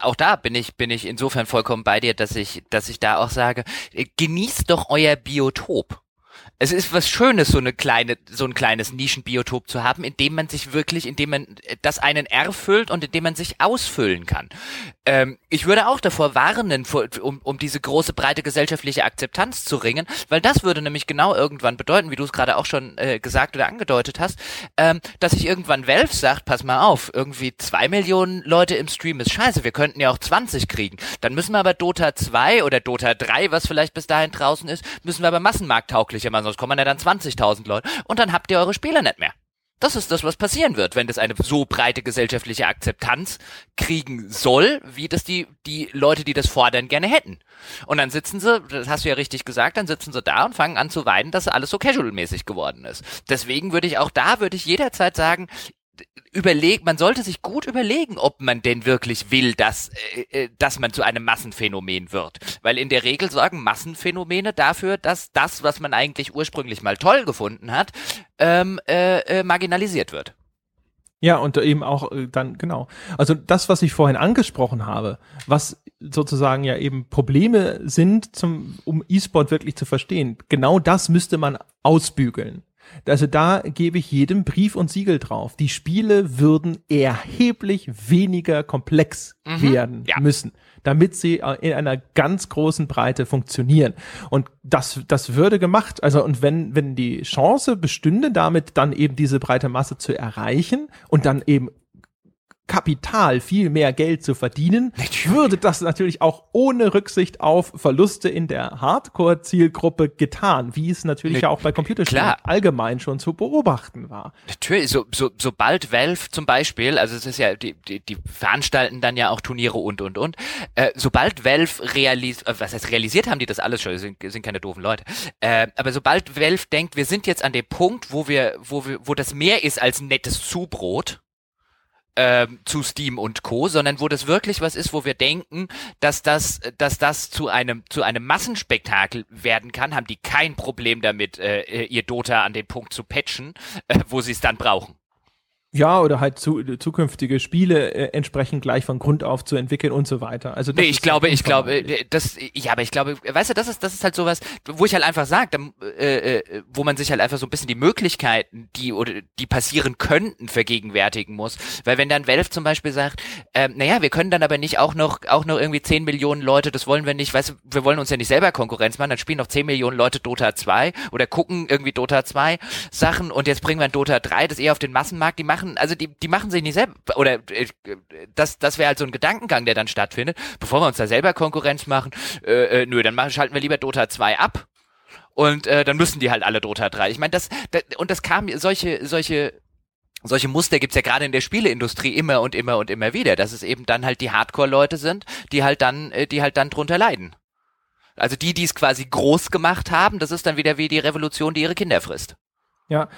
Auch da bin ich, bin ich insofern vollkommen bei dir, dass ich, dass ich da auch sage, genießt doch euer Biotop es ist was Schönes, so eine kleine, so ein kleines Nischenbiotop zu haben, in dem man sich wirklich, in dem man das einen erfüllt und in dem man sich ausfüllen kann. Ähm, ich würde auch davor warnen, um, um diese große, breite gesellschaftliche Akzeptanz zu ringen, weil das würde nämlich genau irgendwann bedeuten, wie du es gerade auch schon äh, gesagt oder angedeutet hast, ähm, dass sich irgendwann Valve sagt, pass mal auf, irgendwie zwei Millionen Leute im Stream ist scheiße, wir könnten ja auch 20 kriegen. Dann müssen wir aber Dota 2 oder Dota 3, was vielleicht bis dahin draußen ist, müssen wir aber massenmarkttauglicher machen sonst kommen ja dann 20.000 Leute und dann habt ihr eure Spieler nicht mehr. Das ist das, was passieren wird, wenn das eine so breite gesellschaftliche Akzeptanz kriegen soll, wie das die, die Leute, die das fordern, gerne hätten. Und dann sitzen sie, das hast du ja richtig gesagt, dann sitzen sie da und fangen an zu weinen, dass alles so casual-mäßig geworden ist. Deswegen würde ich auch da, würde ich jederzeit sagen, überlegt, man sollte sich gut überlegen, ob man denn wirklich will, dass, äh, äh, dass man zu einem Massenphänomen wird. Weil in der Regel sorgen Massenphänomene dafür, dass das, was man eigentlich ursprünglich mal toll gefunden hat, ähm, äh, äh, marginalisiert wird. Ja, und eben auch äh, dann, genau. Also das, was ich vorhin angesprochen habe, was sozusagen ja eben Probleme sind, zum, um E-Sport wirklich zu verstehen, genau das müsste man ausbügeln. Also da gebe ich jedem Brief und Siegel drauf. Die Spiele würden erheblich weniger komplex mhm, werden ja. müssen, damit sie äh, in einer ganz großen Breite funktionieren. Und das, das würde gemacht. Also, und wenn, wenn die Chance bestünde, damit dann eben diese breite Masse zu erreichen und dann eben Kapital viel mehr Geld zu verdienen, würde das natürlich auch ohne Rücksicht auf Verluste in der Hardcore-Zielgruppe getan, wie es natürlich ja auch bei Computerspielen allgemein schon zu beobachten war. Natürlich, so, so, sobald Valve zum Beispiel, also es ist ja, die, die, die veranstalten dann ja auch Turniere und und und, äh, sobald Valve realisiert, äh, was heißt realisiert haben die das alles schon, sind, sind keine doofen Leute, äh, aber sobald Valve denkt, wir sind jetzt an dem Punkt, wo wir, wo wir, wo das mehr ist als nettes Zubrot, ähm, zu Steam und Co., sondern wo das wirklich was ist, wo wir denken, dass das, dass das zu einem zu einem Massenspektakel werden kann, haben die kein Problem damit, äh, ihr Dota an den Punkt zu patchen, äh, wo sie es dann brauchen. Ja, oder halt zu, zukünftige Spiele äh, entsprechend gleich von Grund auf zu entwickeln und so weiter. Also nee, ich glaube, ich glaube, äh, das, ja, aber ich glaube, weißt du, das ist, das ist halt sowas, wo ich halt einfach sage, äh, äh, wo man sich halt einfach so ein bisschen die Möglichkeiten, die oder die passieren könnten, vergegenwärtigen muss. Weil wenn dann Valve zum Beispiel sagt, ähm, naja, wir können dann aber nicht auch noch, auch noch irgendwie 10 Millionen Leute, das wollen wir nicht, weißt du, wir wollen uns ja nicht selber Konkurrenz machen, dann spielen noch 10 Millionen Leute Dota 2 oder gucken irgendwie Dota 2 Sachen und jetzt bringen wir ein Dota 3, das eher auf den Massenmarkt, die machen machen, also die, die machen sich nicht selber, oder äh, das, das wäre halt so ein Gedankengang, der dann stattfindet, bevor wir uns da selber Konkurrenz machen, äh, äh, nö, dann machen, schalten wir lieber Dota 2 ab und äh, dann müssen die halt alle Dota 3. Ich meine, das, das und das kam solche solche solche Muster gibt's ja gerade in der Spieleindustrie immer und immer und immer wieder, dass es eben dann halt die Hardcore-Leute sind, die halt dann, äh, die halt dann drunter leiden. Also die, die es quasi groß gemacht haben, das ist dann wieder wie die Revolution, die ihre Kinder frisst. Ja,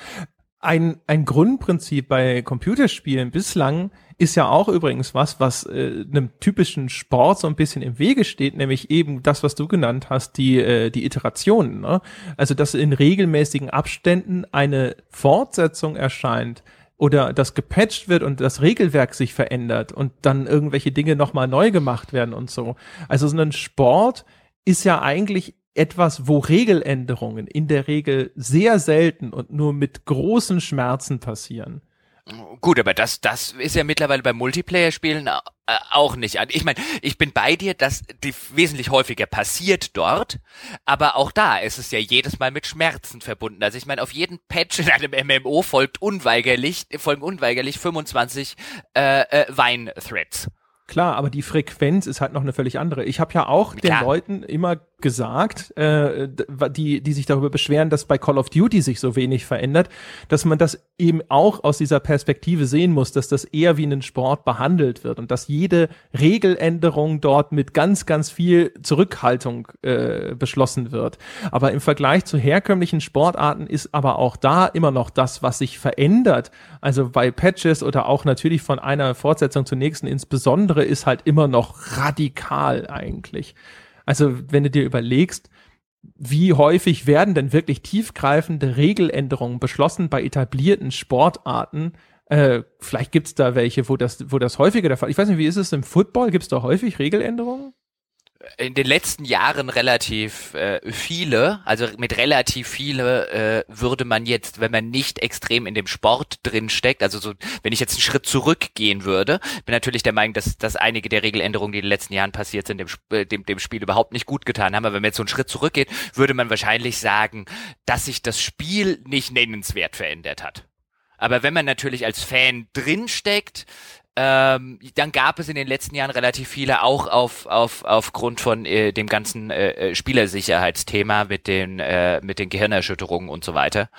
ein, ein Grundprinzip bei Computerspielen bislang ist ja auch übrigens was, was äh, einem typischen Sport so ein bisschen im Wege steht, nämlich eben das, was du genannt hast, die, äh, die Iterationen. Ne? Also, dass in regelmäßigen Abständen eine Fortsetzung erscheint oder das gepatcht wird und das Regelwerk sich verändert und dann irgendwelche Dinge nochmal neu gemacht werden und so. Also so ein Sport ist ja eigentlich etwas, wo Regeländerungen in der Regel sehr selten und nur mit großen Schmerzen passieren. Gut, aber das, das ist ja mittlerweile bei Multiplayer-Spielen äh, auch nicht. Ich meine, ich bin bei dir, dass die wesentlich häufiger passiert dort, aber auch da ist es ja jedes Mal mit Schmerzen verbunden. Also ich meine, auf jeden Patch in einem MMO folgt unweigerlich, folgen unweigerlich 25 äh, äh, Wein-Threads. Klar, aber die Frequenz ist halt noch eine völlig andere. Ich habe ja auch Klar. den Leuten immer gesagt, äh, die, die sich darüber beschweren, dass bei Call of Duty sich so wenig verändert, dass man das eben auch aus dieser Perspektive sehen muss, dass das eher wie ein Sport behandelt wird und dass jede Regeländerung dort mit ganz, ganz viel Zurückhaltung äh, beschlossen wird. Aber im Vergleich zu herkömmlichen Sportarten ist aber auch da immer noch das, was sich verändert. Also bei Patches oder auch natürlich von einer Fortsetzung zur nächsten insbesondere ist halt immer noch radikal eigentlich. Also wenn du dir überlegst, wie häufig werden denn wirklich tiefgreifende Regeländerungen beschlossen bei etablierten Sportarten? Äh, vielleicht gibt's da welche, wo das, wo das häufiger der Fall ist. Ich weiß nicht, wie ist es im Football? Gibt's da häufig Regeländerungen? In den letzten Jahren relativ äh, viele, also mit relativ viele äh, würde man jetzt, wenn man nicht extrem in dem Sport drin steckt, also so, wenn ich jetzt einen Schritt zurückgehen würde, bin natürlich der Meinung, dass, dass einige der Regeländerungen, die in den letzten Jahren passiert sind, dem, äh, dem, dem Spiel überhaupt nicht gut getan haben. Aber wenn man jetzt so einen Schritt zurückgeht, würde man wahrscheinlich sagen, dass sich das Spiel nicht nennenswert verändert hat. Aber wenn man natürlich als Fan drinsteckt, ähm, dann gab es in den letzten Jahren relativ viele, auch auf, auf, aufgrund von äh, dem ganzen äh, äh, Spielersicherheitsthema mit den, äh, mit den Gehirnerschütterungen und so weiter.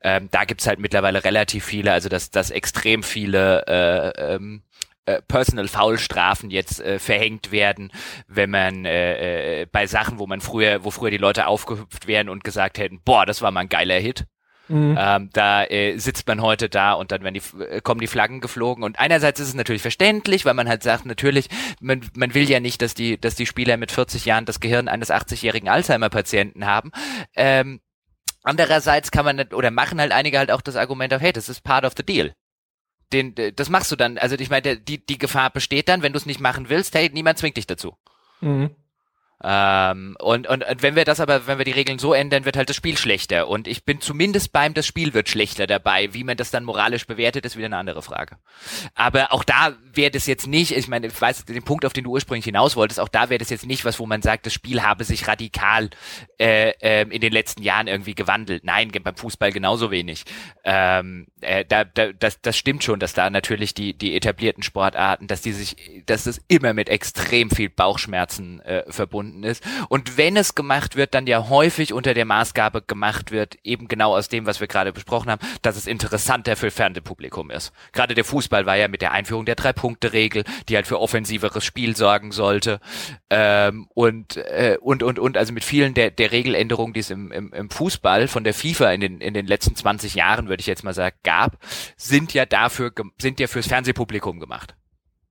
Ähm, da gibt's halt mittlerweile relativ viele, also dass, dass extrem viele äh, ähm, äh, Personal Foul Strafen jetzt äh, verhängt werden, wenn man äh, äh, bei Sachen, wo man früher, wo früher die Leute aufgehüpft wären und gesagt hätten, boah, das war mal ein geiler Hit, Mhm. Ähm, da äh, sitzt man heute da und dann werden die, äh, kommen die Flaggen geflogen. Und einerseits ist es natürlich verständlich, weil man halt sagt, natürlich, man, man will ja nicht, dass die, dass die Spieler mit 40 Jahren das Gehirn eines 80-jährigen Alzheimer-Patienten haben. Ähm, andererseits kann man, oder machen halt einige halt auch das Argument auf, hey, das ist part of the deal den, das machst du dann. Also ich meine, die, die Gefahr besteht dann, wenn du es nicht machen willst, hey, niemand zwingt dich dazu. Mhm. Ähm, und, und, und wenn wir das aber, wenn wir die Regeln so ändern, wird halt das Spiel schlechter. Und ich bin zumindest beim das Spiel wird schlechter dabei. Wie man das dann moralisch bewertet, ist wieder eine andere Frage. Aber auch da wäre das jetzt nicht, ich meine, ich weiß den Punkt, auf den du ursprünglich hinaus wolltest, auch da wäre das jetzt nicht was, wo man sagt, das Spiel habe sich radikal äh, äh, in den letzten Jahren irgendwie gewandelt. Nein, beim Fußball genauso wenig. Ähm, äh, da, da, das, das stimmt schon, dass da natürlich die, die etablierten Sportarten, dass die sich, dass das immer mit extrem viel Bauchschmerzen äh, verbunden verbunden ist. Und wenn es gemacht wird, dann ja häufig unter der Maßgabe gemacht wird, eben genau aus dem, was wir gerade besprochen haben, dass es interessanter für Fernsehpublikum ist. Gerade der Fußball war ja mit der Einführung der Drei-Punkte-Regel, die halt für offensiveres Spiel sorgen sollte. Ähm, und, äh, und, und, und, also mit vielen der, der Regeländerungen, die es im, im, im Fußball von der FIFA in den, in den letzten 20 Jahren, würde ich jetzt mal sagen, gab, sind ja dafür, sind ja fürs Fernsehpublikum gemacht.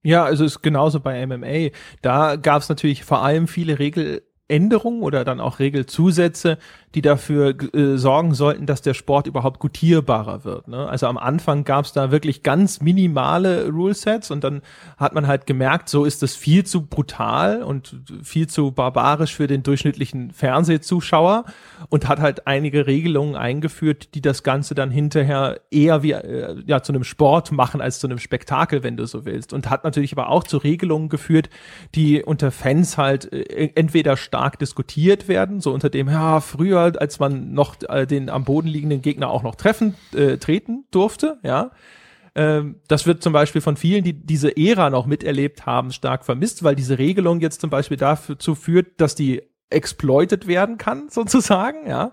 Ja, also ist genauso bei MMA. Da gab es natürlich vor allem viele Regeländerungen oder dann auch Regelzusätze, die dafür äh, sorgen sollten, dass der Sport überhaupt gutierbarer wird. Ne? Also am Anfang gab es da wirklich ganz minimale Rulesets und dann hat man halt gemerkt, so ist das viel zu brutal und viel zu barbarisch für den durchschnittlichen Fernsehzuschauer und hat halt einige Regelungen eingeführt, die das Ganze dann hinterher eher wie äh, ja zu einem Sport machen als zu einem Spektakel, wenn du so willst. Und hat natürlich aber auch zu Regelungen geführt, die unter Fans halt äh, entweder stark diskutiert werden, so unter dem, ja, früher, als man noch äh, den am Boden liegenden Gegner auch noch treffen, äh, treten durfte, ja. Ähm, das wird zum Beispiel von vielen, die diese Ära noch miterlebt haben, stark vermisst, weil diese Regelung jetzt zum Beispiel dazu führt, dass die exploited werden kann, (laughs) sozusagen, ja.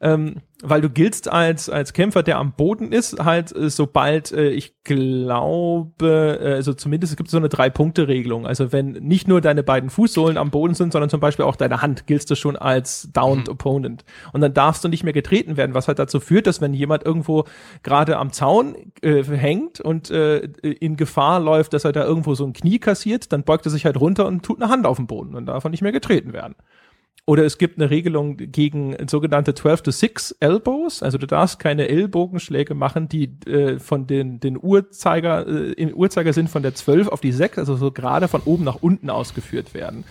Ähm, weil du giltst als, als Kämpfer, der am Boden ist, halt, äh, sobald, äh, ich glaube, äh, also zumindest es gibt so eine Drei-Punkte-Regelung. Also wenn nicht nur deine beiden Fußsohlen am Boden sind, sondern zum Beispiel auch deine Hand, giltst du schon als Downed mhm. Opponent. Und dann darfst du nicht mehr getreten werden, was halt dazu führt, dass wenn jemand irgendwo gerade am Zaun äh, hängt und äh, in Gefahr läuft, dass er da irgendwo so ein Knie kassiert, dann beugt er sich halt runter und tut eine Hand auf den Boden und darf er nicht mehr getreten werden. Oder es gibt eine Regelung gegen sogenannte 12 to 6 Elbows. Also du darfst keine Ellbogenschläge machen, die äh, von den, den Uhrzeiger, äh, im Uhrzeigersinn von der 12 auf die 6, also so gerade von oben nach unten ausgeführt werden.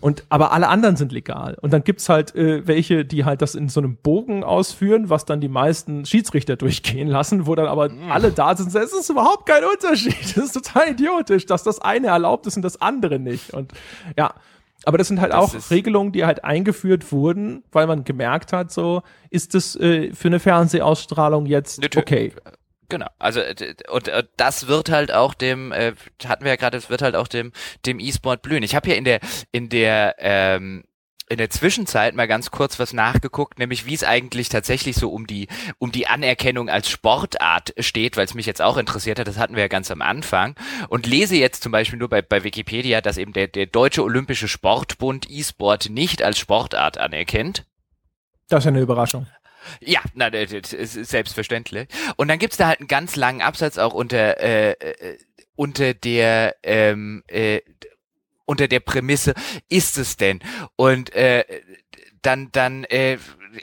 Und aber alle anderen sind legal. Und dann gibt's halt äh, welche, die halt das in so einem Bogen ausführen, was dann die meisten Schiedsrichter (laughs) durchgehen lassen, wo dann aber mm. alle da sind. Es ist überhaupt kein Unterschied. (laughs) Das ist total idiotisch, dass das eine erlaubt ist und das andere nicht. Und ja, aber das sind halt das auch Regelungen, die halt eingeführt wurden, weil man gemerkt hat, so ist das äh, für eine Fernsehausstrahlung jetzt okay. Genau, also und, und das wird halt auch dem, äh, hatten wir ja gerade, es wird halt auch dem dem E-Sport blühen. Ich habe hier in der in der ähm, in der Zwischenzeit mal ganz kurz was nachgeguckt, nämlich wie es eigentlich tatsächlich so um die um die Anerkennung als Sportart steht, weil es mich jetzt auch interessiert hat. Das hatten wir ja ganz am Anfang und lese jetzt zum Beispiel nur bei, bei Wikipedia, dass eben der der deutsche Olympische Sportbund E-Sport nicht als Sportart anerkennt. Das ist eine Überraschung. Ja, na, das ist selbstverständlich. Und dann gibt's da halt einen ganz langen Absatz auch unter äh, äh, unter der ähm, äh, unter der Prämisse ist es denn? Und äh, dann dann äh,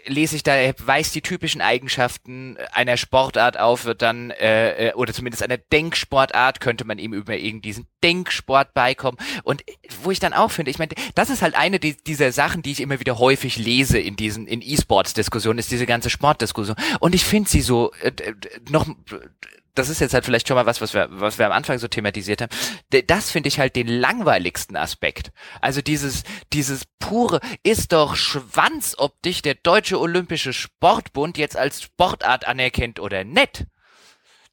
lese ich da, er weist die typischen Eigenschaften einer Sportart auf, wird dann, äh, äh, oder zumindest einer Denksportart, könnte man ihm über irgendwie diesen Denksport beikommen. Und wo ich dann auch finde, ich meine, das ist halt eine dieser Sachen, die ich immer wieder häufig lese in diesen, in E-Sports-Diskussionen, ist diese ganze Sportdiskussion. Und ich finde sie so äh, noch das ist jetzt halt vielleicht schon mal was, was wir, was wir am Anfang so thematisiert haben. Das finde ich halt den langweiligsten Aspekt. Also dieses, dieses pure, ist doch Schwanz, ob dich der Deutsche Olympische Sportbund jetzt als Sportart anerkennt oder nicht.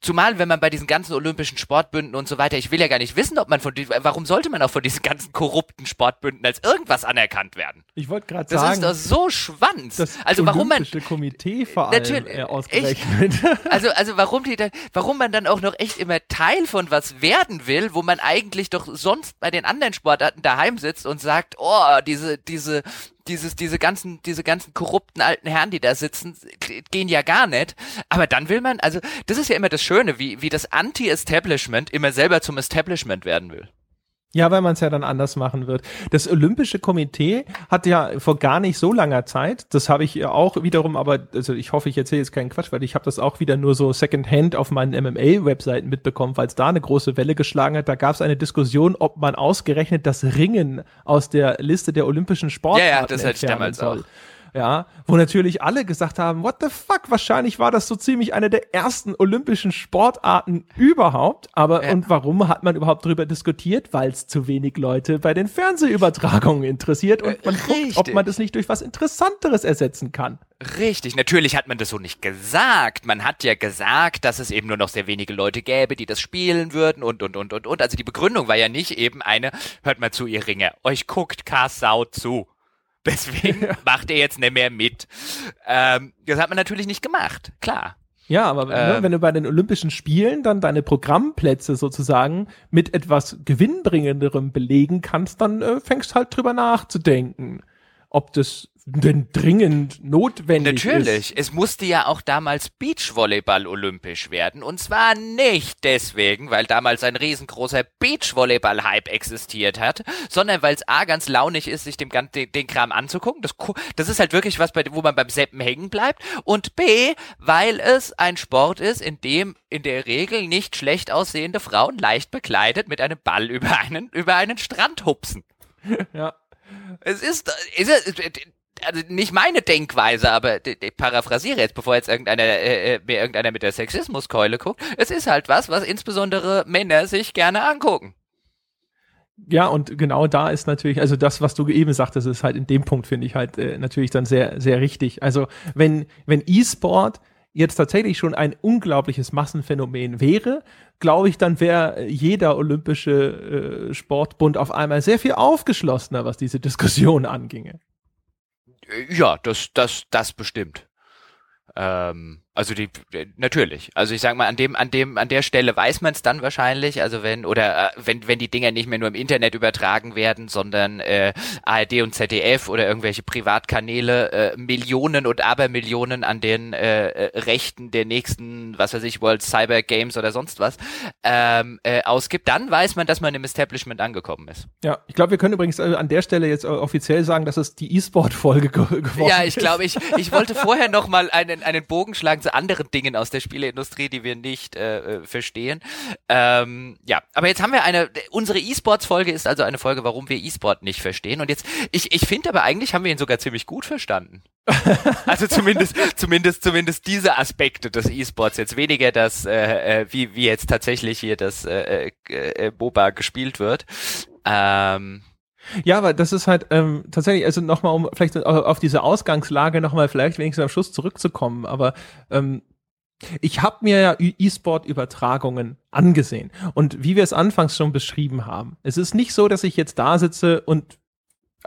Zumal, wenn man bei diesen ganzen olympischen Sportbünden und so weiter, ich will ja gar nicht wissen, ob man von, warum sollte man auch von diesen ganzen korrupten Sportbünden als irgendwas anerkannt werden? Ich wollte gerade sagen. Das ist doch so Schwanz. Das also warum man. Komitee vor allem natürlich, äh, ausgerechnet. Ich, (laughs) also, also warum die dann, warum man dann auch noch echt immer Teil von was werden will, wo man eigentlich doch sonst bei den anderen Sportarten daheim sitzt und sagt, oh, diese, diese, dieses, diese ganzen, diese ganzen korrupten alten Herren, die da sitzen, gehen ja gar nicht. Aber dann will man, also das ist ja immer das Schöne, wie, wie das Anti-Establishment immer selber zum Establishment werden will. Ja, weil man es ja dann anders machen wird. Das Olympische Komitee hat ja vor gar nicht so langer Zeit, das habe ich auch wiederum, aber also ich hoffe, ich erzähle jetzt keinen Quatsch, weil ich habe das auch wieder nur so secondhand auf meinen MMA-Webseiten mitbekommen, weil es da eine große Welle geschlagen hat. Da gab es eine Diskussion, ob man ausgerechnet das Ringen aus der Liste der olympischen Sportarten ja, ja, das halt damals soll. Auch ja, wo natürlich alle gesagt haben, what the fuck, wahrscheinlich war das so ziemlich eine der ersten olympischen Sportarten überhaupt, aber ja. und warum hat man überhaupt darüber diskutiert? Weil es zu wenig Leute bei den Fernsehübertragungen interessiert und man guckt, ob man das nicht durch was Interessanteres ersetzen kann. Richtig, natürlich hat man das so nicht gesagt. Man hat ja gesagt, dass es eben nur noch sehr wenige Leute gäbe, die das spielen würden und und und und und. Also die Begründung war ja nicht eben eine, hört mal zu, ihr Ringer, euch guckt Kassau zu. (laughs) Deswegen ja. macht er jetzt nicht mehr mit. Ähm, das hat man natürlich nicht gemacht, klar. Ja, aber ne, ähm, wenn du bei den Olympischen Spielen dann deine Programmplätze sozusagen mit etwas gewinnbringenderem belegen kannst, dann äh, fängst halt drüber nachzudenken, ob das denn dringend notwendig Natürlich. ist. Es musste ja auch damals Beachvolleyball olympisch werden. Und zwar nicht deswegen, weil damals ein riesengroßer Beachvolleyball-Hype existiert hat, sondern weil es A ganz launig ist, sich dem, den, den Kram anzugucken. Das, das ist halt wirklich was, bei, wo man beim Seppen hängen bleibt. Und B, weil es ein Sport ist, in dem in der Regel nicht schlecht aussehende Frauen leicht bekleidet mit einem Ball (laughs) über einen, über einen Strand hupsen. Ja. Es ist, ist also nicht meine Denkweise, aber ich paraphrasiere jetzt, bevor jetzt irgendeiner, äh, äh, mir irgendeiner mit der Sexismuskeule guckt. Es ist halt was, was insbesondere Männer sich gerne angucken. Ja, und genau da ist natürlich, also das, was du eben sagtest, ist halt in dem Punkt, finde ich halt äh, natürlich dann sehr, sehr richtig. Also wenn, wenn E-Sport jetzt tatsächlich schon ein unglaubliches Massenphänomen wäre, glaube ich, dann wäre jeder olympische äh, Sportbund auf einmal sehr viel aufgeschlossener, was diese Diskussion anginge. Ja, das, das, das bestimmt. Ähm, also die natürlich. Also ich sag mal, an dem, an dem, an der Stelle weiß man es dann wahrscheinlich. Also wenn oder äh, wenn wenn die Dinger nicht mehr nur im Internet übertragen werden, sondern äh, ARD und ZDF oder irgendwelche Privatkanäle äh, Millionen und Abermillionen an den äh, äh, Rechten der nächsten, was weiß ich, World Cyber Games oder sonst was ähm, äh, ausgibt, dann weiß man, dass man im Establishment angekommen ist. Ja, ich glaube, wir können übrigens äh, an der Stelle jetzt äh, offiziell sagen, dass es die E-Sport-Folge geworden ist. Ja, ich glaube, ich ich wollte vorher noch mal einen einen Bogen schlagen zu anderen Dingen aus der Spieleindustrie, die wir nicht äh, äh, verstehen. Ähm, ja, aber jetzt haben wir eine, unsere E-Sports-Folge ist also eine Folge, warum wir E-Sport nicht verstehen. Und jetzt, ich, ich finde aber eigentlich haben wir ihn sogar ziemlich gut verstanden. (laughs) also zumindest, zumindest, zumindest diese Aspekte des E-Sports jetzt weniger das, äh, äh wie, wie jetzt tatsächlich hier das äh, äh, äh Boba gespielt wird. Ähm, ja, aber das ist halt ähm, tatsächlich, also nochmal, um vielleicht auf diese Ausgangslage nochmal vielleicht wenigstens am Schluss zurückzukommen, aber ähm, ich habe mir ja E-Sport-Übertragungen angesehen und wie wir es anfangs schon beschrieben haben, es ist nicht so, dass ich jetzt da sitze und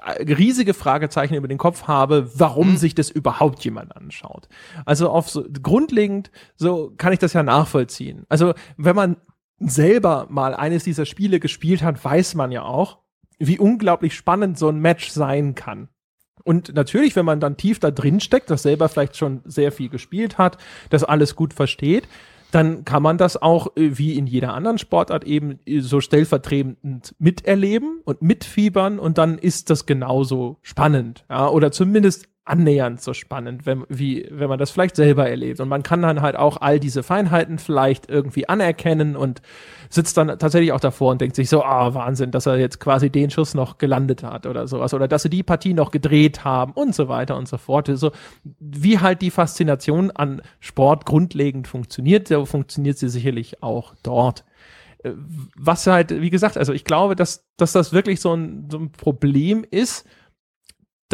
äh, riesige Fragezeichen über den Kopf habe, warum mhm. sich das überhaupt jemand anschaut. Also auf so grundlegend so kann ich das ja nachvollziehen. Also wenn man selber mal eines dieser Spiele gespielt hat, weiß man ja auch, wie unglaublich spannend so ein Match sein kann. Und natürlich, wenn man dann tief da drin steckt, das selber vielleicht schon sehr viel gespielt hat, das alles gut versteht, dann kann man das auch äh, wie in jeder anderen Sportart eben äh, so stellvertretend miterleben und mitfiebern und dann ist das genauso spannend. Ja, oder zumindest annähernd so spannend, wenn, wie, wenn man das vielleicht selber erlebt. Und man kann dann halt auch all diese Feinheiten vielleicht irgendwie anerkennen und sitzt dann tatsächlich auch davor und denkt sich so, ah, oh, Wahnsinn, dass er jetzt quasi den Schuss noch gelandet hat oder sowas. Oder dass sie die Partie noch gedreht haben und so weiter und so fort. So, wie halt die Faszination an Sport grundlegend funktioniert, so funktioniert sie sicherlich auch dort äh, was halt, wie gesagt, also ich glaube, dass, dass das wirklich so ein, so ein Problem ist,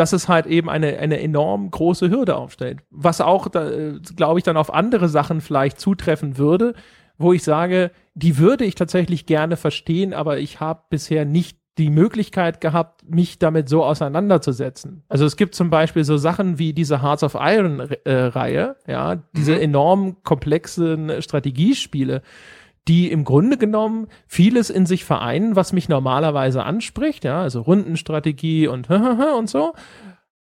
dass es halt eben eine, eine enorm große Hürde aufstellt. Was auch, glaube ich, dann auf andere Sachen vielleicht zutreffen würde, wo ich sage, die würde ich tatsächlich gerne verstehen, aber ich habe bisher nicht die Möglichkeit gehabt, mich damit so auseinanderzusetzen. Also es gibt zum Beispiel so Sachen wie diese Hearts of Iron äh, Reihe, ja, diese mhm. enorm komplexen Strategiespiele, die im Grunde genommen vieles in sich vereinen, was mich normalerweise anspricht, ja, also Rundenstrategie und (laughs) und so,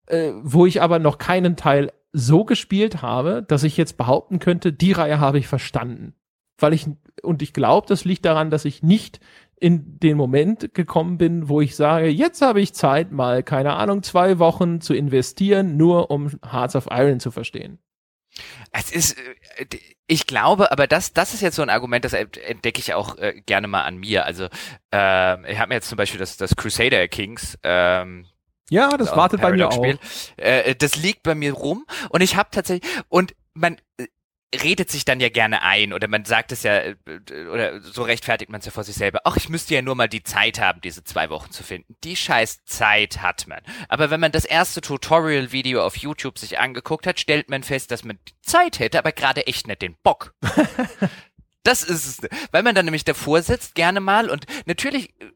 äh, wo ich aber noch keinen Teil so gespielt habe, dass ich jetzt behaupten könnte, die Reihe habe ich verstanden. Weil ich, und ich glaube, das liegt daran, dass ich nicht in den Moment gekommen bin, wo ich sage, jetzt habe ich Zeit, mal, keine Ahnung, zwei Wochen zu investieren, nur um Hearts of Iron zu verstehen. Es ist, äh, ich glaube, aber das, das ist jetzt so ein Argument, das entdecke ich auch äh, gerne mal an mir. Also äh, ich habe mir jetzt zum Beispiel das, das Crusader Kings. Ähm, ja, das wartet bei mir auch. Äh, das liegt bei mir rum und ich habe tatsächlich und man redet sich dann ja gerne ein oder man sagt es ja äh, oder so rechtfertigt man es ja vor sich selber. Ach, ich müsste ja nur mal die Zeit haben, diese zwei Wochen zu finden. Die scheiß Zeit hat man. Aber wenn man das erste Tutorial-Video auf YouTube sich angeguckt hat, stellt man fest, dass man die Zeit hätte, aber gerade echt nicht den Bock. (laughs) das ist es. Weil man dann nämlich davor sitzt, gerne mal und natürlich äh,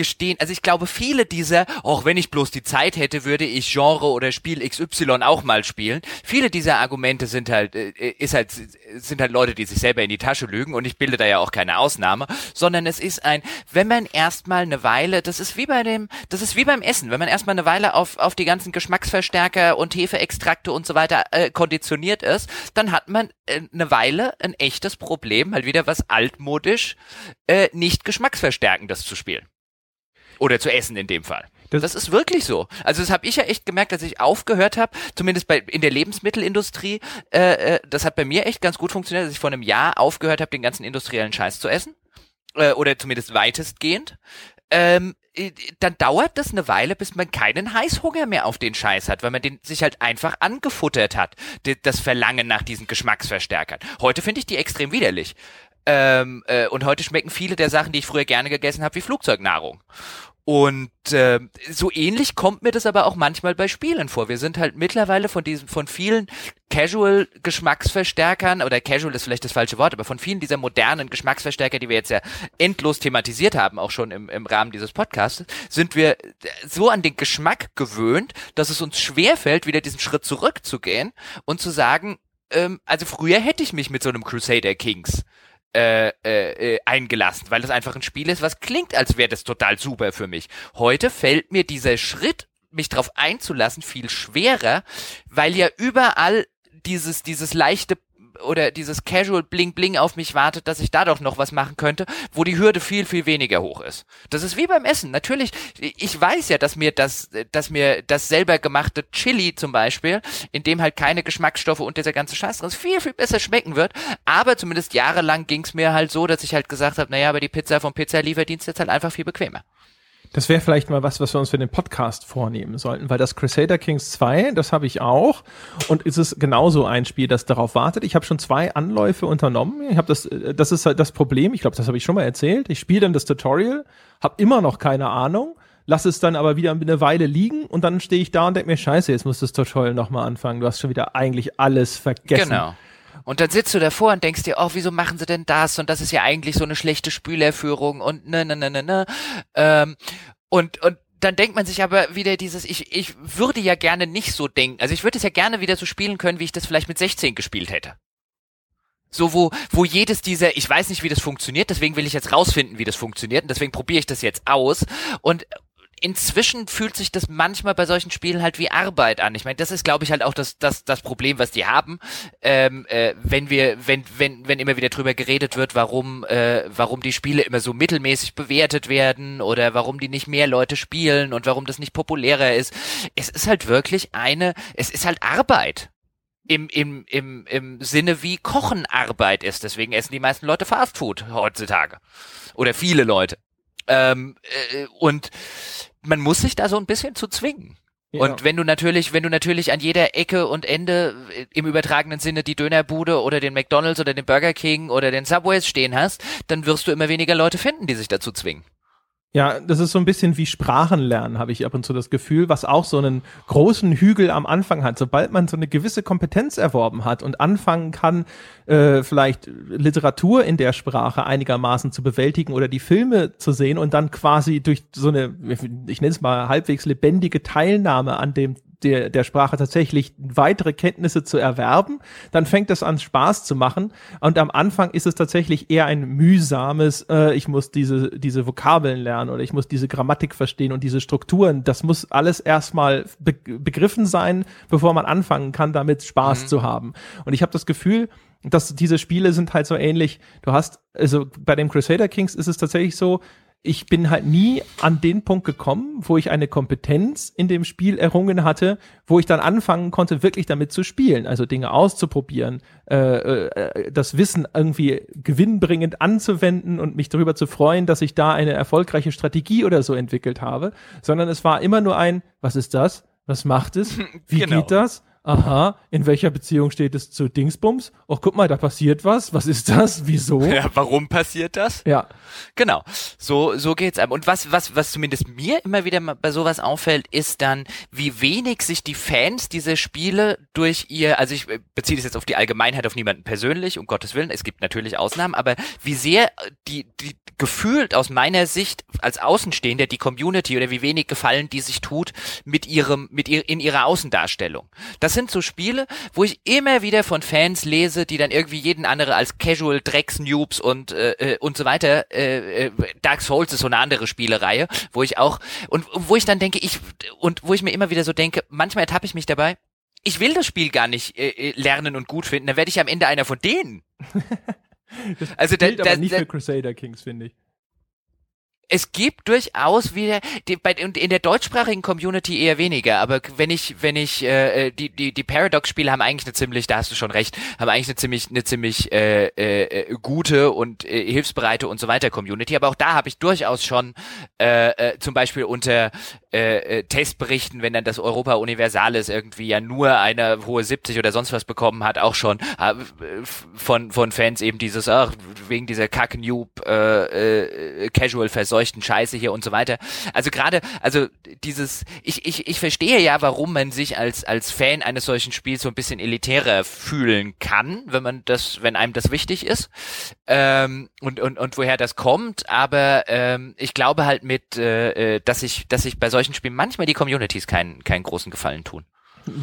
gestehen, also ich glaube, viele dieser, auch wenn ich bloß die Zeit hätte, würde ich Genre oder Spiel XY auch mal spielen. Viele dieser Argumente sind halt, äh, ist halt, sind halt Leute, die sich selber in die Tasche lügen und ich bilde da ja auch keine Ausnahme, sondern es ist ein, wenn man erstmal eine Weile, das ist wie bei dem, das ist wie beim Essen, wenn man erstmal eine Weile auf, auf die ganzen Geschmacksverstärker und Hefeextrakte und so weiter äh, konditioniert ist, dann hat man äh, eine Weile ein echtes Problem, mal wieder was altmodisch, äh, nicht geschmacksverstärkendes zu spielen. Oder zu essen in dem Fall. Das, das ist wirklich so. Also das habe ich ja echt gemerkt, dass ich aufgehört habe, zumindest bei in der Lebensmittelindustrie. Äh, äh, das hat bei mir echt ganz gut funktioniert, dass ich vor einem Jahr aufgehört habe, den ganzen industriellen Scheiß zu essen äh, oder zumindest weitestgehend. Ähm, äh, dann dauert das eine Weile, bis man keinen Heißhunger mehr auf den Scheiß hat, weil man den sich halt einfach angefuttert hat, das Verlangen nach diesen Geschmacksverstärkern. Heute finde ich die extrem widerlich. Ähm, äh, und heute schmecken viele der Sachen, die ich früher gerne gegessen habe, wie Flugzeugnahrung. Und äh, so ähnlich kommt mir das aber auch manchmal bei Spielen vor. Wir sind halt mittlerweile von diesen, von vielen Casual-Geschmacksverstärkern, oder Casual ist vielleicht das falsche Wort, aber von vielen dieser modernen Geschmacksverstärker, die wir jetzt ja endlos thematisiert haben, auch schon im, im Rahmen dieses Podcasts, sind wir so an den Geschmack gewöhnt, dass es uns schwerfällt, wieder diesen Schritt zurückzugehen und zu sagen, ähm, also früher hätte ich mich mit so einem Crusader Kings äh, äh, äh, eingelassen, weil das einfach ein Spiel ist, was klingt, als wäre das total super für mich. Heute fällt mir dieser Schritt, mich darauf einzulassen, viel schwerer, weil ja überall dieses, dieses leichte oder dieses Casual Bling Bling auf mich wartet, dass ich da doch noch was machen könnte, wo die Hürde viel, viel weniger hoch ist. Das ist wie beim Essen. Natürlich, ich weiß ja, dass mir das, dass mir das selber gemachte Chili zum Beispiel, in dem halt keine Geschmacksstoffe und dieser ganze Scheiß drin ist, viel, viel besser schmecken wird. Aber zumindest jahrelang ging es mir halt so, dass ich halt gesagt habe, naja, aber die Pizza vom Pizza-Lieferdienst ist halt einfach viel bequemer. Das wäre vielleicht mal was, was wir uns für den Podcast vornehmen sollten, weil das Crusader Kings 2, das habe ich auch und ist es genauso ein Spiel, das darauf wartet. Ich habe schon zwei Anläufe unternommen. Ich habe das äh, das ist halt das Problem, ich glaube, das habe ich schon mal erzählt. Ich spiele dann das Tutorial, habe immer noch keine Ahnung, lasse es dann aber wieder eine Weile liegen und dann stehe ich da und denke mir, scheiße, jetzt muss das Tutorial nochmal anfangen. Du hast schon wieder eigentlich alles vergessen. Genau. Und dann sitzt du davor und denkst dir, oh, wieso machen sie denn das? Und das ist ja eigentlich so eine schlechte Spülerführung und ne, ne, ne, ne, ne. Ähm, und, und dann denkt man sich aber wieder dieses, ich, ich würde ja gerne nicht so denken. Also ich würde es ja gerne wieder so spielen können, wie ich das vielleicht mit 16 gespielt hätte. So, wo, wo jedes dieser, ich weiß nicht, wie das funktioniert, deswegen will ich jetzt rausfinden, wie das funktioniert, und deswegen probiere ich das jetzt aus. Und inzwischen fühlt sich das manchmal bei solchen Spielen halt wie Arbeit an. Ich meine, das ist, glaube ich, halt auch das, das, das Problem, was die haben, ähm, äh, wenn wir, wenn, wenn, wenn immer wieder drüber geredet wird, warum, äh, warum die Spiele immer so mittelmäßig bewertet werden oder warum die nicht mehr Leute spielen und warum das nicht populärer ist. Es ist halt wirklich eine, es ist halt Arbeit im, im, im, im Sinne wie Kochen Arbeit ist. Deswegen essen die meisten Leute Fastfood heutzutage. Oder viele Leute. Ähm, äh, und man muss sich da so ein bisschen zu zwingen. Ja. Und wenn du natürlich, wenn du natürlich an jeder Ecke und Ende äh, im übertragenen Sinne die Dönerbude oder den McDonalds oder den Burger King oder den Subways stehen hast, dann wirst du immer weniger Leute finden, die sich dazu zwingen. Ja, das ist so ein bisschen wie Sprachenlernen, habe ich ab und zu das Gefühl, was auch so einen großen Hügel am Anfang hat. Sobald man so eine gewisse Kompetenz erworben hat und anfangen kann, äh, vielleicht Literatur in der Sprache einigermaßen zu bewältigen oder die Filme zu sehen und dann quasi durch so eine, ich nenne es mal halbwegs lebendige Teilnahme an dem der, der Sprache tatsächlich weitere Kenntnisse zu erwerben, dann fängt es an Spaß zu machen. Und am Anfang ist es tatsächlich eher ein mühsames, äh, ich muss diese, diese Vokabeln lernen oder ich muss diese Grammatik verstehen und diese Strukturen. Das muss alles erstmal be begriffen sein, bevor man anfangen kann, damit Spaß mhm. zu haben. Und ich habe das Gefühl, dass diese Spiele sind halt so ähnlich. Du hast, also bei dem Crusader Kings ist es tatsächlich so, ich bin halt nie an den Punkt gekommen, wo ich eine Kompetenz in dem Spiel errungen hatte, wo ich dann anfangen konnte, wirklich damit zu spielen, also Dinge auszuprobieren, äh, äh, das Wissen irgendwie gewinnbringend anzuwenden und mich darüber zu freuen, dass ich da eine erfolgreiche Strategie oder so entwickelt habe, sondern es war immer nur ein, was ist das? Was macht es? (laughs) Wie genau. geht das? Aha, in welcher Beziehung steht es zu Dingsbums? Oh, guck mal, da passiert was. Was ist das? Wieso? (laughs) Ja, warum passiert das? Ja. Genau. So, so geht's einem. Und was, was, was zumindest mir immer wieder bei sowas auffällt, ist dann, wie wenig sich die Fans dieser Spiele durch ihr, also ich äh, beziehe das jetzt auf die Allgemeinheit, auf niemanden persönlich, um Gottes Willen, es gibt natürlich Ausnahmen, aber wie sehr die, die gefühlt aus meiner Sicht als Außenstehender die Community oder wie wenig Gefallen die sich tut mit ihrem, mit ihr, in ihrer Außendarstellung. Das sind so Spiele, wo ich immer wieder von Fans lese, die dann irgendwie jeden andere als Casual Drecks Noobs und äh, äh, und so weiter. Äh, äh, Dark Souls ist so eine andere Spielereihe, wo ich auch und wo ich dann denke, ich und wo ich mir immer wieder so denke, manchmal ertappe ich mich dabei. Ich will das Spiel gar nicht äh, äh lernen und gut finden, dann werde ich am Ende einer von denen. (laughs) das also gilt da, da, aber nicht für Crusader Kings, finde ich es gibt durchaus wieder die, bei, in der deutschsprachigen Community eher weniger, aber wenn ich wenn ich äh, äh, die die die Paradox Spiele haben eigentlich eine ziemlich, da hast du schon recht, haben eigentlich eine ziemlich eine ziemlich äh, äh, gute und äh, hilfsbereite und so weiter Community, aber auch da habe ich durchaus schon äh, äh, zum Beispiel unter äh, äh, Testberichten, wenn dann das Europa Universalis irgendwie ja nur eine hohe 70 oder sonst was bekommen hat, auch schon äh, von von Fans eben dieses ach wegen dieser Kack Noob äh, äh, Casual Verseuchung verseuchten Scheiße hier und so weiter. Also gerade, also dieses, ich, ich, ich verstehe ja, warum man sich als, als Fan eines solchen Spiels so ein bisschen elitärer fühlen kann, wenn man das, wenn einem das wichtig ist. Ähm, und, und, und woher das kommt, aber ähm, ich glaube halt mit, äh, äh dass ich, dass ich bei solchen Spielen manchmal die Communities keinen, keinen großen Gefallen tun.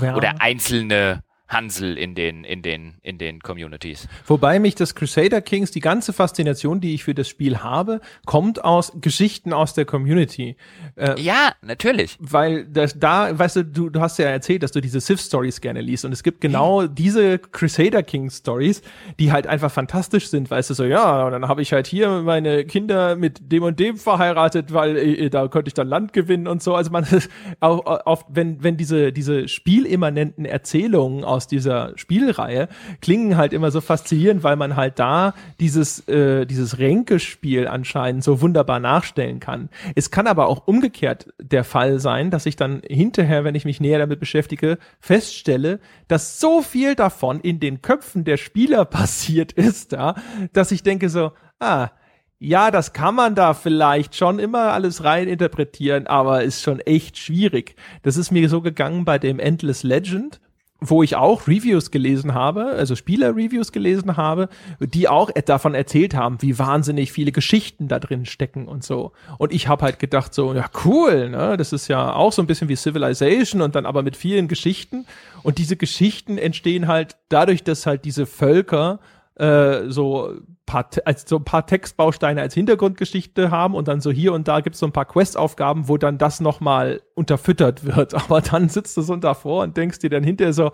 Ja. Oder einzelne Hansel in den, in den, in den Communities. Wobei mich das Crusader Kings, die ganze Faszination, die ich für das Spiel habe, kommt aus Geschichten aus der Community. Äh, ja, natürlich. Weil das, da, weißt du, du, du hast ja erzählt, dass du diese Sith-Stories gerne liest. Und es gibt genau hm. diese Crusader Kings Stories, die halt einfach fantastisch sind, weißt du, so, ja, und dann habe ich halt hier meine Kinder mit dem und dem verheiratet, weil äh, da konnte ich dann Land gewinnen und so. Also man, (laughs) auf, auf, wenn, wenn diese, diese spielimmanenten Erzählungen aus aus dieser Spielreihe klingen halt immer so faszinierend, weil man halt da dieses, äh, dieses Ränkespiel anscheinend so wunderbar nachstellen kann. Es kann aber auch umgekehrt der Fall sein, dass ich dann hinterher, wenn ich mich näher damit beschäftige, feststelle, dass so viel davon in den Köpfen der Spieler (laughs) passiert ist, da, dass ich denke so, ah, ja, das kann man da vielleicht schon immer alles rein interpretieren, aber ist schon echt schwierig. Das ist mir so gegangen bei dem Endless Legend, wo ich auch Reviews gelesen habe, also Spieler-Reviews gelesen habe, die auch davon erzählt haben, wie wahnsinnig viele Geschichten da drin stecken und so. Und ich habe halt gedacht so, ja cool, ne, das ist ja auch so ein bisschen wie Civilization und dann aber mit vielen Geschichten. Und diese Geschichten entstehen halt dadurch, dass halt diese Völker äh, so paar, als so ein paar Textbausteine als Hintergrundgeschichte haben und dann so hier und da gibt es so ein paar Questaufgaben, wo dann das nochmal unterfüttert wird. (laughs) Aber dann sitzt du so davor und denkst dir dann hinterher so,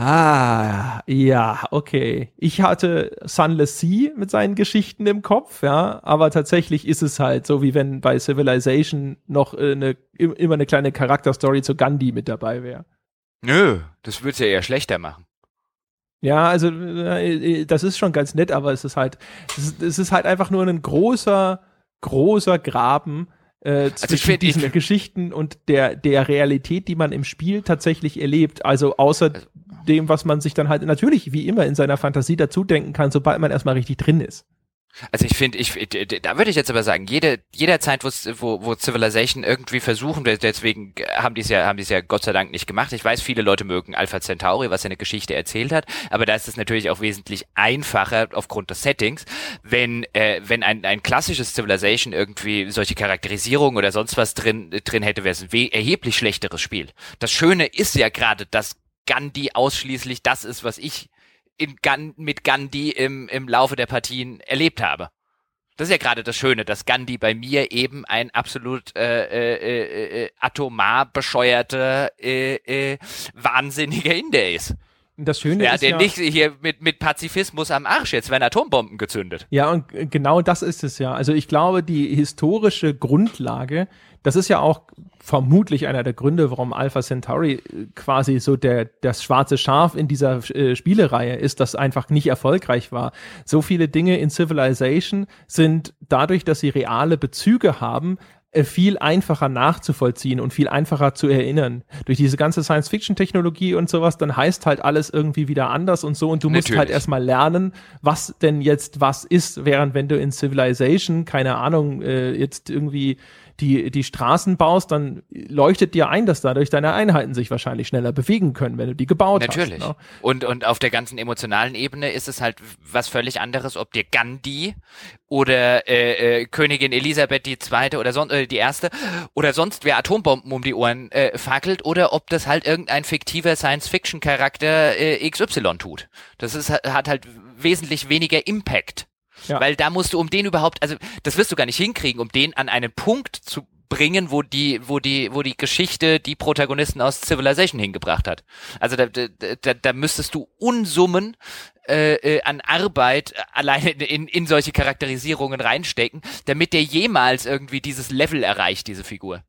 Ah, ja, okay. Ich hatte Sunless Sea mit seinen Geschichten im Kopf, ja, aber tatsächlich ist es halt so, wie wenn bei Civilization noch äh, eine, immer eine kleine Charakterstory zu Gandhi mit dabei wäre. Nö, das würde es ja eher schlechter machen. Ja, also äh, das ist schon ganz nett, aber es ist halt, es ist, es ist halt einfach nur ein großer, großer Graben äh, zwischen also find, diesen Geschichten und der, der Realität, die man im Spiel tatsächlich erlebt. Also außer dem, was man sich dann halt natürlich wie immer in seiner Fantasie dazu denken kann, sobald man erstmal richtig drin ist. Also ich finde, ich da würde ich jetzt aber sagen, jede jederzeit, wo, wo Civilization irgendwie versuchen, deswegen haben die es ja haben die es ja Gott sei Dank nicht gemacht. Ich weiß, viele Leute mögen Alpha Centauri, was ja eine Geschichte erzählt hat, aber da ist es natürlich auch wesentlich einfacher aufgrund des Settings, wenn äh, wenn ein ein klassisches Civilization irgendwie solche Charakterisierung oder sonst was drin drin hätte, wäre es ein erheblich schlechteres Spiel. Das Schöne ist ja gerade, dass Gandhi ausschließlich das ist, was ich in Gan mit Gandhi im, im Laufe der Partien erlebt habe. Das ist ja gerade das Schöne, dass Gandhi bei mir eben ein absolut äh, äh, äh, äh atomar bescheuerter, äh, äh, wahnsinniger Inder ist. Das Schöne ja, ist der ja, nicht hier mit, mit Pazifismus am Arsch, jetzt werden Atombomben gezündet. Ja, und genau das ist es ja. Also ich glaube, die historische Grundlage, das ist ja auch vermutlich einer der Gründe, warum Alpha Centauri äh, quasi so der, das schwarze Schaf in dieser äh, Spielereihe ist, das einfach nicht erfolgreich war. So viele Dinge in Civilization sind dadurch, dass sie reale Bezüge haben, viel einfacher nachzuvollziehen und viel einfacher zu erinnern. Durch diese ganze Science-Fiction-Technologie und sowas, dann heißt halt alles irgendwie wieder anders und so und du musst halt erstmal lernen, was denn jetzt was ist, während wenn du in Civilization, keine Ahnung, äh, jetzt irgendwie die, die Straßen baust, dann leuchtet dir ein, dass dadurch deine Einheiten sich wahrscheinlich schneller bewegen können, wenn du die gebaut Natürlich. hast. Natürlich. Ne? Und, und auf der ganzen emotionalen Ebene ist es halt was völlig anderes, ob dir Gandhi oder äh, äh, Königin Elisabeth die zweite oder sonst äh, die erste oder sonst wer Atombomben um die Ohren äh, fackelt oder ob das halt irgendein fiktiver Science-Fiction-Charakter äh, XY tut. Das ist hat halt wesentlich weniger Impact ja. Weil da musst du, um den überhaupt, also das wirst du gar nicht hinkriegen, um den an einen Punkt zu bringen, wo die, wo die, wo die Geschichte die Protagonisten aus Civilization hingebracht hat. Also da, da, da müsstest du Unsummen äh, äh, an Arbeit alleine in, in solche Charakterisierungen reinstecken, damit der jemals irgendwie dieses Level erreicht, diese Figur.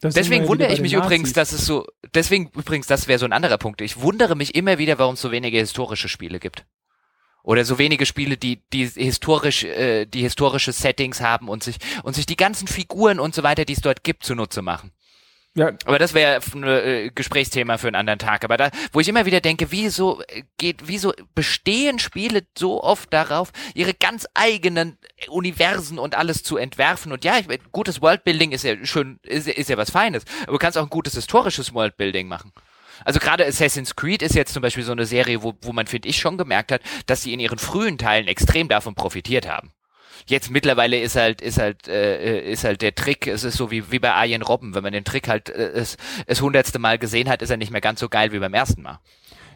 Das deswegen wundere ich mich Nazis. übrigens, dass es so, deswegen übrigens, das wäre so ein anderer Punkt. Ich wundere mich immer wieder, warum es so wenige historische Spiele gibt oder so wenige Spiele, die die historisch äh, die historische Settings haben und sich und sich die ganzen Figuren und so weiter, die es dort gibt, zunutze machen. Ja. Aber das wäre ein äh, Gesprächsthema für einen anderen Tag. Aber da, wo ich immer wieder denke, wieso geht, wieso bestehen Spiele so oft darauf, ihre ganz eigenen Universen und alles zu entwerfen? Und ja, ich, gutes Worldbuilding ist ja schön, ist, ist ja was Feines. Aber du kannst auch ein gutes historisches Worldbuilding machen. Also gerade Assassin's Creed ist jetzt zum Beispiel so eine Serie, wo, wo man, finde ich, schon gemerkt hat, dass sie in ihren frühen Teilen extrem davon profitiert haben. Jetzt mittlerweile ist halt ist halt äh, ist halt der Trick. Es ist so wie wie bei Arjen Robben, wenn man den Trick halt äh, es es hundertste Mal gesehen hat, ist er nicht mehr ganz so geil wie beim ersten Mal.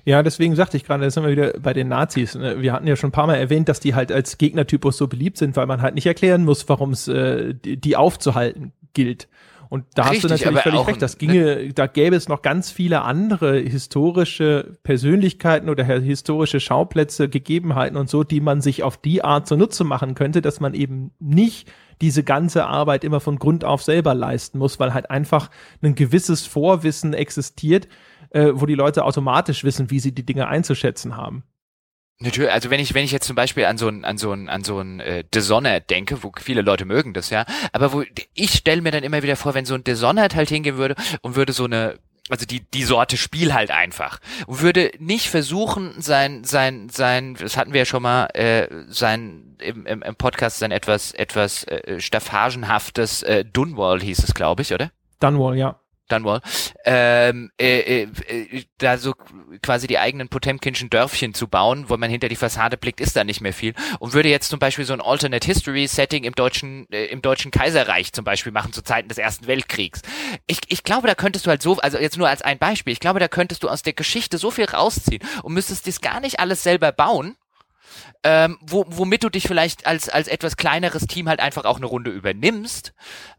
Ja, deswegen sagte ich gerade, da sind wir wieder bei den Nazis. Ne? Wir hatten ja schon ein paar Mal erwähnt, dass die halt als Gegnertypus so beliebt sind, weil man halt nicht erklären muss, warum es äh, die aufzuhalten gilt. Und da Richtig, hast du natürlich völlig recht. Das ginge, da gäbe es noch ganz viele andere historische Persönlichkeiten oder historische Schauplätze, Gegebenheiten und so, die man sich auf die Art zunutze machen könnte, dass man eben nicht diese ganze Arbeit immer von Grund auf selber leisten muss, weil halt einfach ein gewisses Vorwissen existiert, äh, wo die Leute automatisch wissen, wie sie die Dinge einzuschätzen haben. Natürlich, also wenn ich wenn ich jetzt zum Beispiel an so ein an so ein an so ein äh, Dishonored denke, wo viele Leute mögen das ja, aber wo ich stelle mir dann immer wieder vor, wenn so ein Dishonored halt hingehen würde und würde so eine also die die Sorte Spiel halt einfach und würde nicht versuchen sein sein sein das hatten wir ja schon mal äh, sein im, im, im Podcast sein etwas etwas äh, staffagenhaftes äh, Dunwall hieß es glaube ich oder? Dunwall ja Dunwall, ähm, äh, äh, äh, da so quasi die eigenen Potemkinschen Dörfchen zu bauen, wo man hinter die Fassade blickt, ist da nicht mehr viel. Und würde jetzt zum Beispiel so ein Alternate History Setting im deutschen, äh, im deutschen Kaiserreich zum Beispiel machen zu Zeiten des Ersten Weltkriegs. Ich, ich glaube, da könntest du halt so, also jetzt nur als ein Beispiel, ich glaube, da könntest du aus der Geschichte so viel rausziehen und müsstest das gar nicht alles selber bauen, ähm, wo, womit du dich vielleicht als, als etwas kleineres Team halt einfach auch eine Runde übernimmst.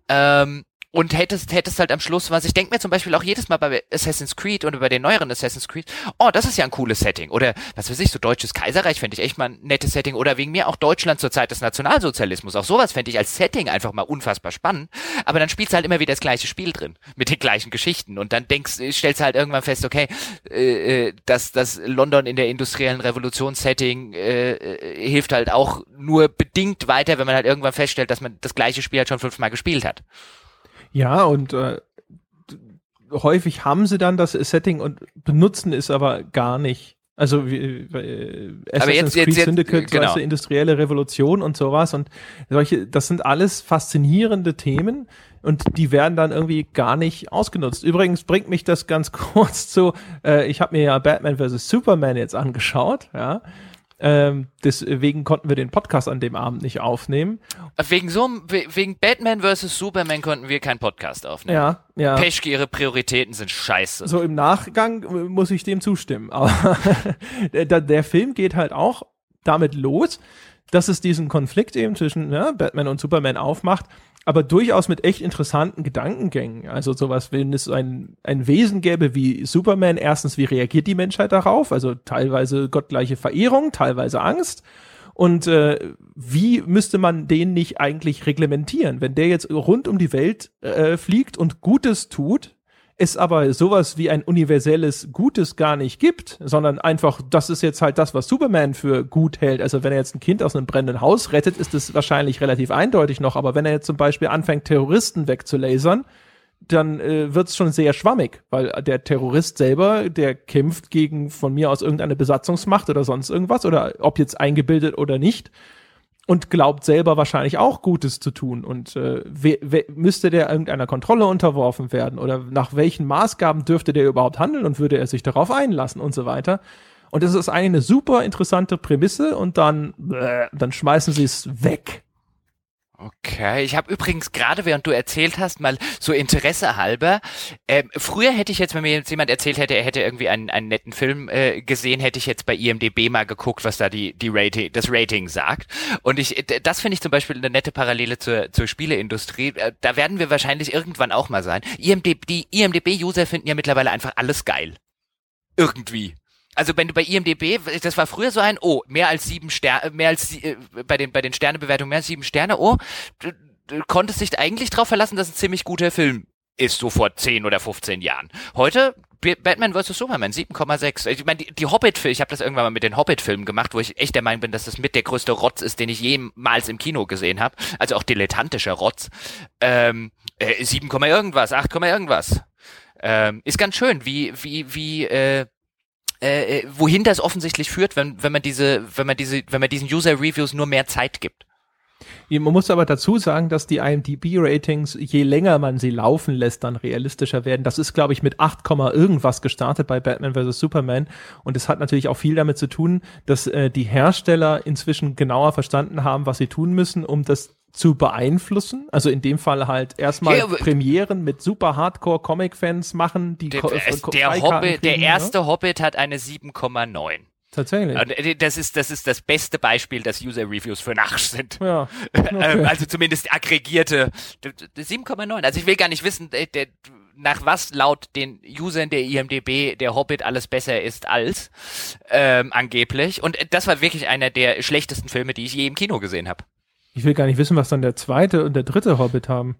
Ähm, und hättest, hättest halt am Schluss was. Ich denke mir zum Beispiel auch jedes Mal bei Assassin's Creed oder bei den neueren Assassin's Creed, oh, das ist ja ein cooles Setting. Oder was weiß ich, so deutsches Kaiserreich fände ich echt mal ein nettes Setting. Oder wegen mir auch Deutschland zur Zeit des Nationalsozialismus. Auch sowas fände ich als Setting einfach mal unfassbar spannend. Aber dann spielst du halt immer wieder das gleiche Spiel drin. Mit den gleichen Geschichten. Und dann denkst, stellst du halt irgendwann fest, okay, äh, äh dass das London in der industriellen Revolution-Setting äh, äh, hilft halt auch nur bedingt weiter, wenn man halt irgendwann feststellt, dass man das gleiche Spiel halt schon fünfmal gespielt hat. Ja, und äh, häufig haben sie dann das Setting und benutzen es aber gar nicht. Also wie, äh, Assassin's Creed jetzt, Syndicate, genau. weißt du, industrielle Revolution und sowas und solche, das sind alles faszinierende Themen und die werden dann irgendwie gar nicht ausgenutzt. Übrigens bringt mich das ganz (laughs) kurz zu, äh, ich habe mir ja Batman vs. Superman jetzt angeschaut, ja, ähm, deswegen konnten wir den Podcast an dem Abend nicht aufnehmen. Wegen so wegen Batman vs. Superman konnten wir keinen Podcast aufnehmen. Ja, ja. Peschke, ihre Prioritäten sind scheiße. So im Nachgang äh, muss ich dem zustimmen. Aber (laughs) der, der Film geht halt auch damit los, dass es diesen Konflikt eben zwischen ne, Batman und Superman aufmacht aber durchaus mit echt interessanten Gedankengängen. Also sowas, wenn es ein, ein Wesen gäbe wie Superman, erstens, wie reagiert die Menschheit darauf? Also teilweise gottgleiche Verehrung, teilweise Angst. Und äh, wie müsste man den nicht eigentlich reglementieren? Wenn der jetzt rund um die Welt äh, fliegt und Gutes tut, es aber sowas wie ein universelles Gutes gar nicht gibt, sondern einfach, das ist jetzt halt das, was Superman für gut hält. Also wenn er jetzt ein Kind aus einem brennenden Haus rettet, ist es wahrscheinlich relativ eindeutig noch, aber wenn er jetzt zum Beispiel anfängt, Terroristen wegzulasern, dann äh, wird es schon sehr schwammig, weil der Terrorist selber, der kämpft gegen von mir aus irgendeine Besatzungsmacht oder sonst irgendwas, oder ob jetzt eingebildet oder nicht, und glaubt selber wahrscheinlich auch Gutes zu tun. Und äh, we, we, müsste der irgendeiner Kontrolle unterworfen werden oder nach welchen Maßgaben dürfte der überhaupt handeln und würde er sich darauf einlassen und so weiter. Und das ist eine super interessante Prämisse und dann, äh, dann schmeißen sie es weg. Okay, ich habe übrigens gerade, während du erzählt hast, mal so Interesse halber, äh, früher hätte ich jetzt, wenn mir jetzt jemand erzählt hätte, er hätte irgendwie einen, einen netten Film äh, gesehen, hätte ich jetzt bei IMDB mal geguckt, was da die, die Rating, das Rating sagt. Und ich, das finde ich zum Beispiel eine nette Parallele zur, zur Spieleindustrie. Äh, da werden wir wahrscheinlich irgendwann auch mal sein. IMDb, die IMDB-User finden ja mittlerweile einfach alles geil. Irgendwie. Also wenn du bei IMDb, das war früher so ein, oh, mehr als sieben Sterne, mehr als äh, bei den bei den Sternebewertungen mehr als sieben Sterne, oh, du, du konntest dich eigentlich darauf verlassen, dass ein ziemlich guter Film ist, so vor 10 oder 15 Jahren. Heute Batman vs. Superman 7,6. Ich meine, die, die Hobbit-Filme, ich habe das irgendwann mal mit den Hobbit-Filmen gemacht, wo ich echt der Meinung bin, dass das mit der größte Rotz ist, den ich jemals im Kino gesehen habe. Also auch dilettantischer Rotz. Ähm, äh, 7, irgendwas, 8, irgendwas. Ähm, ist ganz schön, wie, wie, wie, äh, äh, äh, wohin das offensichtlich führt, wenn, wenn man diese, wenn man diese, wenn man diesen User Reviews nur mehr Zeit gibt. Man muss aber dazu sagen, dass die IMDb-Ratings, je länger man sie laufen lässt, dann realistischer werden. Das ist, glaube ich, mit 8, irgendwas gestartet bei Batman vs. Superman. Und es hat natürlich auch viel damit zu tun, dass äh, die Hersteller inzwischen genauer verstanden haben, was sie tun müssen, um das zu beeinflussen. Also in dem Fall halt erstmal ja, Premieren mit super Hardcore-Comic-Fans machen, die der, der, Hobbit, kriegen, der ne? erste ne? Hobbit hat eine 7,9. Tatsächlich. Äh, das ist, das ist das beste Beispiel, dass User-Reviews für Nachsch sind. Ja. (laughs) Okay. Also zumindest aggregierte 7,9. Also ich will gar nicht wissen, der, nach was laut den Usern der IMDB der Hobbit alles besser ist als ähm, angeblich. Und das war wirklich einer der schlechtesten Filme, die ich je im Kino gesehen habe. Ich will gar nicht wissen, was dann der zweite und der dritte Hobbit haben.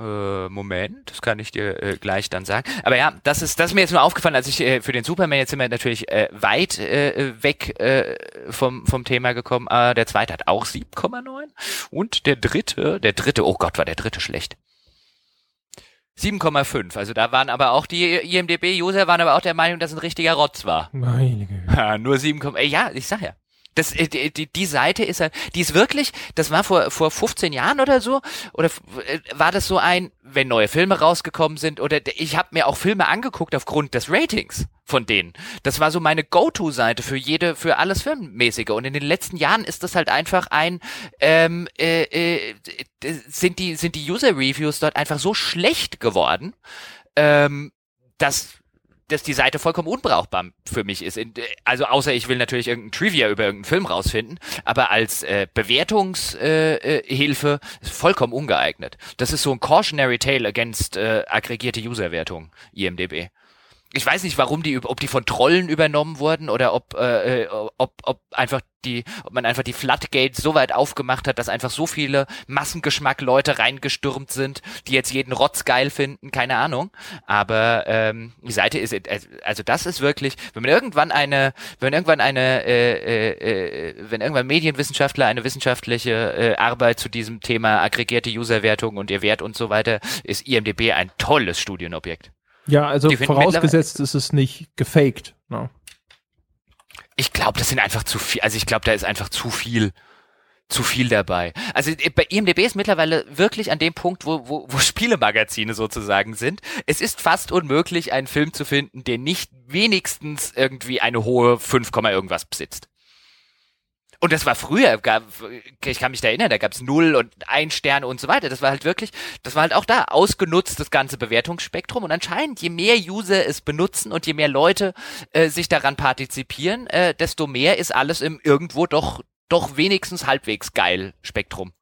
Äh, Moment, das kann ich dir äh, gleich dann sagen. Aber ja, das ist, das ist mir jetzt nur aufgefallen, als ich äh, für den Superman jetzt sind wir natürlich äh, weit äh, weg äh, vom vom Thema gekommen. Äh, der zweite hat auch 7,9 und der dritte, der dritte, oh Gott, war der dritte schlecht. 7,5. Also da waren aber auch die IMDB-User waren aber auch der Meinung, dass ein richtiger Rotz war. Meine Güte. Ja, nur 7, ja, ich sag ja. Das, äh, die, die Seite ist halt, die ist wirklich, das war vor, vor 15 Jahren oder so, oder äh, war das so ein, wenn neue Filme rausgekommen sind, oder ich habe mir auch Filme angeguckt aufgrund des Ratings von denen. Das war so meine Go-To-Seite für jede, für alles Filmmäßige. Und in den letzten Jahren ist das halt einfach ein, ähm, äh, äh, sind die, sind die User-Reviews dort einfach so schlecht geworden, ähm, dass dass die Seite vollkommen unbrauchbar für mich ist. Also außer ich will natürlich irgendein Trivia über irgendeinen Film rausfinden, aber als äh, Bewertungshilfe äh, äh, vollkommen ungeeignet. Das ist so ein cautionary tale against äh, aggregierte Userwertung, IMDB ich weiß nicht, warum die, ob die von Trollen übernommen wurden oder ob, äh, äh, ob, ob einfach die, ob man einfach die Floodgates so weit aufgemacht hat, dass einfach so viele Massengeschmack-Leute reingestürmt sind, die jetzt jeden Rotz geil finden, keine Ahnung. Aber ähm, die Seite ist, also das ist wirklich, wenn man irgendwann eine, wenn irgendwann eine, äh, äh, äh, wenn irgendwann Medienwissenschaftler eine wissenschaftliche äh, Arbeit zu diesem Thema aggregierte Userwertung und ihr Wert und so weiter, ist IMDB ein tolles Studienobjekt. Ja, also vorausgesetzt ist es nicht gefaked. No. Ne? Ich glaube, das sind einfach zu viel. Also ich glaube, da ist einfach zu viel zu viel dabei. Also äh, bei IMDB ist mittlerweile wirklich an dem Punkt, wo, wo, wo (laughs) Spielemagazine sozusagen sind. Es ist fast unmöglich, einen Film zu finden, der nicht wenigstens irgendwie eine hohe 5, irgendwas besitzt. Und das war früher, gab, ich kann mich da erinnern, da gab's null und ein Stern und so weiter. Das war halt wirklich, das war halt auch da ausgenutzt, das ganze Bewertungsspektrum. Und anscheinend, je mehr User es benutzen und je mehr Leute äh, sich daran partizipieren, äh, desto mehr ist alles im irgendwo doch, doch wenigstens halbwegs geil Spektrum.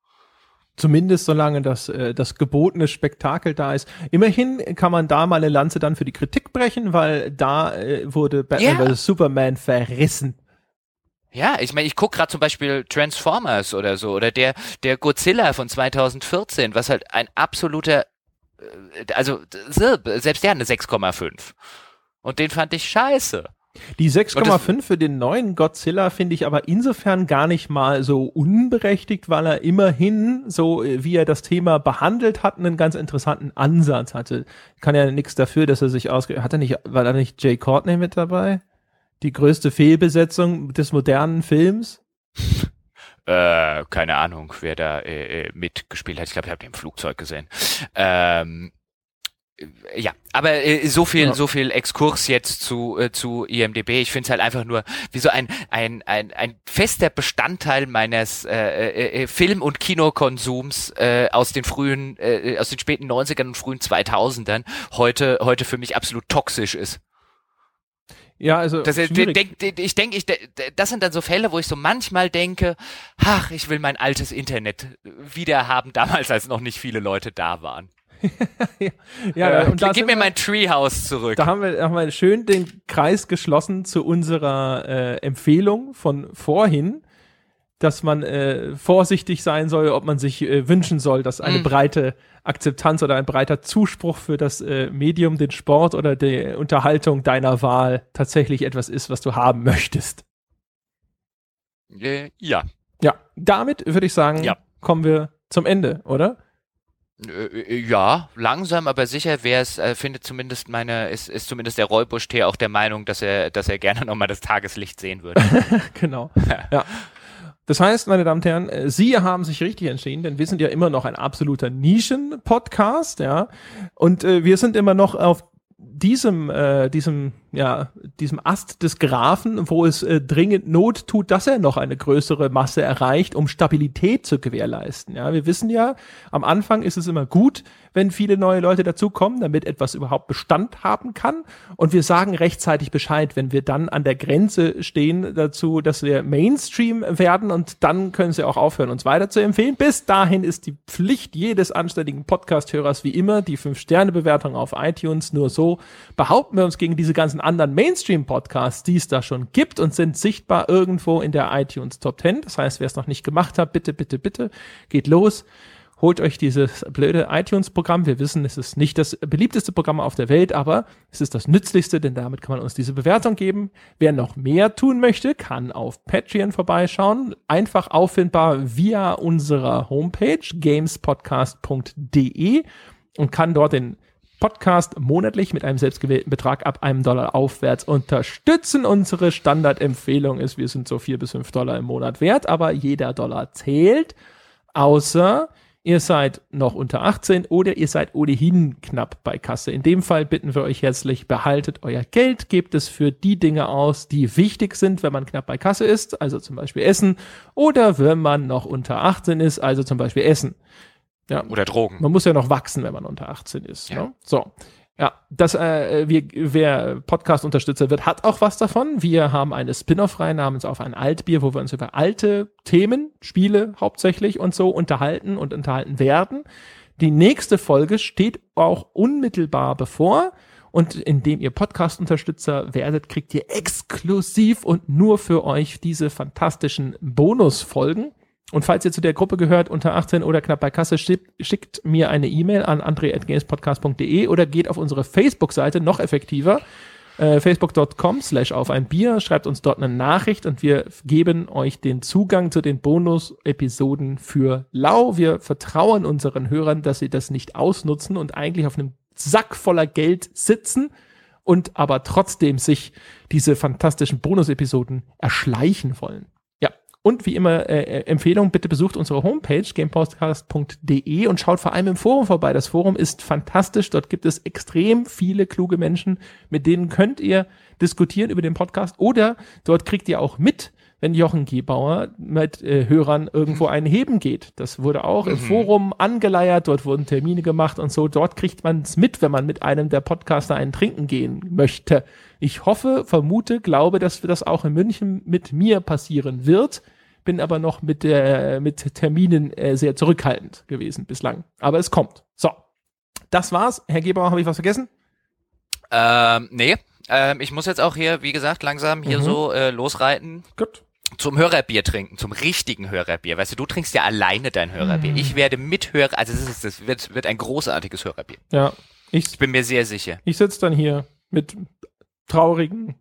Zumindest solange das, äh, das gebotene Spektakel da ist. Immerhin kann man da mal eine Lanze dann für die Kritik brechen, weil da äh, wurde Batman yeah. vs. Superman verrissen. Ja, ich meine, ich guck gerade zum Beispiel Transformers oder so oder der der Godzilla von 2014, was halt ein absoluter äh, also selbst der hat eine 6,5. Und den fand ich scheiße. Die 6,5 für den neuen Godzilla finde ich aber insofern gar nicht mal so unberechtigt, weil er immerhin, so wie er das Thema behandelt hat, einen ganz interessanten Ansatz hatte. Kann ja nichts dafür, dass er sich ausge... Hat er nicht, war da nicht Jay Courtney mit dabei? Die größte Fehlbesetzung des modernen Films? (laughs) Äh, keine Ahnung, wer da äh, äh mitgespielt hat. Ich glaube, ich habe den im Flugzeug gesehen. Ähm, ja, aber äh, so viel, ja. so viel Exkurs jetzt zu äh, zu IMDb. Ich finde es halt einfach nur wie so ein ein ein ein fester Bestandteil meines äh, äh, äh, Film- und Kinokonsums äh, aus den frühen, äh, aus den späten 90ern und frühen 2000ern heute heute für mich absolut toxisch ist. Ja, also das, denk, ich denke, ich, das sind dann so Fälle, wo ich so manchmal denke, ach, ich will mein altes Internet wieder haben, damals als noch nicht viele Leute da waren. (laughs) ja, ja äh, und da gib mir wir, mein Treehouse zurück. Da haben wir, haben wir schön den Kreis geschlossen zu unserer äh, Empfehlung von vorhin, dass man äh, vorsichtig sein soll, ob man sich äh, wünschen soll, dass eine mm. breite Akzeptanz oder ein breiter Zuspruch für das äh, Medium, den Sport oder die Unterhaltung deiner Wahl tatsächlich etwas ist, was du haben möchtest. Äh, ja. Ja, damit würde ich sagen, ja. kommen wir zum Ende, oder? Äh, äh, ja, langsam, aber sicher wäre es, äh, findet zumindest meine, ist, ist zumindest der Räubusch-Tee auch der Meinung, dass er, dass er gerne nochmal das Tageslicht sehen würde. (laughs) genau. (laughs) ja. Das heißt, meine Damen und Herren, äh, Sie haben sich richtig entschieden, denn wir sind ja immer noch ein absoluter Nischen-Podcast, ja. Und äh, wir sind immer noch auf diesem, äh, diesem, ja, diesem Ast des Graphen, wo es äh, dringend Not tut, dass er noch eine größere Masse erreicht, um Stabilität zu gewährleisten. Ja, wir wissen ja, am Anfang ist es immer gut, wenn viele neue Leute dazukommen, damit etwas überhaupt Bestand haben kann. Und wir sagen rechtzeitig Bescheid, wenn wir dann an der Grenze stehen dazu, dass wir Mainstream werden und dann können sie auch aufhören, uns weiter zu empfehlen. Bis dahin ist die Pflicht jedes anständigen Podcast-Hörers wie immer die 5-Sterne-Bewertung auf iTunes. Nur so behaupten wir uns gegen diese ganzen anderen Mainstream-Podcasts, die es da schon gibt und sind sichtbar irgendwo in der iTunes Top 10. Das heißt, wer es noch nicht gemacht hat, bitte, bitte, bitte, geht los holt euch dieses blöde iTunes-Programm. Wir wissen, es ist nicht das beliebteste Programm auf der Welt, aber es ist das nützlichste, denn damit kann man uns diese Bewertung geben. Wer noch mehr tun möchte, kann auf Patreon vorbeischauen. Einfach auffindbar via unserer Homepage gamespodcast.de und kann dort den Podcast monatlich mit einem selbstgewählten Betrag ab einem Dollar aufwärts unterstützen. Unsere Standardempfehlung ist, wir sind so vier bis fünf Dollar im Monat wert, aber jeder Dollar zählt, außer ihr seid noch unter 18 oder ihr seid ohnehin knapp bei Kasse. In dem Fall bitten wir euch herzlich, behaltet euer Geld, gebt es für die Dinge aus, die wichtig sind, wenn man knapp bei Kasse ist, also zum Beispiel Essen, oder wenn man noch unter 18 ist, also zum Beispiel Essen. Ja. Oder Drogen. Man muss ja noch wachsen, wenn man unter 18 ist. Ja. Ne? So. Ja, das, äh, wir, wer Podcast-Unterstützer wird, hat auch was davon. Wir haben eine Spin-off-Reihe namens Auf ein Altbier, wo wir uns über alte Themen, Spiele hauptsächlich und so unterhalten und unterhalten werden. Die nächste Folge steht auch unmittelbar bevor. Und indem ihr Podcast-Unterstützer werdet, kriegt ihr exklusiv und nur für euch diese fantastischen Bonusfolgen. Und falls ihr zu der Gruppe gehört, unter 18 oder knapp bei Kasse, schickt, schickt mir eine E-Mail an andre.gamespodcast.de oder geht auf unsere Facebook-Seite, noch effektiver, äh, facebook.com slash auf ein Bier, schreibt uns dort eine Nachricht und wir geben euch den Zugang zu den Bonus-Episoden für lau. Wir vertrauen unseren Hörern, dass sie das nicht ausnutzen und eigentlich auf einem Sack voller Geld sitzen und aber trotzdem sich diese fantastischen Bonus-Episoden erschleichen wollen. Und wie immer äh, äh, Empfehlung, bitte besucht unsere Homepage gamepodcast.de und schaut vor allem im Forum vorbei. Das Forum ist fantastisch. Dort gibt es extrem viele kluge Menschen, mit denen könnt ihr diskutieren über den Podcast oder dort kriegt ihr auch mit, wenn Jochen Gebauer mit äh, Hörern irgendwo einen heben geht. Das wurde auch mhm. im Forum angeleiert, dort wurden Termine gemacht und so. Dort kriegt man es mit, wenn man mit einem der Podcaster einen trinken gehen möchte. Ich hoffe, vermute, glaube, dass das auch in München mit mir passieren wird bin aber noch mit, der, mit Terminen äh, sehr zurückhaltend gewesen bislang. Aber es kommt. So, das war's. Herr Gebauer, habe ich was vergessen? Ähm, nee. Ähm, ich muss jetzt auch hier, wie gesagt, langsam hier mhm. so äh, losreiten. Gut. zum Hörerbier trinken, zum richtigen Hörerbier. Weißt du, du trinkst ja alleine dein Hörerbier. Ich werde mit Hörer, also das, ist, das wird, wird ein großartiges Hörerbier. Ja, ich, Ich bin mir sehr sicher. ich sitze dann hier mit traurigen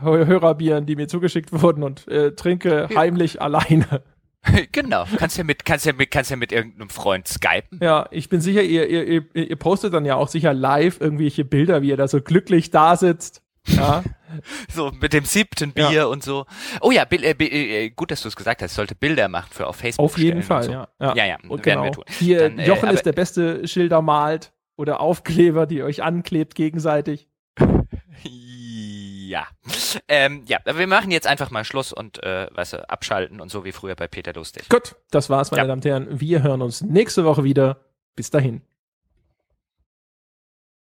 Hörerbieren, die mir zugeschickt wurden und äh, trinke Ja. heimlich alleine. (laughs) genau. Kannst ja mit, kannst ja mit, kannst ja mit irgendeinem Freund skypen. Ja, ich bin sicher, ihr, ihr, ihr, ihr postet dann ja auch sicher live irgendwelche Bilder, wie ihr da so glücklich da sitzt. Ja, (laughs) So mit dem siebten Ja. Bier und so. Oh ja, Bil äh, Bi- äh, gut, dass du es gesagt hast. Ich sollte Bilder machen für auf Facebook. auf jeden Fall, so. ja. Ja, ja, Und werden wir genau. tun. Hier, Dann, äh, Jochen aber- ist der beste Schilder malt oder Aufkleber, die euch anklebt gegenseitig. (laughs) Ja. Ähm, ja, aber wir machen jetzt einfach mal Schluss und äh, weißt du, abschalten und so wie früher bei Peter Lustig. Gut, das war's, meine Ja. Damen und Herren. Wir hören uns nächste Woche wieder. Bis dahin.